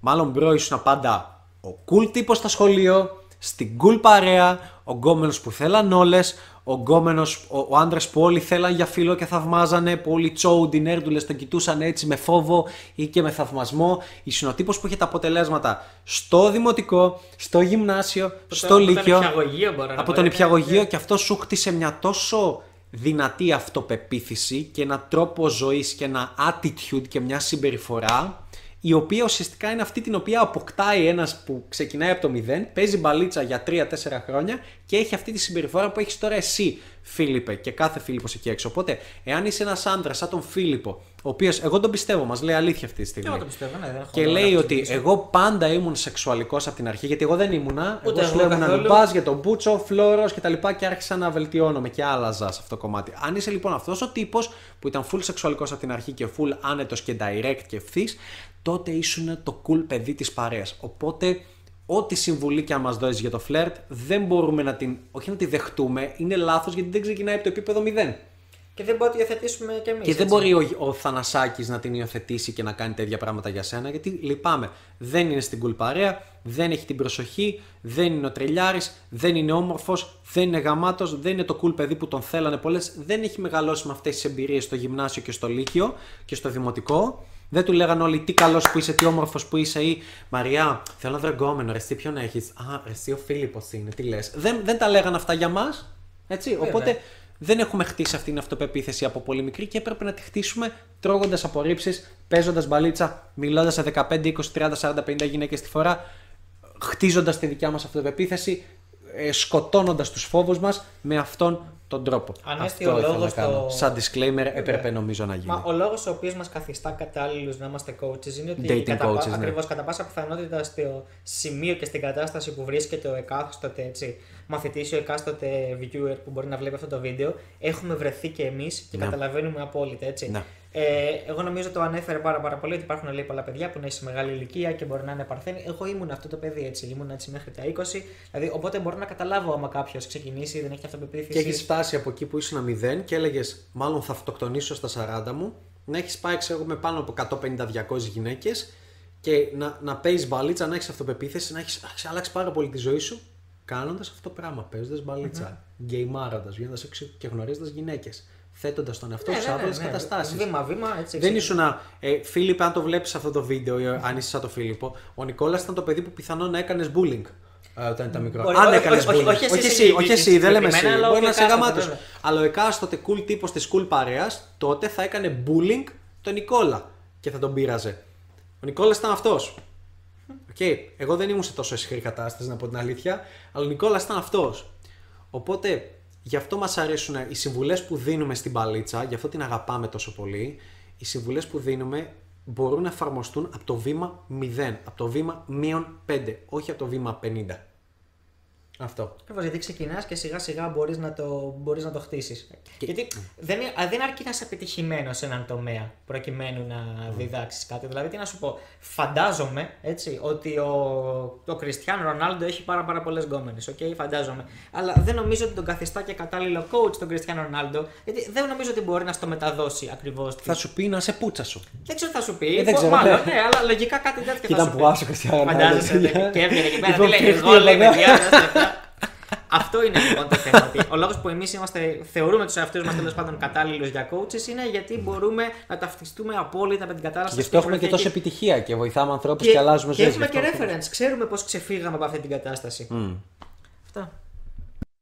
μάλλον bro ήσουν πάντα ο cool τύπος στα σχολείο, στην cool παρέα, ο γκόμενος που θέλαν όλες, ο γκόμενος, ο, ο άντρας που όλοι θέλαν για φίλο και θαυμάζανε, που όλοι τσόουντι nerd ουλες τον κοιτούσαν έτσι με φόβο ή και με θαυμασμό. Ήσουν ο τύπος που είχε τα αποτελέσματα στο δημοτικό, στο γυμνάσιο, στο από τον λύκειο, υπηαγωγείο μπορώ να από πω, τον ε, υπηαγωγείο και αυτό σου έχτισε μια τόσο δυνατή αυτοπεποίθηση και ένα τρόπο ζωής και ένα attitude και μια συμπεριφορά η οποία ουσιαστικά είναι αυτή την οποία αποκτάει ένας που ξεκινάει από το μηδέν, παίζει μπαλίτσα για 3-4 χρόνια και έχει αυτή τη συμπεριφορά που έχεις τώρα εσύ, Φίλιππε, και κάθε Φίλιππος εκεί έξω. Οπότε, εάν είσαι ένας άντρας σαν τον Φίλιππο, ο οποίος, εγώ τον πιστεύω, μας λέει αλήθεια αυτή τη στιγμή. Και εγώ το πιστεύω, ναι, δεν έχω Και λόγο να λέει το ότι συζητήσω. εγώ πάντα ήμουν σεξουαλικός από την αρχή, γιατί εγώ δεν ήμουνα. Ούτε εγώ σου εγώ λέω ήμουν καθόλου. νουμπά για τον μπούτσο, φλόρος και τα λοιπά και άρχισα να βελτιώνομαι και άλλαζα σε αυτό το κομμάτι. Αν είσαι λοιπόν αυτός ο τύπος που ήταν full σεξουαλικός από την αρχή και full άνετος και direct και ευθύς, τότε ήσουν το cool παιδί της παρέας. Οπότε, ό,τι συμβουλή και αν μας δώσεις για το φλερτ, δεν μπορούμε να την. Όχι να τη δεχτούμε, είναι λάθος γιατί δεν ξεκινάει από το επίπεδο 0. Και δεν μπορεί να το υιοθετήσουμε κι εμείς. Και δεν μπορεί ο, ο Θανασάκης να την υιοθετήσει και να κάνει τέτοια πράγματα για σένα, γιατί λυπάμαι. Δεν είναι στην κουλπαρέα, δεν έχει την προσοχή, δεν είναι ο τρελιάρης, δεν είναι όμορφος, δεν είναι γαμάτος, δεν είναι το cool παιδί που τον θέλανε πολλές. Δεν έχει μεγαλώσει με αυτές τις εμπειρίες στο γυμνάσιο και στο λύκειο και στο δημοτικό. Δεν του λέγανε όλοι τι καλός που είσαι, τι όμορφος που είσαι ή Μαριά, θέλω να βρω εγκόμενο, ρε, εσύ ποιον έχεις; Α, ρε, εσύ ο Φίλιππος είναι, τι λες. Δεν, δεν τα λέγανε αυτά για μας. Έτσι. Οπότε δεν έχουμε χτίσει αυτή την αυτοπεποίθηση από πολύ μικρή και έπρεπε να τη χτίσουμε τρώγοντας απορρίψεις, παίζοντας μπαλίτσα, μιλώντας σε 15, 20, 30, 40, 50 γυναίκες τη φορά, χτίζοντας τη δικιά μας αυτοπεποίθηση, ε, σκοτώνοντας τους φόβους μας με αυτόν τον τρόπο. Ανέστη Αυτό ο ήθελα λόγος να κάνω. το- Σαν disclaimer έπρεπε νομίζω να γίνει. Μα ο λόγος ο οποίος μας καθιστά κατάλληλους να είμαστε coaches είναι ότι Dating κατά, coaches, ναι. ακριβώς, κατά πάσα πιθανότητα στο σημείο και στην κατάσταση που βρίσκεται ο εκάστοτε έτσι, μαθητής ή ο εκάστοτε viewer που μπορεί να βλέπει αυτό το βίντεο, έχουμε βρεθεί και εμείς και Ναι. καταλαβαίνουμε απόλυτα. Έτσι. Ναι. Ε, εγώ νομίζω το ανέφερε πάρα, πάρα πολύ ότι υπάρχουν λέει, πολλά παιδιά που είναι σε μεγάλη ηλικία και μπορεί να είναι παρθένοι. Εγώ ήμουν αυτό το παιδί έτσι. Ήμουν έτσι μέχρι τα 20. Δηλαδή, οπότε μπορώ να καταλάβω άμα κάποιος ξεκινήσει, δεν έχει αυτοπεποίθηση. Και έχεις φτάσει από εκεί που ήσουν μηδέν και έλεγες, Μάλλον θα αυτοκτονήσω στα 40 μου, να έχεις πάει, ξέρω εγώ, με πάνω από 150-200 γυναίκες και να, να παίζεις μπαλίτσα, να έχεις αυτοπεποίθηση, να έχεις αλλάξει πάρα πολύ τη ζωή σου κάνοντας αυτό το πράγμα. Παίζοντας μπαλίτσα, game άροντας, βγαίνοντας έξω και γνωρίζοντας γυναίκες. Θέτοντας τον εαυτό Ναι, σου σε ναι, ναι, άβολες ναι. καταστάσεις. Βήμα-βήμα, έτσι. Δεν έτσι. ήσουν. Ε, Φίλιππε, αν το βλέπεις αυτό το βίντεο, ή αν είσαι σαν το Φίλιππο, ο Νικόλας ήταν το παιδί που πιθανόν να έκανες bullying. ε, Όταν ήταν μικρό. Μπορεί, αν όχι, έκανες όχι, όχι, bullying. όχι εσύ όχι εσύ, συγκεκριμένα, όχι εσύ, δεν λέμε εσύ. συγκεκριμένα, αλλά Μπορεί ο να είσαι εκάστοτε, γαμάτος. βέβαια. Αλλά ο εκάστοτε cool τύπος της cool παρέας τότε θα έκανε bullying τον Νικόλα και θα τον πείραζε. Ο Νικόλας ήταν αυτός. Οκ, εγώ δεν ήμουν σε τόσο ισχυρή κατάσταση, να πω την αλήθεια, αλλά ο Νικόλας ήταν αυτός. Οπότε, γι' αυτό μας αρέσουν οι συμβουλές που δίνουμε στην μπαλίτσα, γι' αυτό την αγαπάμε τόσο πολύ. Οι συμβουλές που δίνουμε μπορούν να εφαρμοστούν από το βήμα 0, από το βήμα μείον 5, όχι από το βήμα 50. Αυτό. Ακριβώς γιατί ξεκινάς και σιγά σιγά μπορείς να το, μπορείς να το χτίσεις. Γιατί δεν, είναι- α, δεν αρκεί να είσαι επιτυχημένο σε έναν τομέα προκειμένου να διδάξεις κάτι. Δηλαδή, τι να σου πω, φαντάζομαι έτσι, ότι ο, ο Κριστιαν Ρονάλντο έχει πάρα, πάρα πολλές γκόμενες. Okay, φαντάζομαι. Αλλά δεν νομίζω ότι τον καθιστά και κατάλληλο coach τον Κριστιαν Ρονάλντο, γιατί δεν νομίζω ότι μπορεί να στο μεταδώσει ακριβώς. Θα σου πει να σε πούτσα σου. Δεν ξέρω τι θα σου πει. Ε, δεν Πο- ξέρω, μάλλον, ναι. ναι, αλλά λογικά κάτι τέτοιο θα Κοίτα σου που πει. άσο Κριστιανό Ρονάλντο, Φαντάζεσαι παιδιά. ναι, *laughs* και έβγαινε εκεί πέρα. Λοιπόν, Τι λέει, κρυφτεί εγώ λέει εδώ. παιδιά. Δώστε λεπτά. Αυτό είναι λοιπόν το θέμα. ότι Ο λόγος που εμείς θεωρούμε τους εαυτούς μας τέλος πάντων κατάλληλους για coaches είναι γιατί μπορούμε να ταυτιστούμε απόλυτα με την κατάσταση. Γι' αυτό που έχουμε και βρεθεί τόση εκεί. επιτυχία και βοηθάμε ανθρώπους Και, και, αλλάζουμε και ζωές. έχουμε Γι' και αυτό reference. Ξέρουμε πώς ξεφύγαμε από αυτή την κατάσταση. Αυτά.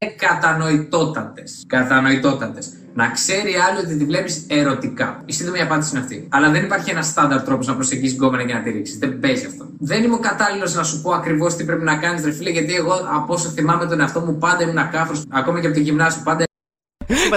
Κατανοητότατες. Κατανοητότατες. Να ξέρει άλλη ότι τη βλέπεις ερωτικά. Η σύντομη απάντηση είναι αυτή. Αλλά δεν υπάρχει ένας στάνταρ τρόπος να προσεγγίσεις γκόμενα και να τη ρίξεις. Δεν παίζει αυτό. Δεν είμαι ο κατάλληλος να σου πω ακριβώς τι πρέπει να κάνεις, ρε φίλε, γιατί εγώ από όσο θυμάμαι τον εαυτό μου πάντα ήμουν κάφρο. Ακόμα και από το γυμνάσιο πάντα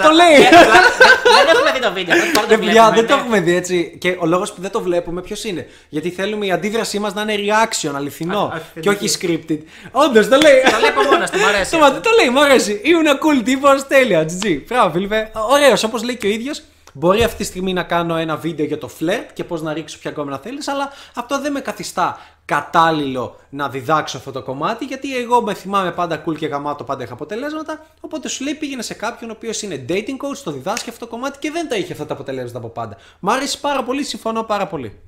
Το λέει! Ε, απλά δεν- Δεν έχουμε δει το βίντεο. δεν το Ρε παιδιά, βλέπουμε, δεν το ναι. έχουμε δει έτσι. Και ο λόγος που δεν το βλέπουμε ποιος είναι; Γιατί θέλουμε η αντίδρασή μας να είναι reaction, αληθινό. Α- και αυθεντική. όχι scripted. Όντως το λέει. Το λέει από μόνος του, μ' αρέσει Το, αυτό. το λέει, μου αρέσει. Ήμουν cool τύπο, τέλεια. GG. Μπράβο, Φίλιππε. Ωραίος, όπως λέει και ο ίδιος. Μπορεί αυτή τη στιγμή να κάνω ένα βίντεο για το φλερτ και πώς να ρίξω ποια κόμμα θέλεις, αλλά αυτό δεν με καθιστά κατάλληλο να διδάξω αυτό το κομμάτι, γιατί εγώ με θυμάμαι πάντα cool και γαμάτο, πάντα είχα αποτελέσματα. Οπότε σου λέει πήγαινε σε κάποιον ο οποίος είναι dating coach, το διδάσκει αυτό το κομμάτι και δεν τα είχε αυτά τα αποτελέσματα από πάντα. Μ' άρεσε πάρα πολύ, συμφωνώ πάρα πολύ.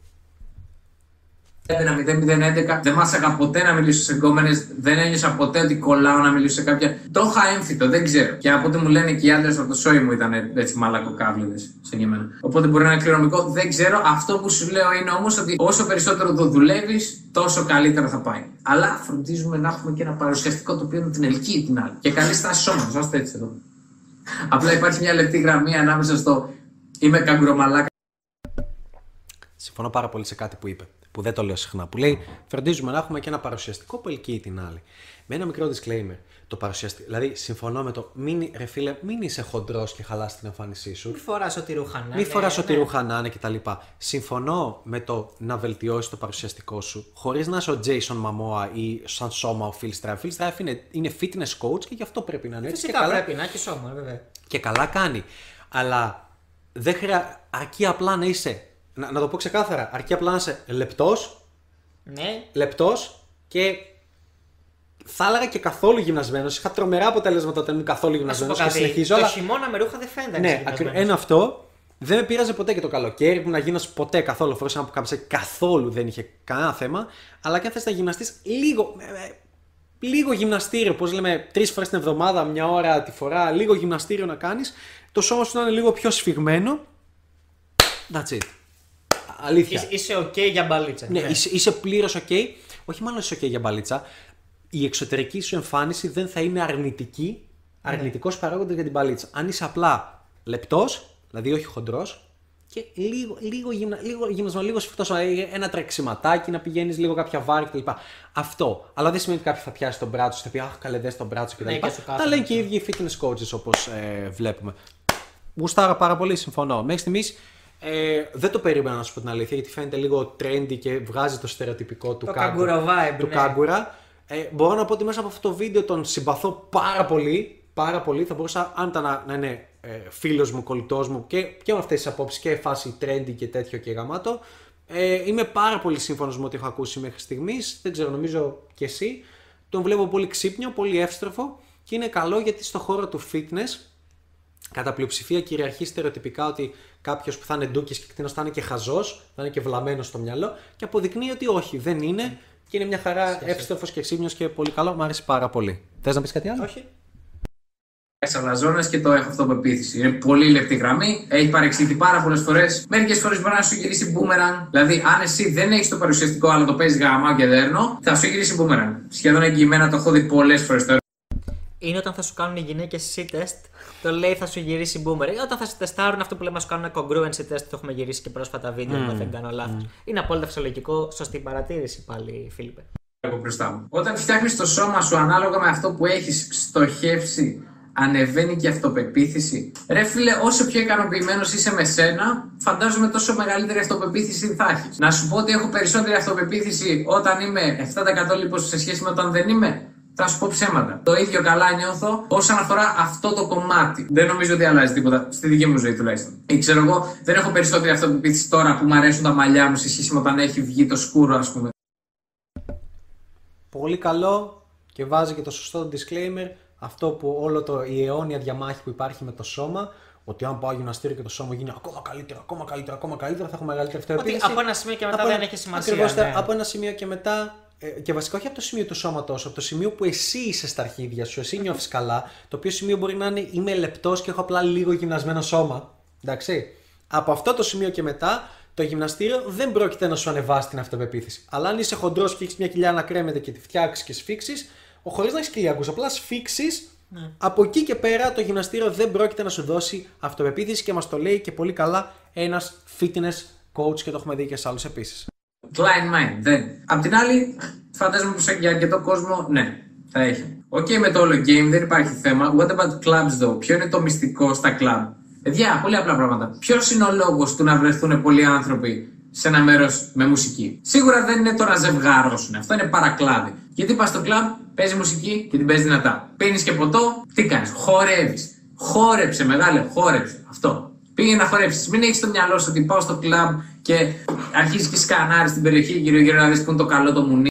1-0-0-11. Δεν μάσαγα ποτέ να μιλήσω σε γκόμενες. Δεν ένιωσα ποτέ ότι κολλάω να μιλήσω σε κάποια. Το είχα έμφυτο, δεν ξέρω. Και από ό,τι μου λένε και οι άντρες από το σόι μου ήταν έτσι μαλακοκάβλιδες σε γεμένα. Οπότε μπορεί να είναι κληρονομικό, δεν ξέρω. Αυτό που σου λέω είναι όμως ότι όσο περισσότερο το δουλεύεις, τόσο καλύτερα θα πάει. Αλλά φροντίζουμε να έχουμε και ένα παρουσιαστικό το οποίο να την ελκύει την άλλη. Και καλή στάση σώματο, άστε έτσι εδώ. Απλά υπάρχει μια λεπτή γραμμή ανάμεσα στο είμαι καγκουρομαλάκα. Συμφωνώ πάρα πολύ σε κάτι που είπε, που δεν το λέω συχνά. Που λέει: Φροντίζουμε να έχουμε και ένα παρουσιαστικό που ελκύει την άλλη. Με ένα μικρό disclaimer. Το παρουσιαστικό. Δηλαδή, συμφωνώ με το. Μην, ρε φίλε, μην είσαι χοντρός και χαλάς την εμφάνισή σου. Μην φοράς ό,τι ρούχα να Μην είναι, φοράς ό,τι ναι. ρούχα να είναι κτλ. Συμφωνώ με το να βελτιώσεις το παρουσιαστικό σου χωρίς να είσαι ο Jason Momoa ή σαν σώμα ο Phil Strife. Phil Strife είναι, είναι fitness coach και γι' αυτό πρέπει να είναι έτσι. Φυσικά και καλά, πρέπει να έχει σώμα, βέβαια. και καλά κάνει. Αλλά δεν χρεια... αρκεί απλά να είσαι. Να, να το πω ξεκάθαρα. Αρκεί απλά να είσαι λεπτός, Ναι, λεπτός και θα έλεγα και καθόλου γυμνασμένος. Είχα τρομερά αποτελέσματα όταν ήμουν καθόλου Να σου πω γυμνασμένος και κάτι. συνεχίζω. Το Αλλά χειμώνα με ρούχα δεν φαίνεται. αν ναι, είσαι ακρι- γυμνασμένος. ένα αυτό. Δεν με πείραζε ποτέ και το καλοκαίρι που να γίνω ποτέ καθόλου. Φορούσα ένα που κάμψε καθόλου δεν είχε κανένα θέμα. Αλλά και αν θες να γυμναστείς, λίγο. ε, ε, Λίγο γυμναστήριο, πώς λέμε, τρεις φορές την εβδομάδα, μια ώρα τη φορά, λίγο γυμναστήριο να κάνεις. Το σώμα σου να είναι λίγο πιο σφιγμένο. That's it. Αλήθεια. Είσαι, είσαι ok για μπαλίτσα. Ναι, είσαι, είσαι πλήρως OK. Όχι μάλλον είσαι OK για μπαλίτσα. Η εξωτερική σου εμφάνιση δεν θα είναι αρνητική, αρνητικός παράγοντας για την μπαλίτσα. Αν είσαι απλά λεπτός, δηλαδή όχι χοντρός, και λίγο, λίγο, γυμνα, λίγο γυμνασμό, λίγο σφιχτό, ένα τρεξιματάκι να πηγαίνεις λίγο κάποια βάρη κτλ. Αυτό. Αλλά δεν σημαίνει ότι κάποιος θα πιάσει τον μπράτσο σου, θα πει Αχ, καλέ, δες τον μπράτσο κτλ. Ναι, και σου Τα κάθονται, λένε και οι ίδιοι οι fitness coaches όπως ε, βλέπουμε. Γουστάρα πάρα πολύ, συμφωνώ. Μέχρι στιγμής ε, δεν το περίμενα να σου πω την αλήθεια, γιατί φαίνεται λίγο trendy και βγάζει το στερεοτυπικό του Το κάγκου- καγκούρο vibe, Του ναι. κάγκουρα. Ε, μπορώ να πω ότι μέσα από αυτό το βίντεο τον συμπαθώ πάρα πολύ. Πάρα πολύ. Θα μπορούσα, αν ήταν να, να είναι ε, φίλος μου, κολλητός μου και, και με αυτές τις απόψεις και φάση trendy και τέτοιο και γαμάτο. Ε, είμαι πάρα πολύ σύμφωνος με ό,τι έχω ακούσει μέχρι στιγμής. Δεν ξέρω, νομίζω και εσύ. Τον βλέπω πολύ ξύπνιο, πολύ εύστροφο και είναι καλό γιατί στο χώρο του fitness κατά πλειοψηφία κυριαρχεί στερεοτυπικά ότι κάποιος που θα είναι ντούκι και κτίνο θα είναι και χαζός, θα είναι και βλαμμένος στο μυαλό και αποδεικνύει ότι όχι, δεν είναι και είναι μια χαρά εύστροφος και ξύπνιος και πολύ καλό. Μ' άρεσε πάρα πολύ. Θες να πεις κάτι άλλο; Όχι. Σαλαζόνα και το έχω αυτοπεποίθηση. Είναι πολύ λεπτή γραμμή, έχει παρεξηγηθεί πάρα πολλές φορές. Μερικές φορές μπορεί να σου γυρίσει boomerang. Δηλαδή, αν εσύ δεν έχεις το παρουσιαστικό, αλλά το παίζεις γαμάο και δέρνο, θα σου γυρίσει boomerang. Σχεδόν εγγυημένα το έχω δει πολλές φορές τώρα. Είναι όταν θα σου κάνουν οι γυναίκες C-test, το λέει θα σου γυρίσει boomerang. Όταν θα σε τεστάρουν αυτό που λέμε να σου κάνουν congruency test, το έχουμε γυρίσει και πρόσφατα βίντεο, αν δεν κάνω λάθος. Είναι απόλυτα φυσιολογικό. Σωστή παρατήρηση πάλι, Φίλιππε. από μπροστά μου. Όταν φτιάχνεις το σώμα σου ανάλογα με αυτό που έχεις στοχεύσει, ανεβαίνει και η αυτοπεποίθηση. Ρε φίλε, όσο πιο ικανοποιημένος είσαι με σένα, φαντάζομαι τόσο μεγαλύτερη αυτοπεποίθηση θα έχεις. Να σου πω ότι έχω περισσότερη αυτοπεποίθηση όταν είμαι 7% λίπος σε σχέση με όταν δεν είμαι. Θα σου πω ψέματα. Το ίδιο καλά νιώθω όσον αφορά αυτό το κομμάτι. Δεν νομίζω ότι αλλάζει τίποτα στη δική μου ζωή τουλάχιστον. Ή ξέρω εγώ, δεν έχω περισσότερη αυτοπεποίθηση τώρα που μου αρέσουν τα μαλλιά μου σε σχέση με όταν έχει βγει το σκούρο, ας πούμε. Πολύ καλό και βάζει και το σωστό disclaimer αυτό που όλο το η αιώνια διαμάχη που υπάρχει με το σώμα. Ότι αν πάω γυμναστήριο και το σώμα γίνει ακόμα καλύτερο, ακόμα καλύτερο, ακόμα καλύτερο, θα έχω μεγαλύτερη Ότι αυτοπεποίθηση. από ένα σημείο και μετά Από δεν ένα- έχει σημασία. Ακριβώς, ναι. από ένα σημείο και μετά. Ε, Και βασικά όχι από το σημείο του σώματος, από το σημείο που εσύ είσαι στα αρχίδια σου, εσύ νιώθεις καλά. Το οποίο σημείο μπορεί να είναι είμαι λεπτός και έχω απλά λίγο γυμνασμένο σώμα. Εντάξει. Από αυτό το σημείο και μετά, το γυμναστήριο δεν πρόκειται να σου ανεβάσει την αυτοπεποίθηση. Αλλά αν είσαι χοντρός και έχεις μια κοιλιά να κρέμεται και τη φτιάξεις και σφίξεις, χωρίς να έχεις κοιλιακού, απλά σφίξεις, από εκεί και πέρα το γυμναστήριο δεν πρόκειται να σου δώσει αυτοπεποίθηση και μας το λέει και πολύ καλά ένας fitness coach και το έχουμε δει και σε άλλους επίσης. Κλάιν μάιν, δεν. Απ' την άλλη, φαντάζομαι πως για αρκετό κόσμο, ναι, θα έχει. Οκ, με το όλο game δεν υπάρχει θέμα. What about clubs though? Ποιο είναι το μυστικό στα club? Παιδιά, πολύ απλά πράγματα. Ποιος είναι ο λόγος του να βρεθούν πολλοί άνθρωποι σε ένα μέρος με μουσική; Σίγουρα δεν είναι το να ζευγαρώσουν. Αυτό είναι παρακλάδι. Γιατί πας στο κλαμπ, παίζει μουσική και την παίζεις δυνατά. Πίνεις και ποτό, τι κάνεις, χορεύεις. Χόρεψε, μεγάλε, χόρεψε. Αυτό. Πήγε να χορέψεις. Μην έχεις στο μυαλό σου ότι πάω στο κλαμπ και αρχίζεις και σκανάρει στην περιοχή γύρω-γύρω να δεις που είναι το καλό το μουνί.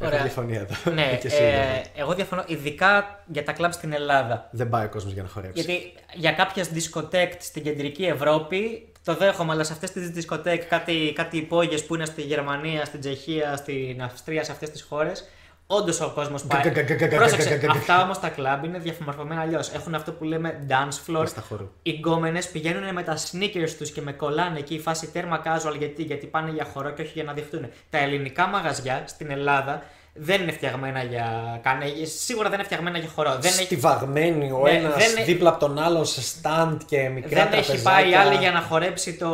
Ωραία. Έχει φωνή εδώ. Ναι, *laughs* Και εσύ, ε, βέβαια. εγώ διαφωνώ ειδικά για τα κλαμπ στην Ελλάδα. Δεν πάει ο κόσμος για να χορέψει. Γιατί για κάποιες δισκοτέκ στην κεντρική Ευρώπη το δέχομαι, αλλά σε αυτές τις δισκοτέκ, κάτι, κάτι υπόγειες που είναι στη Γερμανία, στην Τσεχία, στην Αυστρία, σε αυτές τις χώρες, όντως ο κόσμος πάει. Πρόσεξε, αυτά όμως τα κλαμπ είναι διαφορετικά αλλιώς. Έχουν αυτό που λέμε dance floor. Στα χορού. Οι γκόμενες πηγαίνουν με τα sneakers τους και με κολλάνε εκεί η φάση τέρμα casual γιατί, γιατί πάνε για χορό και όχι για να δειχτούν. Τα ελληνικά μαγαζιά στην Ελλάδα δεν είναι φτιαγμένα για. Κάνε... Σίγουρα δεν είναι φτιαγμένα για χορό. Δεν έχει Στιβαγμένοι ο Ναι, ένας δεν είναι- δίπλα από τον άλλον σε stand και μικρά δεν έχει τραπεζάκια. πάει άλλη για να χορέψει το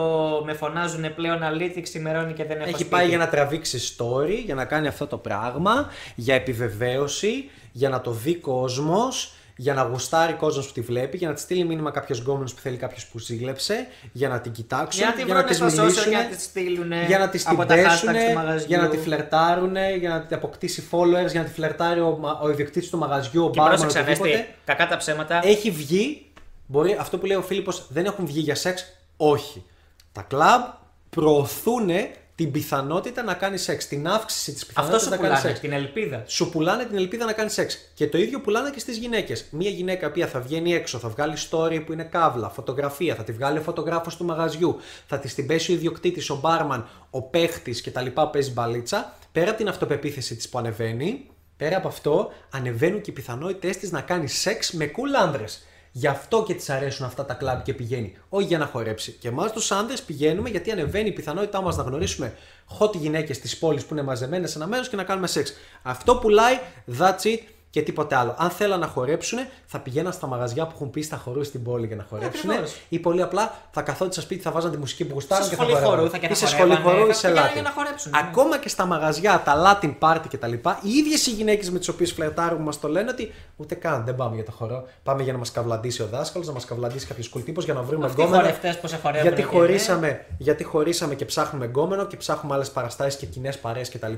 με φωνάζουν πλέον αλήτη, ξημερώνει και δεν έχω Έχει σπίτι. πάει για να τραβήξει story, για να κάνει αυτό το πράγμα, για επιβεβαίωση, για να το δει κόσμος, για να γουστάρει κόσμος που τη βλέπει, για να τη στείλει μήνυμα κάποιος γκόμενος που θέλει κάποιος που ζήλεψε, για να την κοιτάξουν, Για να τη για να βρουν τη στα social μιλήσουν, και να τη στείλουν για να τη την από τα πέσουν, hashtags του μαγαζιού. για να τη φλερτάρουν, για να την αποκτήσει followers, για να τη φλερτάρει ο, μα- ο ιδιοκτήτης του μαγαζιού, ο Και μπάρμαν, πρόσεξε, Ανέστη, οτιδήποτε. κακά τα ψέματα. Έχει βγει, μπορεί αυτό που λέει ο Φίλιππος δεν έχουν βγει για σεξ, όχι. Τα κλαμπ προωθούν την πιθανότητα να κάνει σεξ. Την αύξηση της Αυτό πιθανότητας σου να κάνει πουλάνε, σεξ. την ελπίδα. Σου πουλάνε την ελπίδα να κάνει σεξ. Και το ίδιο πουλάνε και στις γυναίκες. Μία γυναίκα που θα βγαίνει έξω, θα βγάλει story που είναι καύλα, φωτογραφία, θα τη βγάλει ο φωτογράφος του μαγαζιού, θα της την πέσει ο ιδιοκτήτης, ο μπάρμαν, ο παίχτης κτλ. Παίζει μπαλίτσα. Πέρα από την αυτοπεποίθηση της που ανεβαίνει, πέρα από αυτό, ανεβαίνουν και οι πιθανότητές της να κάνει σεξ με cool άντρε. Γι' αυτό και της αρέσουν αυτά τα κλαμπ και πηγαίνει. Όχι για να χορέψει. Και εμάς τους άντρε πηγαίνουμε γιατί ανεβαίνει η πιθανότητά μας να γνωρίσουμε hot γυναίκες τη πόλη που είναι μαζεμένες σε ένα μέρος και να κάνουμε σεξ. Αυτό πουλάει, that's it και τίποτε άλλο. Αν θέλαν να χορέψουν, θα πηγαίναν στα μαγαζιά που έχουν πει στα χορού στην πόλη για να χορέψουν. ακριβώς. ή πολύ απλά θα καθόντουσαν στο σπίτι, θα βάζαν τη μουσική που γουστάρουν Σε και θα σχολή χορεύαν. χορού θα και Ή θα σε σχολή χορεύανε, χορού ή θα σε πηγαίναν Latin. για να χορέψουν, ναι. Ακόμα και στα μαγαζιά, τα Latin party κτλ. Οι ίδιες οι γυναίκες με τις οποίες φλερτάρουμε μας το λένε ότι ούτε καν δεν πάμε για το χορό. Πάμε για να μας καυλαντήσει ο δάσκαλος, να μας καυλαντήσει κάποιος κουλτύπος για να βρούμε Αυτοί οι γκόμενο. χορευτές που σε χορεύουν Γιατί και χωρίσαμε, γιατί χωρίσαμε και ψάχνουμε γκόμενο και ψάχνουμε άλλες παραστάσεις και κοινές παρέες κτλ.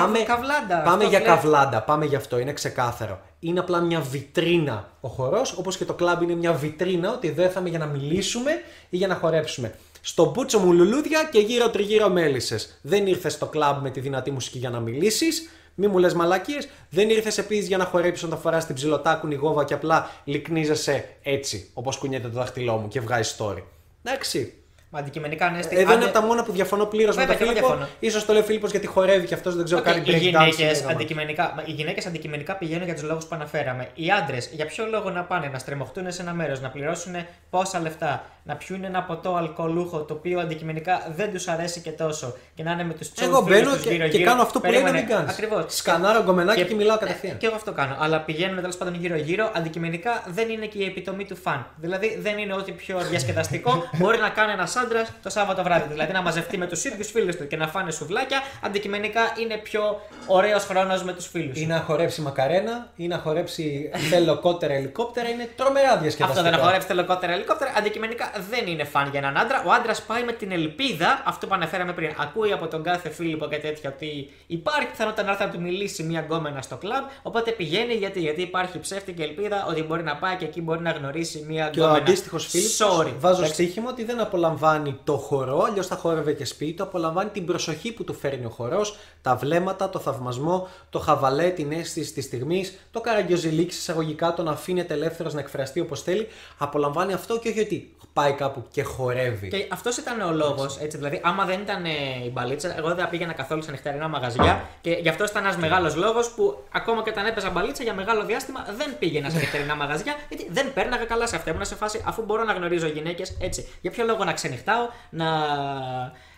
Πάμε, καβλάντα, πάμε αυτό για βλέπω. καβλάντα, πάμε για αυτό, είναι ξεκάθαρο. Είναι απλά μια βιτρίνα ο χορός, όπως και το κλαμπ είναι μια βιτρίνα ότι εδώ ήρθαμε για να μιλήσουμε ή για να χορέψουμε. Στο μπούτσο μου λουλούδια και γύρω τριγύρω μέλισσες. Δεν ήρθες στο κλαμπ με τη δυνατή μουσική για να μιλήσεις. Μη μου λες μαλακίες. Δεν ήρθες επίσης για να χορέψεις όταν φοράς την ψηλοτάκουνη γόβα και απλά λικνίζεσαι έτσι, όπως κουνιέται το δάχτυλό μου και βγάζει story. Εντάξει. Μα αντικειμενικά ναι, στη- Εδώ είναι άντε- από τα μόνα που διαφωνώ πλήρως με Βέβαια, τον και εγώ Φίλιππο. διαφωνώ. Ίσως το λέει ο Φίλιππος γιατί χορεύει και αυτός δεν ξέρω Οκ, κάνει οι break dance. γυναίκε και αντικειμενικά, μα οι γυναίκες αντικειμενικά πηγαίνουν για τους λόγους που αναφέραμε. Οι άντρες, για ποιο λόγο να πάνε, να στριμωχτούν σε ένα μέρος, να πληρώσουν πόσα λεφτά, να πιούν ένα ποτό αλκοολούχο το οποίο αντικειμενικά δεν τους αρέσει και τόσο και να είναι με τους Εγώ μπαίνω και, και κάνω αυτό που λέει να μην κάνεις. Ακριβώς. Σκανάρω γκομενάκι και, μιλάω κατευθείαν. Ναι, και εγώ αυτό κάνω. Αλλά πηγαίνουν τέλος πάντων γύρω-γύρω. Αντικειμενικά δεν είναι και η επιτομή του φαν. Δηλαδή δεν είναι ό,τι πιο διασκεδαστικό *laughs* μπορεί να κάνει ένας άντρας το Σάββατο βράδυ. Δηλαδή να μαζευτεί με τους ίδιους φίλους του και να φάνε σουβλάκια. Αντικειμενικά είναι πιο ωραίος χρόνος με τους φίλους. Ή να χορέψει μακαρένα, ή να χορέψει θέλω κότερα ελικόπτερα, είναι τρομερά διασκεδαστικό. Αυτό δεν χορέψει τελοκότερα ελικόπτερα. Αντικειμενικά δεν είναι φαν για έναν άντρα. Ο άντρας πάει με την ελπίδα, αυτό που αναφέραμε πριν. Ακούει από τον κάθε Φίλιππο και τέτοια ότι υπάρχει πιθανότητα να έρθει να του μιλήσει μια γκόμενα στο κλαμπ. Οπότε πηγαίνει γιατί, γιατί υπάρχει ψεύτικη ελπίδα ότι μπορεί να πάει και εκεί μπορεί να γνωρίσει μια Και ο γκόμενα. αντίστοιχος φίλος Sorry. βάζω Εντάξει. στοίχημα ότι δεν απολαμβάνει το χορό, αλλιώς θα χόρευε και σπίτι του. Απολαμβάνει την προσοχή που του φέρνει ο χορός, τα βλέμματα, το θαυμασμό, το χαβαλέ, την αίσθηση της στιγμής, το καραγκιόζηλίκ εισαγωγικά, τον αφήνεται ελεύθερος να εκφραστεί όπως θέλει. Απολαμβάνει αυτό και όχι ότι πάει κάπου και χορεύει. Και αυτός ήταν ο λόγος. Δηλαδή, άμα δεν ήταν ε, η μπαλίτσα, εγώ δεν θα πήγαινα καθόλου σε νυχτερινά μαγαζιά. Και γι' αυτό ήταν ένας μεγάλος λόγος που ακόμα και όταν έπαιζα μπαλίτσα για μεγάλο διάστημα δεν πήγαινα σε νυχτερινά μαγαζιά. Γιατί δεν πέρναγα καλά σε αυτά. Ήμουν σε φάση αφού μπορώ να γνωρίζω γυναίκες έτσι. Για ποιο λόγο να ξενυχτάω, να.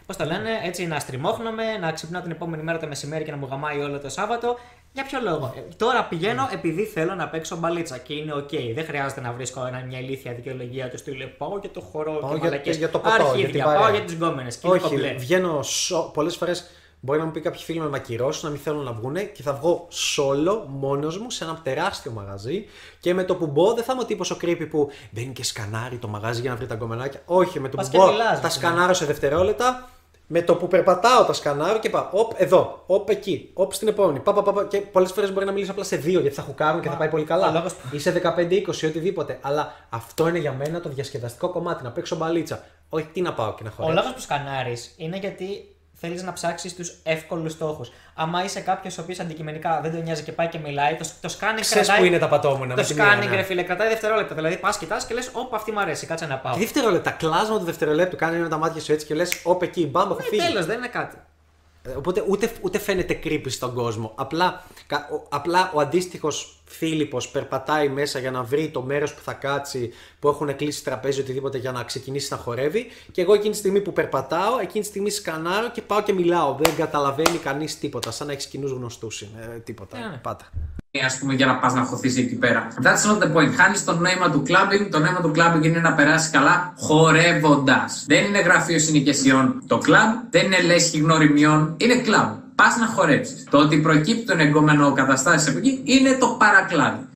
Πώς το λένε, έτσι να στριμώχνομαι, να ξυπνάω την επόμενη μέρα το μεσημέρι και να μου γαμάει όλο το Σάββατο. Για ποιο λόγο; Ε, τώρα πηγαίνω επειδή θέλω να παίξω μπαλίτσα και είναι οκ. Δεν χρειάζεται να βρίσκω ένα, μια ηλίθια δικαιολογία του στυλ. Πάω για το χορό Πάω και για- μαλακές. για το ποτό, για Αρχίδια, την πάω παρέα. για τις γκόμενες. Και είναι Όχι, κομπλέ. βγαίνω σο... πολλές φορές. Μπορεί να μου πει κάποιοι φίλοι με μακυρώσουν να μην θέλουν να βγουνε και θα βγω solo μόνος μου σε ένα τεράστιο μαγαζί και με το που μπω δεν θα είμαι ο τύπος ο creepy που μπαίνει και σκανάρει το μαγαζί για να βρει τα γκομενάκια. Όχι, με το Πας που και μπω μιλάς, τα δηλαδή. σκανάρω σε δευτερόλεπτα. Με το που περπατάω τα σκανάρω και πάω. Οπ, εδώ, οπ, εκεί, οπ στην επόμενη. Πα, πα, πα, πα. Και πολλές φορές μπορεί να μιλήσω απλά σε δύο γιατί θα χουκάρουν και θα πάει πολύ ο καλά. λόγος που- Ή σε 15-20, οτιδήποτε. Αλλά αυτό είναι για μένα το διασκεδαστικό κομμάτι, να παίξω μπαλίτσα. Όχι, τι να πάω και να Ο χορέψω. λόγος που σκανάρεις είναι γιατί θέλεις να ψάξεις τους εύκολους στόχους. Άμα είσαι κάποιος ο οποίος αντικειμενικά δεν τον νοιάζει και πάει και μιλάει, το, το scanning Ξέρεις κρατάει. που είναι τα πατώμουνα. Το με τη μία, scanning, ναι. ρε φίλε, κρατάει δευτερόλεπτα. Δηλαδή πας, κοιτάς και λες: Όπα, αυτή μου αρέσει, κάτσε να πάω. Τι δευτερόλεπτα, κλάσμα του δευτερολέπτου κάνει με τα μάτια σου έτσι και λες: Όπ, εκεί, μπαμ, έχω φύγει. Τέλος, δεν είναι κάτι. Ε, Οπότε ούτε, ούτε φαίνεται creepy στον κόσμο. Απλά, κα- ο, απλά ο αντίστοιχος Φίλιππος περπατάει μέσα για να βρει το μέρος που θα κάτσει, που έχουν κλείσει τραπέζι οτιδήποτε για να ξεκινήσει να χορεύει. Και εγώ εκείνη τη στιγμή που περπατάω, εκείνη τη στιγμή σκανάρω και πάω και μιλάω. Δεν καταλαβαίνει κανείς τίποτα. Σαν να έχεις κοινούς γνωστούς. Ε, τίποτα. Ναι, ναι. Πάτα. Ας πούμε, για να πας να χωθείς εκεί πέρα. That's not the point. Χάνεις το νόημα του clubbing. Το νόημα του clubbing είναι να περάσεις καλά χορεύοντας. Δεν είναι γραφείο συνοικεσιών το club, δεν είναι λέσχη γνωριμιών, είναι club. Πας να χορέψεις. Το ότι προκύπτουν εγκόμενο καταστάσεις από εκεί είναι το παρακλάδι.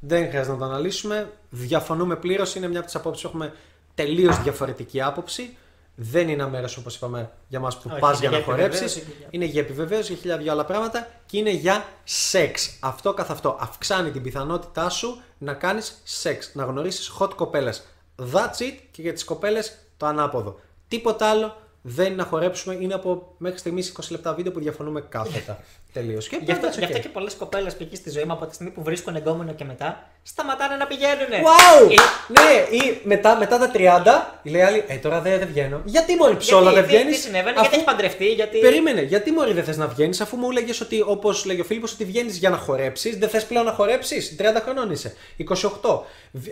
Δεν χρειάζεται να το αναλύσουμε. Διαφωνούμε πλήρως. Είναι μια από τις απόψεις που έχουμε τελείως διαφορετική άποψη. Δεν είναι ένα μέρο, όπως είπαμε, για μας που Όχι, πας είναι για να για χορέψεις. επιβεβαίωση και για- Είναι για επιβεβαίωση, για χίλια δυο άλλα πράγματα και είναι για σεξ. Αυτό καθ' αυτό. Αυξάνει την πιθανότητά σου να κάνεις σεξ. Να γνωρίσεις hot κοπέλες. That's it και για τις κοπέλες το ανάποδο. Τίποτα άλλο δεν είναι να χορέψουμε. Είναι από μέχρι στιγμής 20 λεπτά βίντεο που διαφωνούμε κάθετα. *laughs* Τελείω. Και Γι' αυτό, πάντα γι' αυτό it's okay. και πολλές κοπέλες π.χ. στη ζωή μου από τη στιγμή που βρίσκουν εγκόμενο και μετά σταματάνε να πηγαίνουν. Wow! Ή- Ναι, ή μετά, μετά τα 30, λέει άλλη, Ε, τώρα δεν, δεν βγαίνω. Γιατί μόλις ψόλα δεν γιατί, τι- βγαίνεις; Τι συνέβαινε, γιατί έχεις παντρευτεί, γιατί. Περίμενε, γιατί μόλις δεν θες να βγαίνεις, αφού μου έλεγες ότι, όπως λέγει ο Φίλιππος, ότι βγαίνεις για να χορέψεις, δεν θες πλέον να χορέψεις; 30 χρονών είσαι. 28.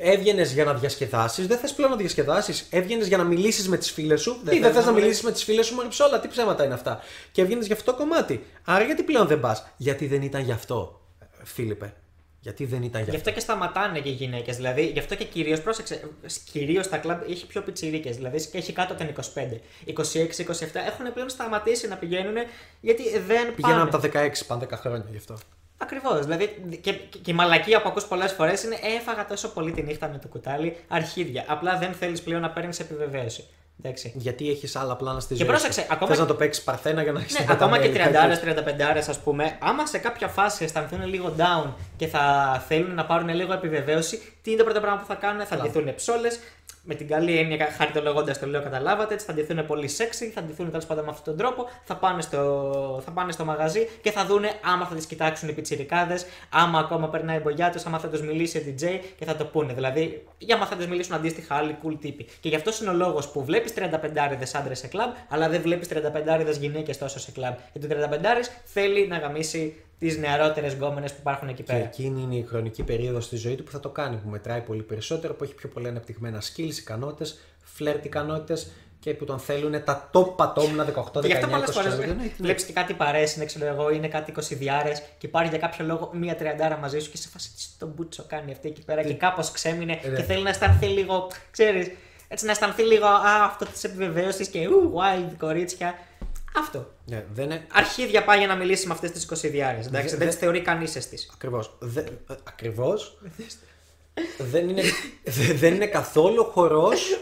Έβγαινες για να διασκεδάσεις, δεν θες πλέον να διασκεδάσεις; Έβγαινες για να μιλήσεις με τις φίλες σου; Τι, δεν θες να μιλήσεις με τις φίλες σου, μόλις ψόλα, τι ψέματα είναι αυτά; Και έβγαινες για αυτό το κομμάτι. Άρα γιατί πλέον δεν πας. Γιατί δεν ήταν γι' αυτό, Φίλιππε. Γιατί δεν ήταν γι' Γι' αυτό. αυτό και σταματάνε και οι γυναίκες. Δηλαδή, γι' αυτό και κυρίως, πρόσεξε, κυρίως τα κλαμπ έχει πιο πιτσιρίκες. Δηλαδή, και έχει κάτω από τα 25. 26-27 έχουν πλέον σταματήσει να πηγαίνουν γιατί δεν Πηγαίναμε πάνε. από τα 16, πάνε 10 χρόνια γι' αυτό. Ακριβώς. Δηλαδή, και, και, και η μαλακία που ακούς πολλές φορές είναι «Ε, έφαγα τόσο πολύ τη νύχτα με το κουτάλι. Αρχίδια. Απλά δεν θέλεις πλέον να παίρνεις επιβεβαίωση. Εντάξει. Γιατί έχεις άλλα πλάνα στη Και ζωή. πρόσεξε, σου. ακόμα Θες και- να το παίξεις παρθένα για να έχεις Ναι, ακόμα και 30-35 ας πούμε, άμα σε κάποια φάση αισθανθούν λίγο down και θα θέλουν να πάρουν λίγο επιβεβαίωση, τι είναι το πρώτο πράγμα που θα κάνουν, θα ντυθούν ψόλες. Με την καλή έννοια, χαριτολογώντας το λέω, καταλάβατε, έτσι, θα ντυθούν πολύ sexy, θα ντυθούν τέλος πάντων με αυτόν τον τρόπο, θα πάνε, στο, θα πάνε στο μαγαζί και θα δούνε άμα θα τις κοιτάξουν οι πιτσιρικάδες, άμα ακόμα περνάει η μπογιά τους, άμα θα τους μιλήσει ο DJ και θα το πούνε. Δηλαδή, για άμα θα τους μιλήσουν αντίστοιχα άλλοι cool τύποι. Και γι' αυτός είναι ο λόγος που βλέπεις 35 άντρες σε κλαμπ, αλλά δεν βλέπεις 35 γυναίκες τόσο σε κλαμπ. Γιατί το 35 θέλει να γαμίσει τις νεαρότερες γκόμενες που υπάρχουν εκεί Και πέρα. εκείνη είναι η χρονική περίοδος στη ζωής του που θα το κάνει, που μετράει πολύ περισσότερο, που έχει πιο πολύ αναπτυγμένα skills, ικανότητες, φλερτ ικανότητες και που τον θέλουν τα top πατόμουνα 18, 19, 20 Και γι' αυτό πολλές φορές χρόνια. Ναι, βλέπεις και κάτι παρέ, είναι ξέρω εγώ, είναι κάτι 20 διάρε και υπάρχει για κάποιο λόγο μία τριαντάρα μαζί σου και σε φάση τι τον μπούτσο κάνει αυτή εκεί πέρα και κάπως ξέμεινε Ε, ναι. και θέλει να αισθανθεί λίγο, ξέρεις, έτσι να αισθανθεί λίγο α, αυτό της επιβεβαίωσης και ου, wild κορίτσια. Αυτό. Ναι, δεν είναι. Αρχίδια πάει για να μιλήσει με αυτές τις 20 διάρε. Εντάξει, Δε- δεν τι δε- θεωρεί κανείς εστι. Ακριβώς. Ακριβώς. δεν, είναι, δε- δεν είναι καθόλου χορός.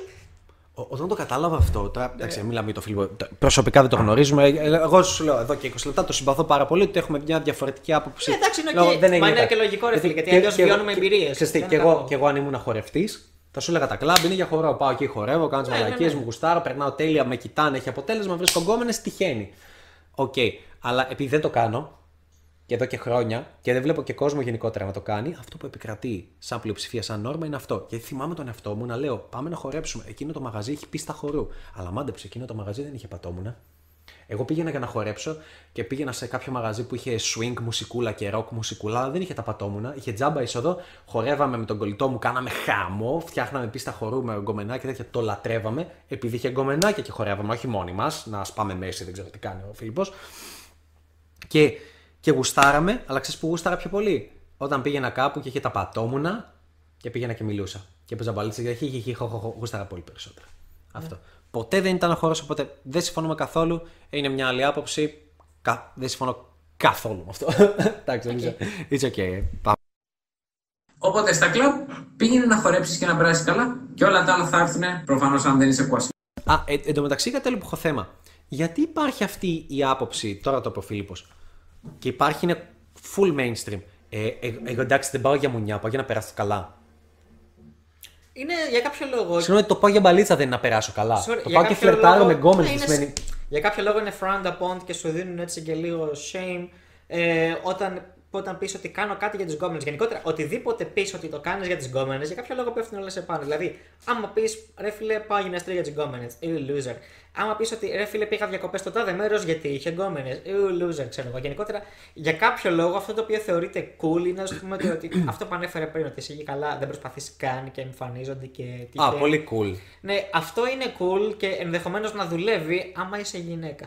Όταν το κατάλαβα αυτό, τώρα εντάξει, μιλάμε για το φίλο. Προσωπικά δεν το γνωρίζουμε. Ε, Εγώ σου λέω εδώ και 20 λεπτά το συμπαθώ πάρα πολύ ότι έχουμε μια διαφορετική άποψη. Ναι, εντάξει, είναι Λόγω- οκ. δεν Μα έγινε είναι κάτι. και λογικό, ρε φίλε, γιατί και- αλλιώς και εγώ- βιώνουμε και- εμπειρίες. ξέρεις τι, Δεν και είναι εγώ, κακό. και εγώ αν ήμουν χορευτής, θα σου έλεγα τα κλαμπ είναι για χορό. Πάω εκεί, χορεύω, κάνω τις Ναι, ναι, μαλακίες ναι. μου, γουστάρω, περνάω τέλεια, με κοιτάνε, έχει αποτέλεσμα, βρίσκω γκόμενες, τυχαίνει. Οκ. Αλλά επειδή δεν το κάνω και εδώ και χρόνια και δεν βλέπω και κόσμο γενικότερα να το κάνει, αυτό που επικρατεί σαν πλειοψηφία, σαν νόρμα είναι αυτό. Και θυμάμαι τον εαυτό μου να λέω: Πάμε να χορέψουμε. Εκείνο το μαγαζί έχει πίστα χορού. Αλλά μάντεψε, εκείνο το μαγαζί δεν είχε πατόμουνα. Εγώ πήγαινα για να χορέψω και πήγαινα σε κάποιο μαγαζί που είχε swing μουσικούλα και rock μουσικούλα, αλλά δεν είχε τα πατόμουνα. Είχε τζάμπα είσοδο, χορεύαμε με τον κολλητό μου, κάναμε χάμο, φτιάχναμε πίστα χορού με γκομενάκια και τέτοια. Το λατρεύαμε, επειδή είχε γκομενάκια και χορεύαμε, όχι μόνοι μα, να σπάμε μέση, δεν ξέρω τι κάνει ο Φίλιππος. Και, και γουστάραμε, αλλά ξέρει που γούσταρα πιο πολύ. Όταν πήγαινα κάπου και είχε τα πατόμουνα και πήγαινα και μιλούσα. Και έπαιζα μπαλίτσα και χι, χι, χι, χω, χω, χω, γούσταρα πολύ περισσότερο. Αυτό. Ποτέ δεν ήταν ο χώρος, οπότε δεν συμφωνούμε καθόλου. Είναι μια άλλη άποψη. Κα... Δεν συμφωνώ καθόλου με αυτό. *laughs* Εντάξει, νομίζω. It's okay. Πάμε. Οπότε στα κλαμπ πήγαινε να χορέψεις και να περάσεις καλά και όλα τα άλλα θα έρθουν προφανώς αν δεν είσαι κουασί. Α, ε, εν τω μεταξύ κάτι άλλο που έχω θέμα. Γιατί υπάρχει αυτή η άποψη, τώρα το είπε ο Φίλιππος, και υπάρχει είναι full mainstream. Ε, ε, εγώ εντάξει δεν πάω για μουνιά, πάω για να περάσω καλά. Είναι για κάποιο λόγο. Συγγνώμη, το πάω για μπαλίτσα δεν είναι να περάσω καλά. Sorry, το για πάω και κάποιο φλερτάρω λόγο- με γκόμενες, Ναι, τι είναι σημαίνει. σ- Για κάποιο λόγο είναι frowned upon και σου δίνουν έτσι και λίγο shame ε, όταν, όταν πεις ότι κάνω κάτι για τις γκόμενες. Γενικότερα, οτιδήποτε πεις ότι το κάνεις για τις γκόμενες, για κάποιο λόγο πέφτουν όλα σε πάνω. Δηλαδή, άμα πεις ρε φίλε, πάω γυμναστήριο για τις γκόμενες, you loser. Άμα πεις ότι ρε φίλε, πήγα διακοπές στο τάδε μέρος γιατί είχε γκόμενες, you loser, ξέρω εγώ. Γενικότερα, για κάποιο λόγο αυτό το οποίο θεωρείται cool είναι ας πούμε ότι, ότι *coughs* αυτό που ανέφερε πριν, ότι εσύ καλά δεν προσπαθείς καν και εμφανίζονται και Α, τυχαίνει. πολύ cool. Ναι, αυτό είναι cool και ενδεχομένως να δουλεύει άμα είσαι γυναίκα.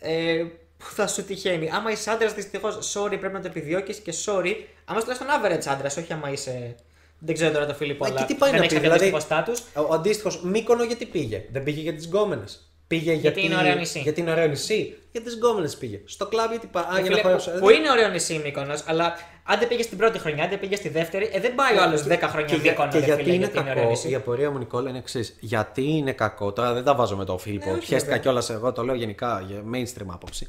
Ε, που θα σου τυχαίνει. Άμα είσαι άντρας, δυστυχώς, sorry, πρέπει να το επιδιώκεις και sorry. Άμα είσαι τουλάχιστον average άντρας, όχι άμα είσαι. Δεν ξέρω τώρα το Φίλιππο, Μα αλλά και τι πάει δεν να έχει πει, αντίστοιχο δηλαδή. status. Ο αντίστοιχος Μύκονο γιατί πήγε. Δεν πήγε για τις γκόμενες. Πήγε γιατί, είναι ωραίο νησί. Γιατί είναι ωραίο νησί. Για τις γκόμενες πήγε. Στο κλαμπ γιατί πάει. Α, για να Φίλε, χορέψω. που, που είναι ωραίο νησί Μύκονος, αλλά αν δεν πήγε στην πρώτη χρονιά, αν δεν πήγε στη δεύτερη, ε, δεν πάει ο άλλος 10 χρόνια Και, για- Μύκονο. και ρε γιατί φίλε, είναι γιατί ωραίο κακό, νησί. η απορία μου Νικόλα είναι εξής. Γιατί είναι κακό, τώρα δεν τα βάζω με τον Φίλιππο, Ε, όχι, χαίστηκα βέβαια. κιόλας εγώ, το λέω γενικά για mainstream άποψη.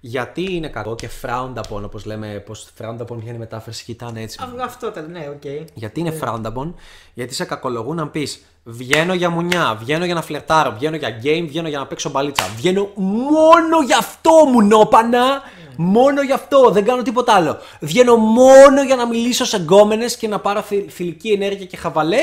Γιατί είναι κακό και frowned upon, όπως λέμε, πώ frowned upon βγαίνει η μετάφραση, κοιτάνε έτσι. Α, Αυτό ήταν, ναι, οκ. Γιατί είναι frowned upon, γιατί σε κακολογούν να πεις Βγαίνω για μουνιά, βγαίνω για να φλερτάρω, βγαίνω για game, βγαίνω για να παίξω μπαλίτσα. Βγαίνω μόνο γι' αυτό μουνόπανα. Μόνο γι' αυτό, δεν κάνω τίποτα άλλο. Βγαίνω μόνο για να μιλήσω σε γκόμενες και να πάρω θη- θηλυκή ενέργεια και χαβαλέ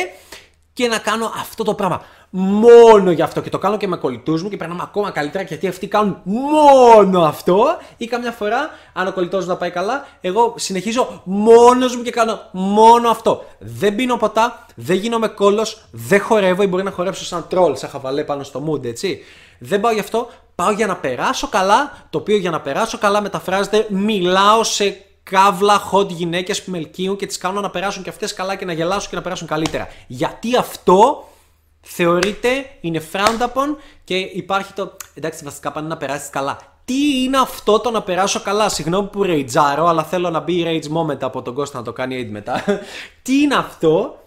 και να κάνω αυτό το πράγμα. Μόνο γι' αυτό και το κάνω και με κολλητούς μου και περνάμε ακόμα καλύτερα γιατί αυτοί κάνουν μόνο αυτό. Ή καμιά φορά, αν ο κολλητός να πάει καλά, εγώ συνεχίζω μόνος μου και κάνω μόνο αυτό. Δεν πίνω ποτά, δεν γίνομαι κώλος, δεν χορεύω ή μπορεί να χορέψω σαν τρολ, σαν χαβαλέ πάνω στο mood, έτσι. Δεν πάω γι' αυτό, πάω για να περάσω καλά, το οποίο για να περάσω καλά μεταφράζεται μιλάω σε καύλα hot γυναίκες που με ελκύουν και τις κάνω να περάσουν και αυτές καλά και να γελάσουν και να περάσουν καλύτερα. Γιατί αυτό θεωρείται, είναι frowned upon και υπάρχει το. Εντάξει, βασικά πάνε να περάσεις καλά. Τι είναι αυτό το να περάσω καλά, συγγνώμη που ρεϊτζάρω, αλλά θέλω να μπει rage moment από τον Κώστα να το κάνει aid μετά. *laughs* Τι είναι αυτό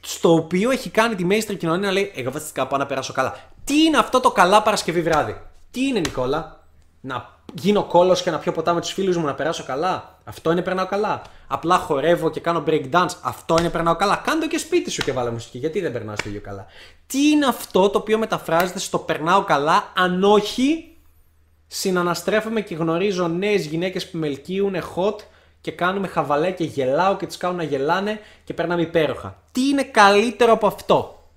στο οποίο έχει κάνει τη mainstream κοινωνία να λέει Εγώ βασικά πάω να περάσω καλά. Τι είναι αυτό το καλά Παρασκευή βράδυ; Τι είναι, Νικόλα, να γίνω κόλος και να πιω ποτά με τους φίλους μου να περάσω καλά. Αυτό είναι περνάω καλά. Απλά χορεύω και κάνω break dance. Αυτό είναι περνάω καλά. Κάντο και σπίτι σου και βάλε μουσική. Γιατί δεν περνάς το ίδιο καλά; Τι είναι αυτό το οποίο μεταφράζεται στο περνάω καλά, αν όχι συναναστρέφομαι και γνωρίζω νέες γυναίκες που με ελκύουν hot και κάνουμε χαβαλέ και γελάω και τις κάνω να γελάνε και περνάμε υπέροχα. Τι είναι καλύτερο από αυτό;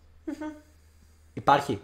Υπάρχει.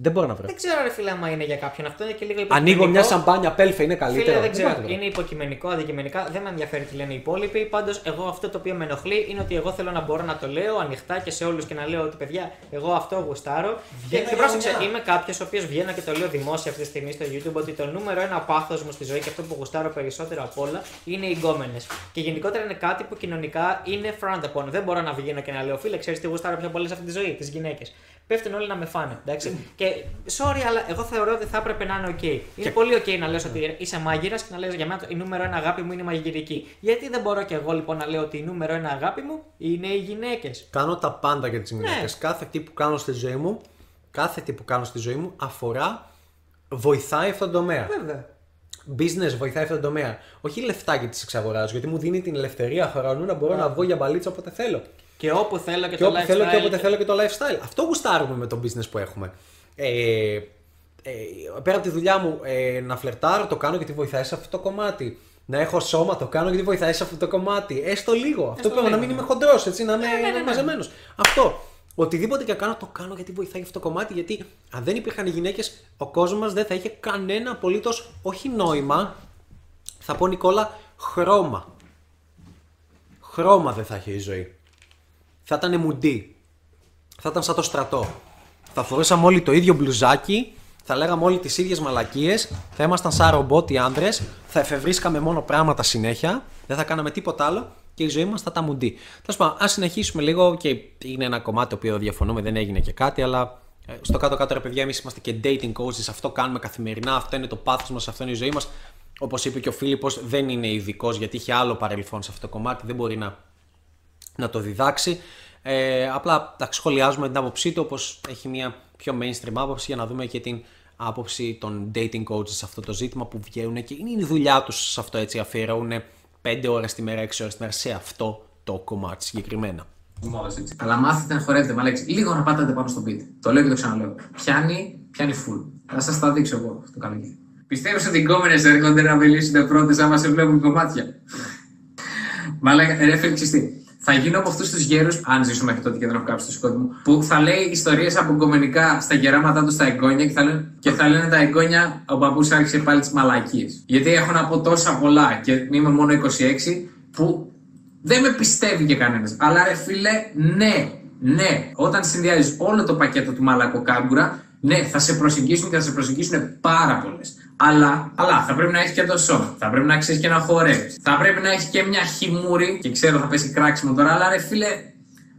Δεν μπορώ να βρω. Δεν ξέρω, ρε φίλε, άμα είναι για κάποιον αυτό. Είναι και λίγο Ανοίγω υποκειμενικό. μια σαμπάνια πέλφα, είναι καλύτερο. Φίλε, δεν ξέρω. μπορώ να το βρω. Είναι υποκειμενικό, αντικειμενικά. Δεν με ενδιαφέρει τι λένε οι υπόλοιποι. Πάντως, εγώ αυτό το οποίο με ενοχλεί είναι ότι εγώ θέλω να μπορώ να το λέω ανοιχτά και σε όλους και να λέω ότι παιδιά, εγώ αυτό γουστάρω. Και, Βγαίνω και για πρόσεξε, μια. είμαι κάποιος ο οποίος βγαίνω και το λέω δημόσια αυτή τη στιγμή στο YouTube ότι το νούμερο ένα πάθος μου στη ζωή και αυτό που γουστάρω περισσότερο απ' όλα είναι οι γκόμενες. Και γενικότερα είναι κάτι που κοινωνικά είναι frowned upon. Δεν μπορώ να βγαίνω και να λέω φίλε, ξέρεις τι γουστάρω πιο πολύ σε αυτή τη ζωή, τις γυναίκες. Πέφτουν όλοι να με φάνε. Εντάξει. *laughs* και sorry, αλλά εγώ θεωρώ ότι θα έπρεπε να είναι ok. Είναι πολύ ok να λες ότι είσαι μάγειρας και να λες για μένα το- η νούμερο ένα αγάπη μου είναι η μαγειρική. Γιατί δεν μπορώ και εγώ λοιπόν να λέω ότι η νούμερο ένα αγάπη μου είναι οι γυναίκες. Κάνω τα πάντα για τις γυναίκες. Ναι. Κάθε τι που κάνω στη ζωή μου, κάθε τι που κάνω στη ζωή μου αφορά, βοηθάει αυτόν τον τομέα. Βέβαια. Business βοηθάει αυτόν τον τομέα. Όχι λεφτά γιατί τι εξαγοράζω, γιατί μου δίνει την ελευθερία χρόνου να μπορώ να βγω για μπαλίτσα όποτε θέλω. Και όπου θέλω και, Και το όπου lifestyle. θέλω και όποτε θέλω και το lifestyle. Αυτό γουστάρουμε με το business που έχουμε. Ε, ε, πέρα από τη δουλειά μου, ε, να φλερτάρω το κάνω γιατί βοηθάει σε αυτό το κομμάτι. Να έχω σώμα το κάνω γιατί βοηθάει σε αυτό το κομμάτι. Έστω λίγο. Αυτό που είπαμε, να μην είμαι χοντρός, έτσι, να είμαι ναι, ναι. μαζεμένος. Αυτό. Οτιδήποτε και κάνω, το κάνω γιατί βοηθάει αυτό το κομμάτι. Γιατί αν δεν υπήρχαν οι γυναίκες, ο κόσμος μα δεν θα είχε κανένα απολύτως, όχι νόημα. Θα πω Νικόλα, χρώμα. Χρώμα δεν θα είχε η ζωή. Θα ήταν μουντί. Θα ήταν σαν το στρατό. Θα φορούσαμε όλοι το ίδιο μπλουζάκι, θα λέγαμε όλοι τις ίδιες μαλακίες, θα ήμασταν σαν ρομπότ οι άντρε, θα εφευρίσκαμε μόνο πράγματα συνέχεια, δεν θα κάναμε τίποτα άλλο και η ζωή μας θα ήταν μουντί. Τέλος πάντων, ας συνεχίσουμε λίγο και είναι ένα κομμάτι το οποίο διαφωνούμε, δεν έγινε και κάτι, αλλά ε, στο κάτω-κάτω ρε παιδιά, εμείς είμαστε και dating coaches, αυτό κάνουμε καθημερινά, αυτό είναι το πάθος μας, αυτό είναι η ζωή μας. Όπως είπε και ο Φίλιππος, δεν είναι ειδικός γιατί είχε άλλο παρελθόν σε αυτό το κομμάτι, δεν μπορεί να να το διδάξει. Ε, απλά τα σχολιάζουμε την άποψή του όπως έχει μια πιο mainstream άποψη για να δούμε και την άποψη των dating coaches σε αυτό το ζήτημα που βγαίνουν και είναι η δουλειά τους σε αυτό έτσι αφιερώνουν 5 ώρες τη μέρα, 6 ώρες τη μέρα σε αυτό το κομμάτι συγκεκριμένα. Μόδας, έτσι. Αλλά μάθετε να χορεύετε, μα λέξει. Λίγο να πατάτε πάνω στο beat. Το λέω και το ξαναλέω. Πιάνει, πιάνει full. Θα σας τα δείξω εγώ το καλοκαίρι. Πιστεύεις ότι οι κόμενε έρχονται να μιλήσουν πρώτες άμα σε βλέπουν κομμάτια; Μα λέγα, ρε φίλε, ξέρεις τι. Θα γίνω από αυτούς τους γέρους, αν ζήσω μέχρι τότε και δεν έχω κάψει το σκότι μου, που θα λέει ιστορίες από κομμενικά στα γεράματά τους στα εγγόνια και θα, λένε, και θα λένε τα εγγόνια ο παππού άρχισε πάλι τις μαλακίες. Γιατί έχω να πω τόσα πολλά και είμαι μόνο 26 που δεν με πιστεύει και κανένας. Αλλά ρε φίλε, ναι, ναι. Όταν συνδυάζεις όλο το πακέτο του μαλακοκάμπουρα, ναι, θα σε προσεγγίσουν και θα σε προσεγγίσουν πάρα πολλές. Αλλά, αλλά θα πρέπει να έχεις και το σώμα. Θα πρέπει να ξέρεις και να χορεύεις. Θα πρέπει να έχεις και μια χιμούρη. Και ξέρω θα πέσει κράξιμο τώρα, αλλά ρε φίλε,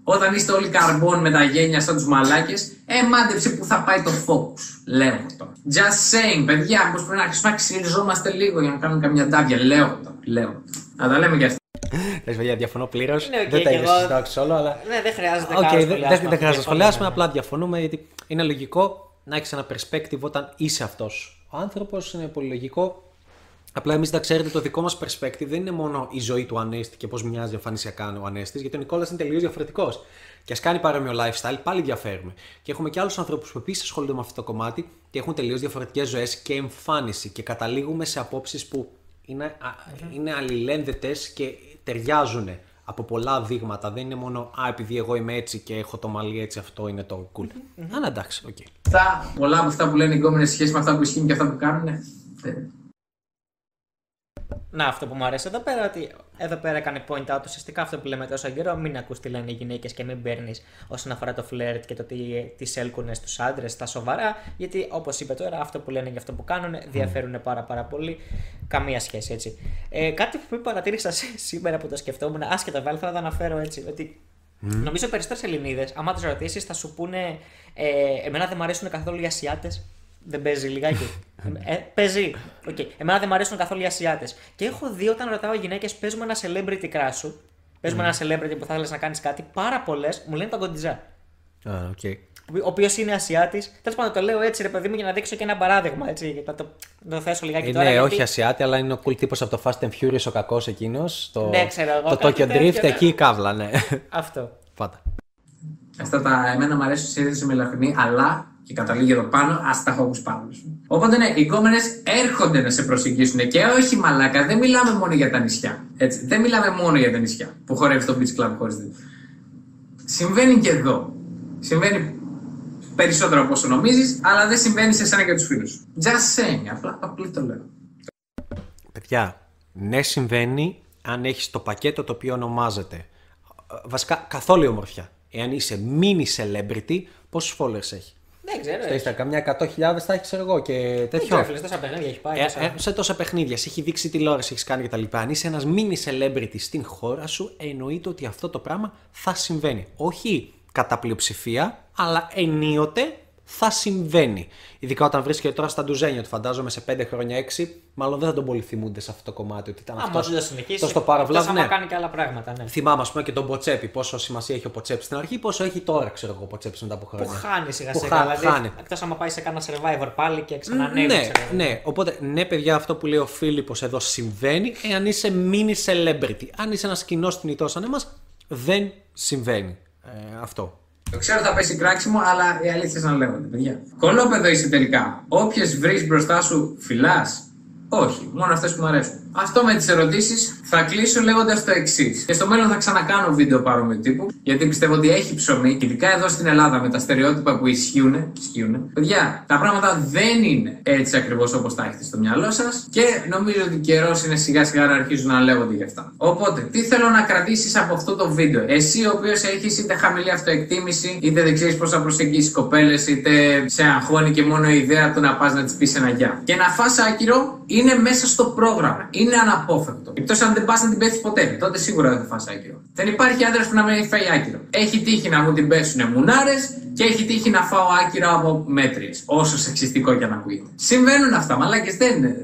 όταν είστε όλοι καρμπών με τα γένια σαν τους μαλάκες, ε, μάντεψε που θα πάει το focus. Λέω το. Just saying, παιδιά, πώ πρέπει να αρχίσουμε να ξυριζόμαστε λίγο για να κάνουμε καμιά ντάβια. Λέω το. Λέω. Να τα λέμε και αυτά. Λες παιδιά, διαφωνώ πλήρως. Είναι οκ δεν τα και είδε εγώ- συντάξει όλο, αλλά. Ναι, δεν χρειάζεται Οκ, καν να δεν- δεν σχολιάσουμε δεν αυτό, χρειάζεται να διαφωνούμε. σχολιάσουμε, απλά διαφωνούμε γιατί είναι λογικό να έχεις ένα perspective όταν είσαι αυτός. Ο άνθρωπος είναι πολύ λογικό Απλά εμείς τα ξέρετε, το δικό μας perspective δεν είναι μόνο η ζωή του Ανέστη και πώς μοιάζει εμφανισιακά ο Ανέστης, γιατί ο Νικόλας είναι τελείως διαφορετικός. Και ας κάνει παρόμοιο lifestyle, πάλι διαφέρουμε. Και έχουμε και άλλους ανθρώπους που επίσης ασχολούνται με αυτό το κομμάτι και έχουν τελείως διαφορετικές ζωές και εμφάνιση. Και καταλήγουμε σε απόψεις που είναι, α, είναι αλληλένδετες και ταιριάζουν από πολλά δείγματα. Δεν είναι μόνο Α, επειδή εγώ είμαι έτσι και έχω το μαλλί έτσι, αυτό είναι το cool. Αλλά εντάξει, οκ. Αυτά, πολλά από αυτά που λένε οι γκόμενες σχέση με αυτά που ισχύουν και αυτά που κάνουν. Ε, δεν- Να, αυτό που μου αρέσει εδώ πέρα, ότι εδώ πέρα έκανε point out ουσιαστικά αυτό που λέμε τόσο καιρό. Μην ακούς τι λένε οι γυναίκες και μην παίρνεις όσον αφορά το φλερτ και το τι τις έλκουνε στους άντρες στα σοβαρά. Γιατί όπως είπε τώρα, αυτό που λένε και αυτό που κάνουν διαφέρουν πάρα, πάρα πολύ. Καμία σχέση έτσι. Ε, κάτι που παρατήρησα σ- σήμερα που το σκεφτόμουν, άσχετα βέβαια, θα το αναφέρω έτσι. Ότι Νομίζω περισσότερες Ελληνίδες, άμα τις ρωτήσεις, θα σου πούνε ε, Εμένα δεν μου αρέσουν καθόλου οι Ασιάτες. Δεν παίζει λιγάκι. *laughs* ε, παίζει. Οκ. Εμένα δεν μου αρέσουν καθόλου οι Ασιάτες. Και έχω δει όταν ρωτάω γυναίκες, παίζουμε ένα celebrity crush σου. Παίζουμε ένα celebrity που θα ήθελε να κάνεις κάτι. Πάρα πολλές μου λένε τον Κοντιζά. Α, οκ. Ο οποίος είναι Ασιάτης. Τέλος πάντων, το λέω έτσι, ρε παιδί μου, για να δείξω και ένα παράδειγμα. Έτσι, για να το, να το θέσω λιγάκι Ε, τώρα. ναι, γιατί- όχι Ασιάτη, αλλά είναι ο cool τύπος από το Fast and Furious ο κακός εκείνος. Το, Ναι, ξέρω εγώ, το κάτι Tokyo τέτοιο, Drift, ναι. εκεί η κάβλα, ναι. Αυτό. Πάντα. Αυτά τα εμένα μου αρέσουν σε είδηση με λαχνή, αλλά και καταλήγει εδώ πάνω, ας τα έχω όπως πάνω. Οπότε ναι, οι κόμενε έρχονται να σε προσεγγίσουν και όχι μαλάκα, δεν μιλάμε μόνο για τα νησιά. Έτσι, δεν μιλάμε μόνο για τα νησιά που χορεύει στο beach club χωρίς δεν. Συμβαίνει και εδώ. Συμβαίνει περισσότερο από όσο νομίζεις, αλλά δεν συμβαίνει σε εσένα και τους φίλους σου. Just saying, απλά, απλά το λέω. Παιδιά, ναι συμβαίνει αν έχεις το πακέτο το οποίο ονομάζεται. ε, Βασικά, καθόλου η ομορφιά. Εάν είσαι mini celebrity, πόσους followers έχει; Δεν ξέρω. Στο ε. Instagram, καμιά 100.000 θα έχει, ξέρω εγώ, και Δεν τέτοιο. ξέρω, φίλε, τόσα παιχνίδια έχει πάει. Ε, τόσα- ε, σε τόσα παιχνίδια, σε έχει δείξει τηλεόραση, έχεις κάνει κτλ. Αν είσαι ένας mini celebrity στην χώρα σου, εννοείται ότι αυτό το πράγμα θα συμβαίνει. Όχι κατά πλειοψηφία, αλλά ενίοτε θα συμβαίνει. Ειδικά όταν βρίσκεται τώρα στα ντουζένια του, φαντάζομαι σε 5 χρόνια 6, μάλλον δεν θα τον πολύ θυμούνται σε αυτό το κομμάτι. Ότι ήταν Άμα αυτός. δεν το συνεχίσει. το παραβλάβ, εκτός άμα ναι. κάνει και άλλα πράγματα, ναι. Θυμάμαι, ας πούμε, και τον Ποτσέπη. Πόσο σημασία έχει ο Ποτσέπης στην αρχή, πόσο έχει τώρα, ξέρω εγώ, ο Ποτσέπης μετά από Που χρόνια. χάνει σιγά Που σιγά. χα- Δηλαδή, χάνει. εκτός άμα πάει σε κάνα survivor πάλι και ξανανεύει. Ναι, ξέρω εγώ. ναι. Οπότε, ναι, παιδιά, αυτό που λέει ο Φίλιππος εδώ συμβαίνει εάν είσαι mini celebrity. Αν είσαι ένας κοινός θνητό σαν εμάς, δεν συμβαίνει ε, αυτό. Το ξέρω θα πέσει κράξιμο, αλλά η αλήθεια να λέγονται, παιδιά. Κολόπεδο είσαι τελικά. Όποιες βρεις μπροστά σου, φυλάς. Όχι, μόνο αυτές που μου αρέσουν. Αυτό με τις ερωτήσεις θα κλείσω λέγοντας το εξής. Και στο μέλλον θα ξανακάνω βίντεο παρόμοιου τύπου, γιατί πιστεύω ότι έχει ψωμί, ειδικά εδώ στην Ελλάδα με τα στερεότυπα που ισχύουν. ισχύουν. Παιδιά, τα πράγματα δεν είναι έτσι ακριβώς όπως τα έχετε στο μυαλό σας και νομίζω ότι καιρός είναι σιγά σιγά να αρχίζουν να λέγονται γι' αυτά. Οπότε, τι θέλω να κρατήσεις από αυτό το βίντεο; Εσύ, ο οποίος έχεις είτε χαμηλή αυτοεκτίμηση, είτε δεν ξέρεις πώς θα προσεγγίσεις κοπέλες, είτε σε αγχώνει και μόνο η ιδέα του να πας να της πεις ένα γεια. Και να φας άκυρο είναι μέσα στο πρόγραμμα. Είναι αναπόφευκτο. Εκτός αν δεν πας να την πέσει ποτέ. Τότε σίγουρα δεν θα φας άκυρο. Δεν υπάρχει άντρας που να μην έχει φάει άκυρο. Έχει τύχει να μου την πέσουν μουνάρες και έχει τύχει να φάω άκυρο από μέτριε. Όσο σεξιστικό και αν ακούγεται. Συμβαίνουν αυτά, μαλάκες δεν είναι.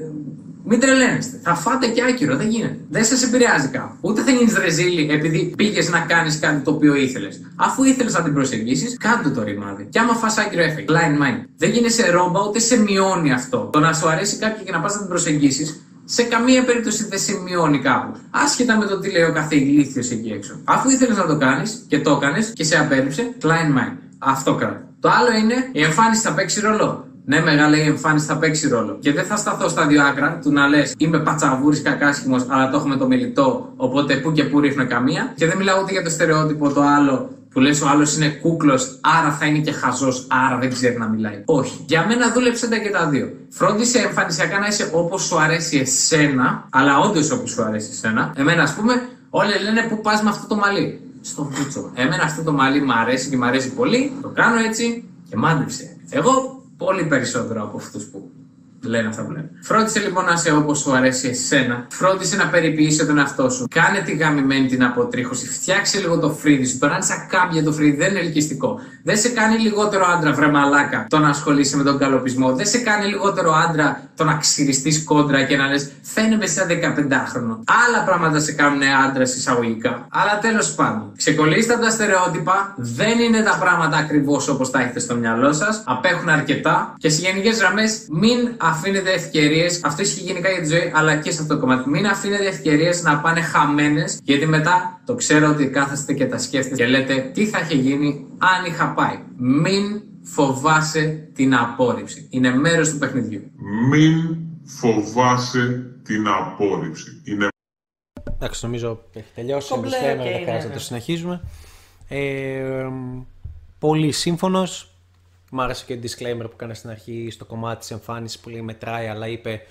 Μην τρελαίνεστε. Θα φάτε και άκυρο, δεν γίνεται. Δεν σας επηρεάζει κάπου. Ούτε θα γίνεις ρεζίλη επειδή πήγες να κάνεις κάτι το οποίο ήθελες. Αφού ήθελες να την προσεγγίσεις, κάντε το ρημάδι. Και άμα φας άκυρο, έφεγε. Line mind. Δεν γίνεσαι ρόμπα, ούτε σε μειώνει αυτό. Το να σου αρέσει κάποια και να πας να την προσεγγίσεις, σε καμία περίπτωση δεν σε μειώνει κάπου. Άσχετα με το τι λέει ο κάθε ηλίθιος εκεί έξω. Αφού ήθελες να το κάνεις και το έκανες και σε απέρριψε, Klein mind. Αυτό κράτη. Το άλλο είναι η εμφάνιση θα παίξει ρόλο. Ναι, μεγάλη η εμφάνιση θα παίξει ρόλο. Και δεν θα σταθώ στα δύο άκρα του να λες είμαι πατσαβούρης κακάσχημος, αλλά το έχουμε το μιλητό, οπότε που και που ρίχνω καμία. Και δεν μιλάω ούτε για το στερεότυπο το άλλο που λες ο άλλος είναι κούκλος, άρα θα είναι και χαζός, άρα δεν ξέρει να μιλάει. Όχι. Για μένα δούλεψε τα και τα δύο. Φρόντισε εμφανισιακά να είσαι όπως σου αρέσει εσένα, αλλά όντως όπως σου αρέσει εσένα. Εμένα, ας πούμε, όλοι λένε πού πας με αυτό το μαλλί; Στο βούτσο. Εμένα αυτό το μαλλί μου αρέσει και μου αρέσει πολύ. Το κάνω έτσι και μάντεψε. Εγώ πολύ περισσότερο από αυτούς που λένε αυτά που λένε. Φρόντισε λοιπόν να είσαι όπως σου αρέσει εσένα. Φρόντισε να περιποιήσει τον εαυτό σου. Κάνε τη γαμημένη την αποτρίχωση. Φτιάξε λίγο το φρύδι σου. Τώρα, αν σαν κάμπια το φρύδι δεν είναι ελκυστικό. Δεν σε κάνει λιγότερο άντρα, βρε μαλάκα, το να ασχολείσαι με τον καλοπισμό. Δεν σε κάνει λιγότερο άντρα το να ξυριστείς κόντρα και να λες φαίνεται σαν 15χρονο. Άλλα πράγματα σε κάνουν άντρα εισαγωγικά. Αλλά τέλος πάντων, ξεκολλήστε από τα στερεότυπα, δεν είναι τα πράγματα ακριβώς όπως τα έχετε στο μυαλό σας, απέχουν αρκετά και σε γενικές γραμμές μην αφήνετε ευκαιρίες, αυτό ισχύει γενικά για τη ζωή, αλλά και σε αυτό το κομμάτι. Μην αφήνετε ευκαιρίες να πάνε χαμένες, γιατί μετά το ξέρω ότι κάθεστε και τα σκέφτεστε και λέτε τι θα είχε γίνει αν είχα πάει. Μην φοβάσαι την απόρριψη. Είναι μέρος του παιχνιδιού. Μην φοβάσαι την απόρριψη. Είναι Εντάξει, νομίζω έχει τελειώσει. Κομπλέ, disclaimer, οκ, δεν ναι, χρειάζεται να ναι. το συνεχίζουμε. Ε, πολύ σύμφωνος. Μ' άρεσε και το disclaimer που έκανε στην αρχή στο κομμάτι της εμφάνισης που λέει μετράει, αλλά είπε.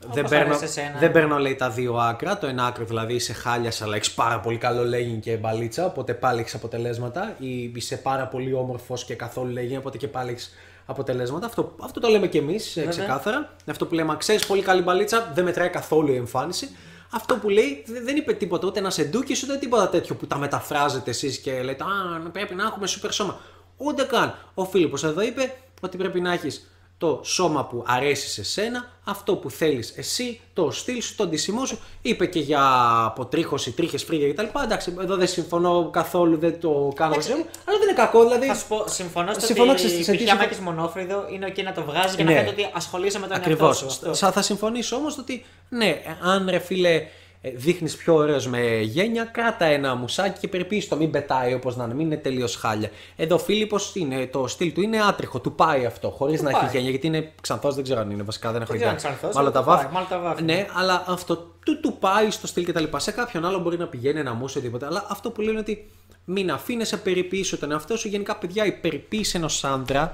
Δεν Όπως παίρνω, άρεσε εσένα. δεν παίρνω λέει τα δύο άκρα. Το ένα άκρο δηλαδή είσαι χάλιας, αλλά έχεις πάρα πολύ καλό legging και μπαλίτσα. Οπότε πάλι έχεις αποτελέσματα. Ή είσαι πάρα πολύ όμορφος και καθόλου legging, οπότε και πάλι έχεις αποτελέσματα. Αυτό, αυτό το λέμε κι εμείς ξεκάθαρα. Αυτό που λέμε, ξέρεις πολύ καλή μπαλίτσα, δεν μετράει καθόλου η εμφάνιση. Αυτό που λέει δεν- δεν είπε τίποτα ούτε ένας σεντούκι ούτε τίποτα τέτοιο που τα μεταφράζετε εσείς και λέτε Α, πρέπει να έχουμε σούπερ σώμα. Ούτε καν. Ο Φίλιππος εδώ είπε ότι πρέπει να έχεις το σώμα που αρέσει σε σένα, αυτό που θέλεις εσύ, το στυλ σου, το ντύσιμό σου. Είπε και για αποτρίχωση, τρίχες, φρύγια κτλ. Εντάξει, εδώ δεν συμφωνώ καθόλου, δεν το κάνω Εντάξει. ζεύμα, αλλά δεν είναι κακό. Δηλαδή, Θα σου πω, συμφωνώ στο Συμφωνώ, ότι ξέρεις, σε τι π.χ. συμφω- άμα έχεις μονόφρυδο είναι ok να το βγάζεις για να Ναι. φαίνεται ότι ασχολείσαι με τον Ακριβώς. εαυτό σου. Αυτό. Θα, θα συμφωνήσω όμως ότι ναι, αν ρε φίλε δείχνεις πιο ωραίος με γένεια, κράτα ένα μουσάκι και περιποίηση το. Μην πετάει όπως να είναι, μην είναι τελείως χάλια. Εδώ ο Φίλιππος είναι, το στυλ του είναι άτριχο, του πάει αυτό, χωρίς να έχει πάει. γένεια. Γιατί είναι ξανθός, δεν ξέρω αν είναι βασικά, δεν έχω ξέρω αν ιδέα. είναι ξανθός, Μάλλον αλλά τα του βάφη. πάει, μάλλον τα βάφη. Ναι, αλλά αυτό του, του πάει στο στυλ κτλ. Σε κάποιον άλλο μπορεί να πηγαίνει ένα μουσο οτιδήποτε. Αλλά αυτό που λένε ότι μην αφήνεσαι περιποίηση τον εαυτό σου. Γενικά, παιδιά, η περιποίηση ενός άντρα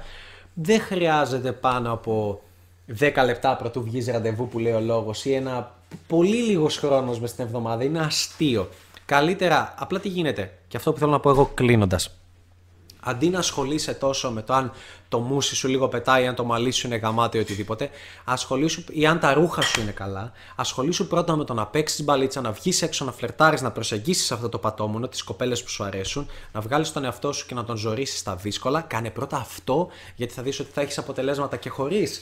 δεν χρειάζεται πάνω από 10 λεπτά πρωτού βγεις ραντεβού που λέει ο λόγος ή ένα πολύ λίγος χρόνος μες στην εβδομάδα. Είναι αστείο. Καλύτερα, απλά τι γίνεται. Και αυτό που θέλω να πω εγώ κλείνοντας. Αντί να ασχολείσαι τόσο με το αν το μουσι σου λίγο πετάει, αν το μαλλί σου είναι γαμάτο ή οτιδήποτε, ασχολήσου ή αν τα ρούχα σου είναι καλά, ασχολήσου πρώτα με το να παίξεις μπαλίτσα, να βγεις έξω, να φλερτάρεις, να προσεγγίσεις αυτό το πατόμονο, τις κοπέλες που σου αρέσουν, να βγάλεις τον εαυτό σου και να τον ζωρίσεις στα δύσκολα. Κάνε πρώτα αυτό, γιατί θα δεις ότι θα έχεις αποτελέσματα και χωρίς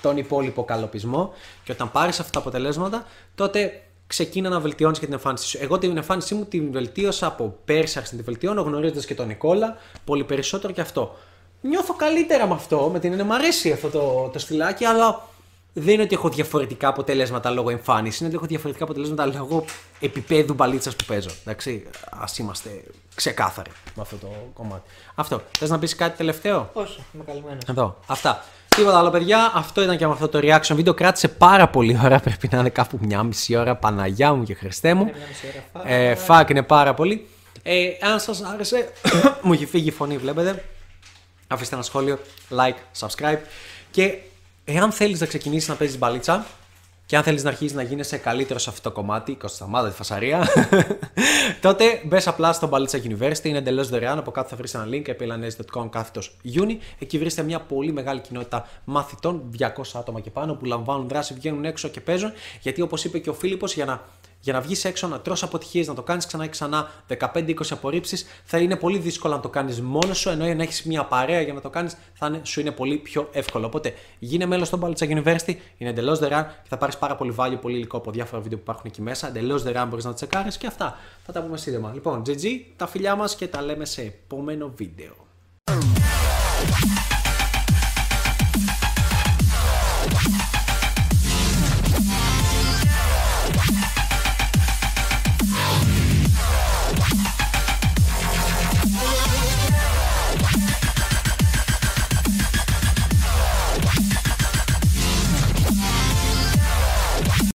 τον υπόλοιπο καλοπισμό. Και όταν πάρεις αυτά τα αποτελέσματα, τότε ξεκίνα να βελτιώνεις και την εμφάνισή σου. Εγώ την εμφάνισή μου την βελτίωσα από πέρσι, άρχισα να την βελτιώνω, γνωρίζοντας και τον Νικόλα, πολύ περισσότερο και αυτό. Νιώθω καλύτερα με αυτό, με την είναι μ' αρέσει αυτό το, το στυλάκι, αλλά δεν είναι ότι έχω διαφορετικά αποτελέσματα λόγω εμφάνισης, είναι ότι έχω διαφορετικά αποτελέσματα λόγω επίπεδου μπαλίτσας που παίζω. Εντάξει, ας είμαστε ξεκάθαροι με αυτό το κομμάτι. Αυτό. Θες να πεις κάτι τελευταίο; Όχι, είμαι καλυμμένος. Εδώ. Αυτά. Τίποτα άλλο, παιδιά. Αυτό ήταν και με αυτό το reaction βίντεο. Κράτησε πάρα πολύ ώρα. *laughs* Πρέπει να είναι κάπου μια μισή ώρα. Παναγιά μου και Χριστέ μου. Μια μισή ώρα. Ε, fuck είναι πάρα πολύ. Ε, αν σας άρεσε, *coughs* μου έχει φύγει η φωνή, βλέπετε. Αφήστε ένα σχόλιο, like, subscribe. Και εάν θέλεις να ξεκινήσεις να παίζεις μπαλίτσα και αν θέλεις να αρχίσεις να γίνεσαι καλύτερος σε αυτό το κομμάτι, Κωνστανταμάδα τη φασαρία, *laughs* τότε μπες απλά στο Μπαλίτσα University, είναι εντελώς δωρεάν. Από κάτω θα βρεις ένα link, epilanes.com κάθετος Uni. Εκεί βρίσκεται μια πολύ μεγάλη κοινότητα μαθητών, 200 άτομα και πάνω, που λαμβάνουν δράση, βγαίνουν έξω και παίζουν. Γιατί όπως είπε και ο Φίλιππος, για να για να βγεις έξω, να τρως αποτυχίες, να το κάνεις ξανά και ξανά 15-20 απορρίψεις, θα είναι πολύ δύσκολο να το κάνεις μόνος σου. Ενώ να έχεις μια παρέα για να το κάνεις, θα είναι, σου είναι πολύ πιο εύκολο. Οπότε γίνε μέλος στο Μπαλίτσα University, είναι εντελώς δωρεάν και θα πάρεις πάρα πολύ value, πολύ υλικό από διάφορα βίντεο που υπάρχουν εκεί μέσα. Εντελώς δωρεάν μπορείς να τσεκάρεις και αυτά. Θα τα πούμε σύντομα. Λοιπόν, GG, τα φιλιά μας και τα λέμε σε επόμενο βίντεο.